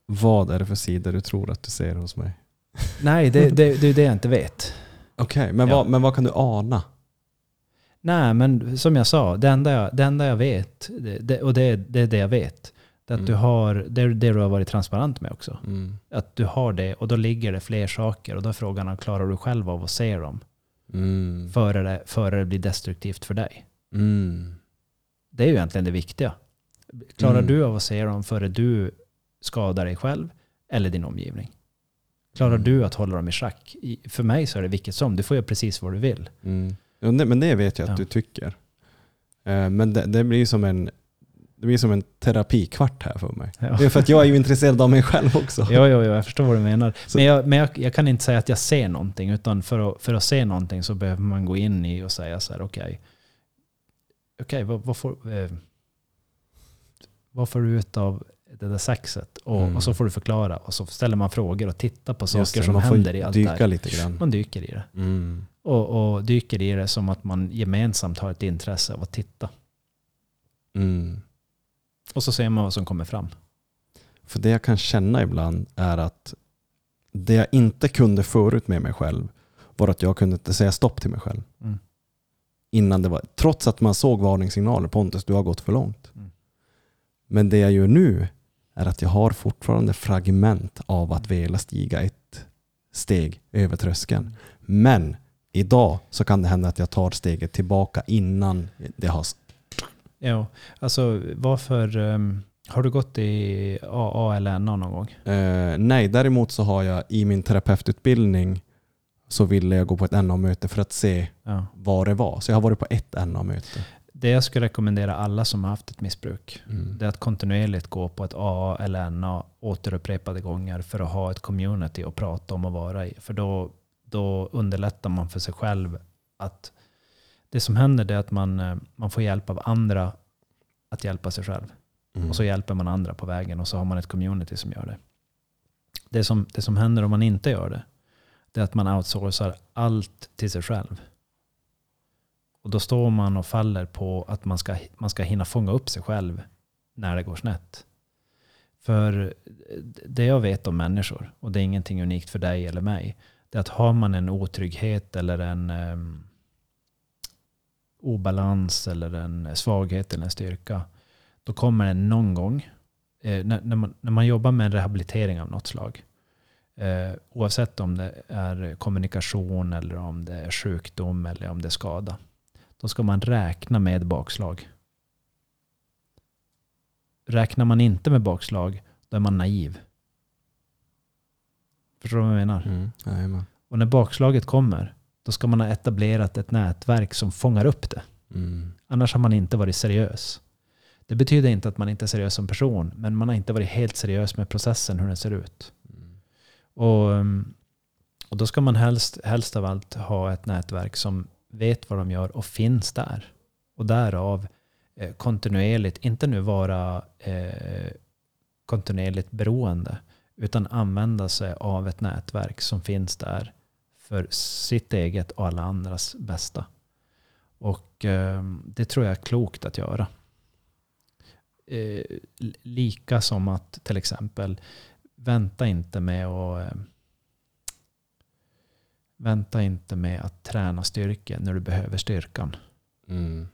vad är det för sidor du tror att du ser hos mig? (laughs) Nej, det, det, det är det jag inte vet. Okej, men, Ja. vad, men vad kan du ana? Nej, men som jag sa, det enda jag, det enda jag vet, det, det, och det, det är det jag vet, det att Mm. du har, det är det du har varit transparent med också. Mm, Att du har det och då ligger det fler saker och då är frågan, klarar du själv av att se dem mm, före det, före det blir destruktivt för dig? mm, Det är ju egentligen det viktiga. Klarar Mm. du av att se dem före du skadar dig själv eller din omgivning? Klarar Mm. du att hålla dem i schack? För mig så är det vilket som. Du får göra precis vad du vill. mm. Ja, men det vet jag att Ja. du tycker. Eh, Men det, det blir som en det blir som en terapikvart här för mig. Ja. Det är för att jag är ju intresserad av mig själv också. Jo, jo, jo, jag förstår vad du menar. Så- Men, jag, men jag, jag kan inte säga att jag ser någonting. Utan för att, för att se någonting så behöver man gå in i och säga så här, okej. Okej, vad, vad, får, eh, vad får du ut av det där sexet? Och, Mm. och så får du förklara. Och så ställer man frågor och tittar på saker det, som händer i allt det här. lite grann. Man dyker i det. Mm. Och, och dyker i det som att man gemensamt har ett intresse av att titta. Mm. Och så ser man vad som kommer fram. För det jag kan känna ibland är att det jag inte kunde förut med mig själv var att jag kunde inte säga stopp till mig själv. Mm. Innan det var, trots att man såg varningssignaler, Pontus du har gått för långt. Mm. Men det jag gör nu är att jag har fortfarande fragment av att vilja stiga ett steg över tröskeln. Men idag så kan det hända att jag tar steget tillbaka innan det har... Ja, alltså varför... ehm, har du gått i AA eller NA någon gång? Eh, nej, däremot så har jag i min terapeututbildning så ville jag gå på ett NA-möte för att se Ja. vad det var. Så jag har varit på ett NA-möte. Det jag skulle rekommendera alla som har haft ett missbruk, Mm. det är att kontinuerligt gå på ett AA eller NA återupprepade gånger för att ha ett community att prata om och vara i. För då, då underlättar man för sig själv att det som händer är att man, eh, man får hjälp av andra att hjälpa sig själv. Mm. Och så hjälper man andra på vägen och så har man ett community som gör det. Det som, det som händer om man inte gör det, det är att man outsourcar allt till sig själv. Och då står man och faller på att man ska, man ska hinna fånga upp sig själv när det går snett. För det jag vet om människor, och det är ingenting unikt för dig eller mig, det är att har man en otrygghet eller en um, obalans eller en svaghet eller en styrka, då kommer det någon gång, eh, när, när, man, när man jobbar med en rehabilitering av något slag, eh, oavsett om det är kommunikation eller om det är sjukdom eller om det är skada, då ska man räkna med bakslag. Räknar man inte med bakslag, då är man naiv. Förstår du vad jag menar? Mm. Och när bakslaget kommer, då ska man ha etablerat ett nätverk som fångar upp det. Mm. Annars har man inte varit seriös. Det betyder inte att man inte är seriös som person, men man har inte varit helt seriös med processen, hur den ser ut. Mm. Och, um, och då ska man helst, helst av allt ha ett nätverk som vet vad de gör och finns där. Och därav eh, kontinuerligt, inte nu vara eh, kontinuerligt beroende, utan använda sig av ett nätverk som finns där för sitt eget och alla andras bästa. Och eh, det tror jag är klokt att göra. Eh, lika som att till exempel vänta inte med att eh, Vänta inte med att träna styrka när du behöver styrkan. Mm.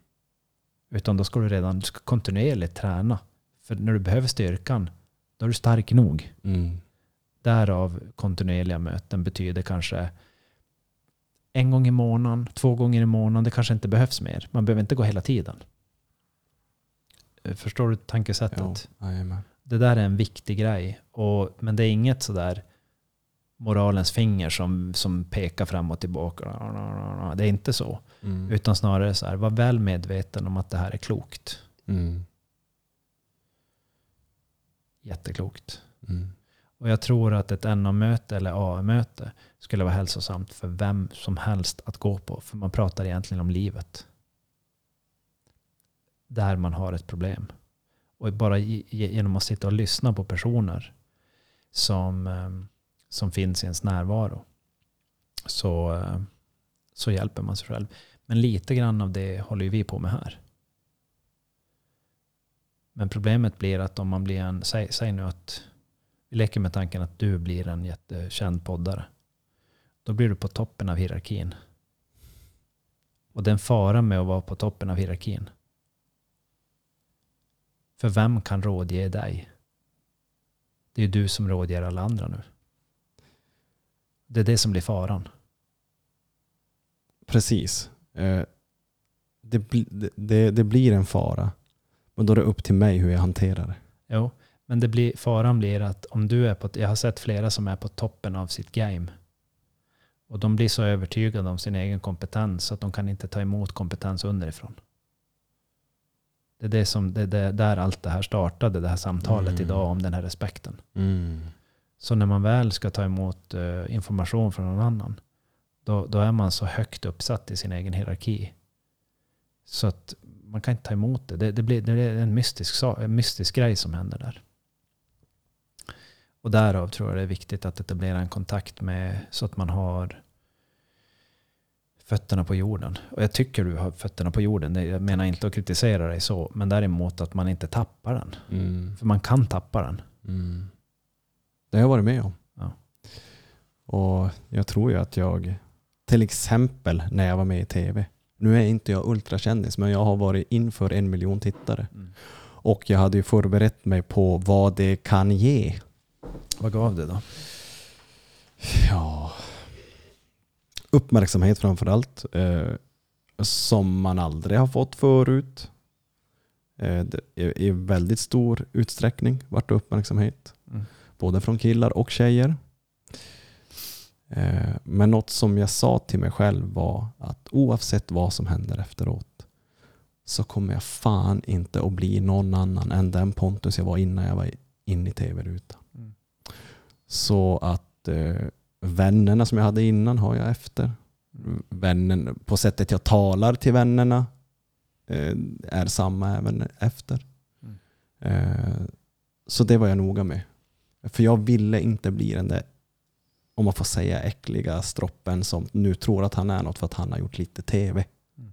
Utan då ska du redan du ska kontinuerligt träna. För när du behöver styrkan, då är du stark nog. Mm. Därav kontinuerliga möten betyder kanske en gång i månaden, två gånger i månaden. Det kanske inte behövs mer. Man behöver inte gå hela tiden. Eh, Förstår du tankesättet? Jo. Det där är en viktig grej. Och, men det är inget sådär moralens finger som, som pekar fram och tillbaka. Det är inte så. Mm. Utan snarare så här, var väl medveten om att det här är klokt. Mm. Jätteklokt. Mm. Och jag tror att ett NA-möte eller AA-möte skulle vara hälsosamt för vem som helst att gå på. För man pratar egentligen om livet. Där man har ett problem. Och bara genom att sitta och lyssna på personer som, ehm, som finns i ens närvaro så, eh, så hjälper man sig själv. Men lite grann av det håller ju vi på med här. Men problemet blir att om man blir en, säg, säg nu att vi leker med tanken att du blir en jättekänd poddare. Då blir du på toppen av hierarkin. Och det är en fara med att vara på toppen av hierarkin. För vem kan rådge dig? Det är ju du som rådger alla andra nu. Det är det som blir faran. Precis. Eh, det, det, det blir en fara. Men då är det upp till mig hur jag hanterar det. Jo, men det blir, faran blir att om du är på, jag har sett flera som är på toppen av sitt game. Och de blir så övertygade om sin egen kompetens att de kan inte ta emot kompetens underifrån. Det är det som, det, är där allt det här startade, det här samtalet Mm. idag om den här respekten. Mm. Så när man väl ska ta emot eh, information från någon annan, då, då är man så högt uppsatt i sin egen hierarki. Så att man kan inte ta emot det. Det, det, blir, det är en mystisk, en mystisk grej som händer där. Och därav tror jag det är viktigt att etablera en kontakt med så att man har fötterna på jorden. Och jag tycker du har fötterna på jorden. Jag menar inte att kritisera dig så, men däremot att man inte tappar den. Mm. För man kan tappa den. Mm. Det har jag varit med om. Ja. Och jag tror ju att jag, till exempel när jag var med i tv, nu är inte jag ultrakändis, men jag har varit inför en miljon tittare. Och jag hade ju förberett mig på vad det kan ge. Vad gav det då? Ja, uppmärksamhet framför allt. Eh, som man aldrig har fått förut. Eh, det är I väldigt stor utsträckning vart det uppmärksamhet. Mm. Både från killar och tjejer. Eh, men något som jag sa till mig själv var att oavsett vad som händer efteråt så kommer jag fan inte att bli någon annan än den Pontus jag var innan jag var inne i tv-rutan. Så att eh, vännerna som jag hade innan har jag efter. Vännen, på sättet jag talar till vännerna eh, är samma även efter. Mm. Eh, så det var jag noga med. För jag ville inte bli den där, om man får säga äckliga stroppen som nu tror att han är något för att han har gjort lite tv. Mm.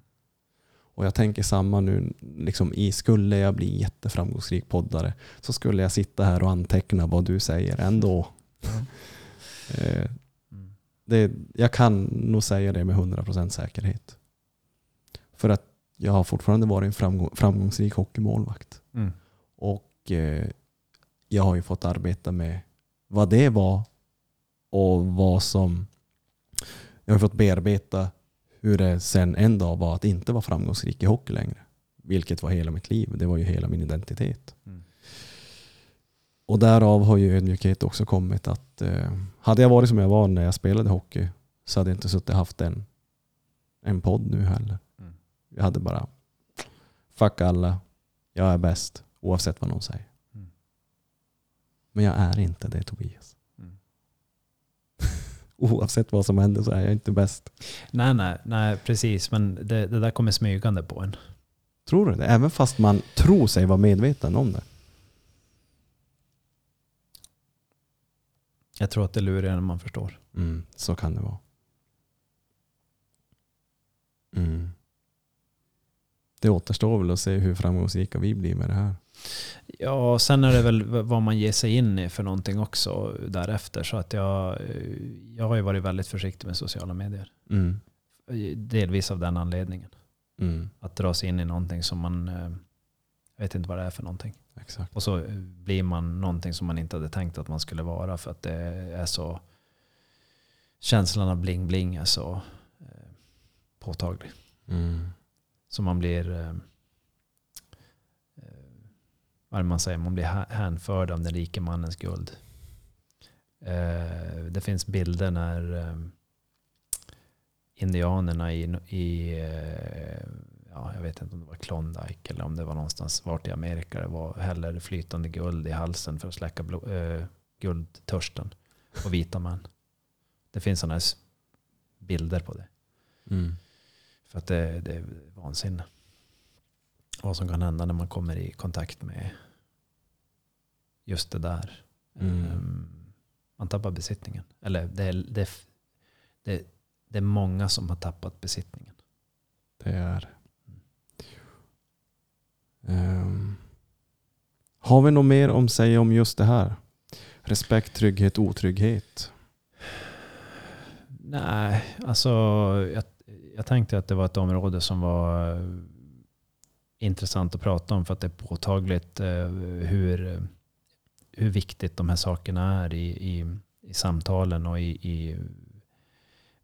Och jag tänker samma nu, liksom i, skulle jag bli jätteframgångsrik poddare så skulle jag sitta här och anteckna vad du säger ändå. Eh, Mm. det, jag kan nog säga det med 100% säkerhet. För att jag har fortfarande varit en framgång, framgångsrik hockeymålvakt. Mm. Och eh, jag har ju fått arbeta med vad det var och vad som... Jag har fått bearbeta hur det sen en dag var att inte vara framgångsrik i hockey längre. Vilket var hela mitt liv. Det var ju hela min identitet. Mm. Och därav har ju ödmjukhet också kommit att eh, hade jag varit som jag var när jag spelade hockey så hade jag inte suttit och haft en, en podd nu heller. Mm. Jag hade bara fuck alla, jag är bäst oavsett vad någon säger. Mm. Men jag är inte det Tobias. Mm. (laughs) Oavsett vad som händer så är jag inte bäst. Nej, nej, nej, precis. Men det, det där kommer smygande på en. Tror du det? Även fast man tror sig vara medveten om det. Jag tror att det är lurigare än man förstår. Mm, så kan det vara. Mm. Det återstår väl att se hur framgångsrika vi blir med det här. Ja, sen är det väl vad man ger sig in i för någonting också därefter. Så att jag, jag har ju varit väldigt försiktig med sociala medier. Mm. Delvis av den anledningen. Mm. Att dra sig in i någonting som man, eh, jag vet inte vad det är för någonting. Exakt. Och så blir man någonting som man inte hade tänkt att man skulle vara för att det är så, känslan av bling-bling är så eh, påtaglig. Mm. Så man blir, eh, eh, vad man säger, man blir hä- hänförd av den rike mannens guld. Det finns bilder när indianerna i, i ja, jag vet inte om det var Klondike eller om det var någonstans vart i Amerika det var häller flytande guld i halsen för att släcka blod, eh, guldtörsten på vita män. Det finns sådana bilder på det. Mm. För att det, det är vansinne. Vad som kan hända när man kommer i kontakt med just det där. Mm. Ehm, Man tappar besittningen. Eller det är, det, det, det är många som har tappat besittningen. Det är Um, Har vi något mer om sig om just det här? Respekt, trygghet, otrygghet. Nej, alltså jag, jag tänkte att det var ett område som var eh, intressant att prata om för att det är påtagligt eh, hur, hur viktigt de här sakerna är i, i, i samtalen och i, i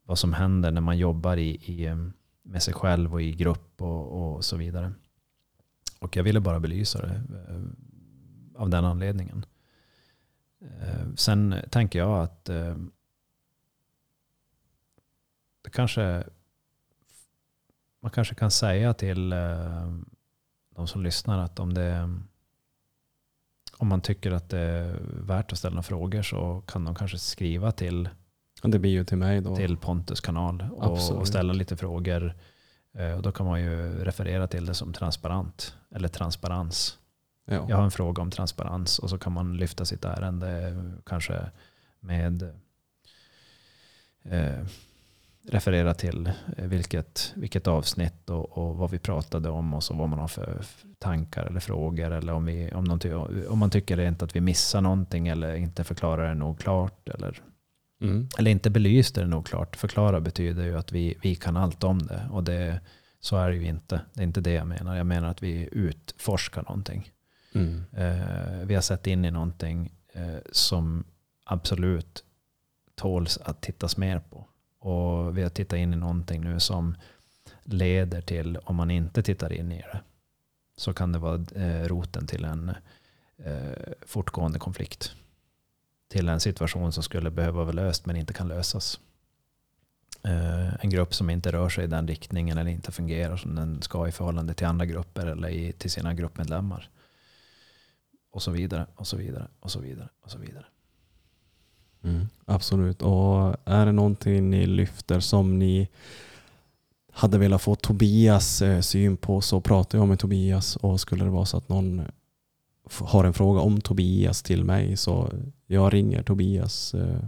vad som händer när man jobbar i, i, eh, med sig själv och i grupp och, och så vidare. Och jag ville bara belysa det eh, av den anledningen. Eh, Sen tänker jag att eh, det kanske, man kanske kan säga till de som lyssnar att om, det, om man tycker att det är värt att ställa frågor så kan de kanske skriva till, Det blir ju till mig då. till Pontus kanal och, och ställa lite frågor. Eh, Och då kan man ju referera till det som transparent eller transparens. Ja. Jag har en fråga om transparens och så kan man lyfta sitt ärende kanske med eh, referera till eh, vilket, vilket avsnitt och, och vad vi pratade om och så vad man har för tankar eller frågor eller om, vi, om, någon om man tycker rent att vi missar någonting eller inte förklarar det nog klart eller, Mm. eller inte belyste det nog klart. Förklara betyder ju att vi, vi kan allt om det och det, så är det ju inte. Det är inte det jag menar. Jag menar att vi utforskar någonting. Mm. Eh, vi har sett in i någonting eh, som absolut tåls att tittas mer på. Och vi har tittat in i någonting nu som leder till, om man inte tittar in i det, så kan det vara eh, roten till en eh, fortgående konflikt. Till en situation som skulle behöva vara löst men inte kan lösas. Eh, en grupp som inte rör sig i den riktningen eller inte fungerar som den ska i förhållande till andra grupper eller i, till sina gruppmedlemmar och så vidare och så vidare och så vidare och så vidare. Mm. Absolut. Och är det någonting ni lyfter som ni hade velat få Tobias eh, syn på så pratar jag med Tobias och skulle det vara så att någon har en fråga om Tobias till mig så jag ringer Tobias eh,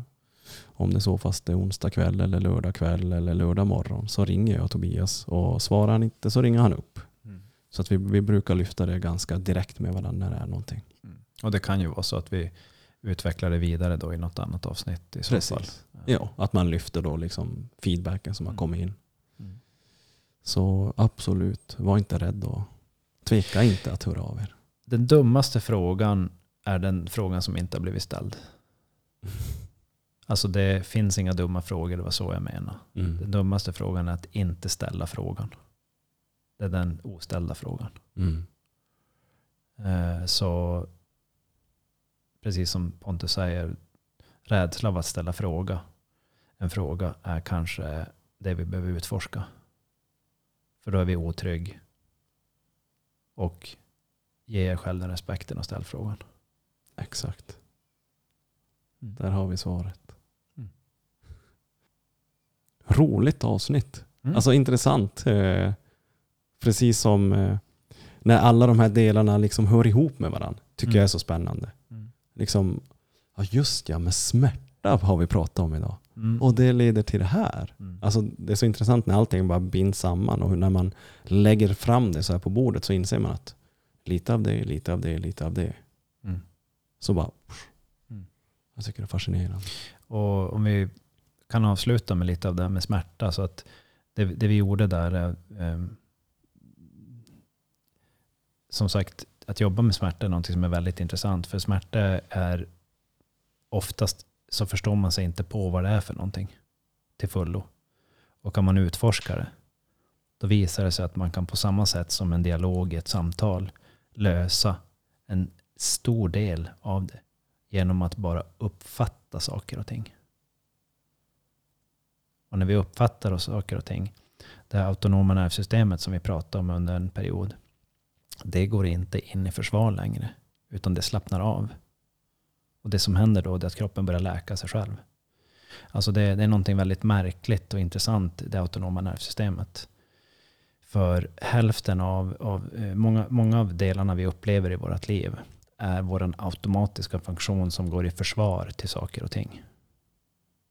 om det så fast det är onsdag kväll eller lördag kväll eller lördag morgon så ringer jag Tobias och svarar han inte så ringer han upp. Mm. Så att vi, vi brukar lyfta det ganska direkt med varandra när det är någonting. Och det kan ju vara så att vi utvecklar det vidare då i något annat avsnitt i så Precis. fall. Ja, att man lyfter då liksom feedbacken som har Mm. kommit in. Mm. Så absolut, var inte rädd och tveka inte att höra av er. Den dummaste frågan är den frågan som inte har blivit ställd. Alltså det finns inga dumma frågor, det var så jag menar. Den Mm. dummaste frågan är att inte ställa frågan. Det är den oställda frågan. Mm. Eh, Så precis som Pontus säger, rädsla av att ställa fråga. En fråga är kanske det vi behöver utforska. För då är vi otrygg. Och ge er själv den respekten och ställ frågan. Exakt. Mm. Där har vi svaret. Mm. Roligt avsnitt. Mm. Alltså intressant. Eh, precis som eh, när alla de här delarna liksom hör ihop med varandra. Tycker Mm. jag är så spännande. Mm. Liksom, ja just ja, med smärta har vi pratat om idag. Mm. Och det leder till det här. Mm. Alltså, det är så intressant när allting bara binds samman och när man lägger fram det så här på bordet så inser man att lite av det, lite av det, lite av det. Mm. Så bara, Mm. jag tycker det är fascinerande. Och om vi kan avsluta med lite av det här med smärta. Så att det, det vi gjorde där är, ehm, som sagt, att jobba med smärta är något som är väldigt intressant. För smärta är oftast så förstår man sig inte på vad det är för någonting till fullo. Och kan man utforska det, då visar det sig att man kan på samma sätt som en dialog i ett samtal lösa en stor del av det genom att bara uppfatta saker och ting. Och när vi uppfattar oss saker och ting, det autonoma nervsystemet som vi pratade om under en period, det går inte in i försvar längre, utan det slappnar av. Och det som händer då är att kroppen börjar läka sig själv. Alltså det, det är någonting väldigt märkligt och intressant, det autonoma nervsystemet. För hälften av, av eh, många, många av delarna vi upplever i vårt liv är vår automatiska funktion som går i försvar till saker och ting.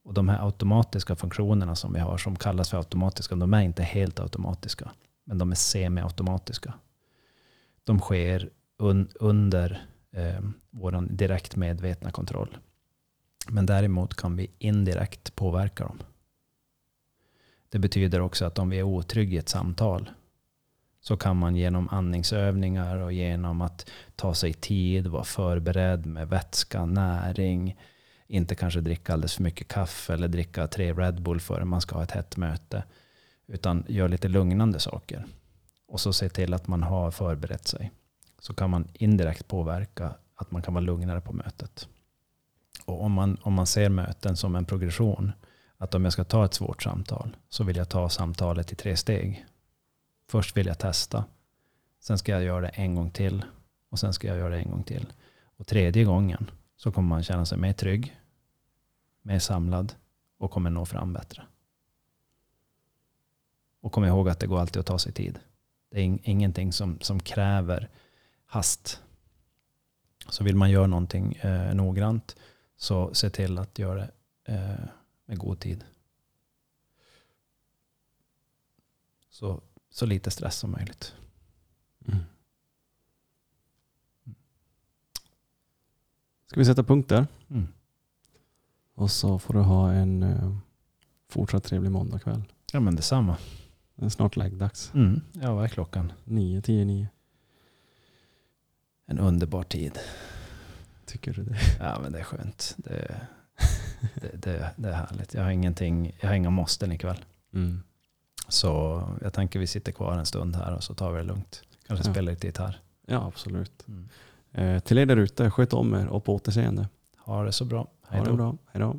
Och de här automatiska funktionerna som vi har, som kallas för automatiska, de är inte helt automatiska, men de är semi-automatiska. De sker un, under eh, vår direkt medvetna kontroll. Men däremot kan vi indirekt påverka dem. Det betyder också att om vi är otrygga i ett samtal så kan man genom andningsövningar och genom att ta sig tid, vara förberedd med vätska, näring, inte kanske dricka alldeles för mycket kaffe eller dricka tre Red Bull före man ska ha ett hett möte. Utan gör lite lugnande saker. Och så se till att man har förberett sig. Så kan man indirekt påverka att man kan vara lugnare på mötet. Och om man, om man ser möten som en progression, att om jag ska ta ett svårt samtal så vill jag ta samtalet i tre steg. Först vill jag testa. Sen ska jag göra det en gång till. Och sen ska jag göra det en gång till. Och tredje gången så kommer man känna sig mer trygg, mer samlad och kommer nå fram bättre. Och kom ihåg att det går alltid att ta sig tid. Det är ingenting som, som kräver hast. Så vill man göra någonting eh, noggrant så se till att göra det eh, med god tid. Så, så lite stress som möjligt. Mm. Ska vi sätta punkt där? Mm. Och så får du ha en eh, fortsatt trevlig måndagkväll. Ja men detsamma. Det är snart läggdags. Mm. Ja, vad är klockan? 9, 10, 9. En underbar tid. Tycker du det? Ja men det är skönt. Det, (laughs) det, det, det är härligt. Jag har, ingenting, jag har inga måsten ikväll. Mm. Så jag tänker vi sitter kvar en stund här och så tar vi det lugnt. Kanske Ja. spelar lite gitarr. Ja, absolut. Mm. Eh, till er där ute, sköt om er och på återseende. Ha det så. Hej bra. Hej då.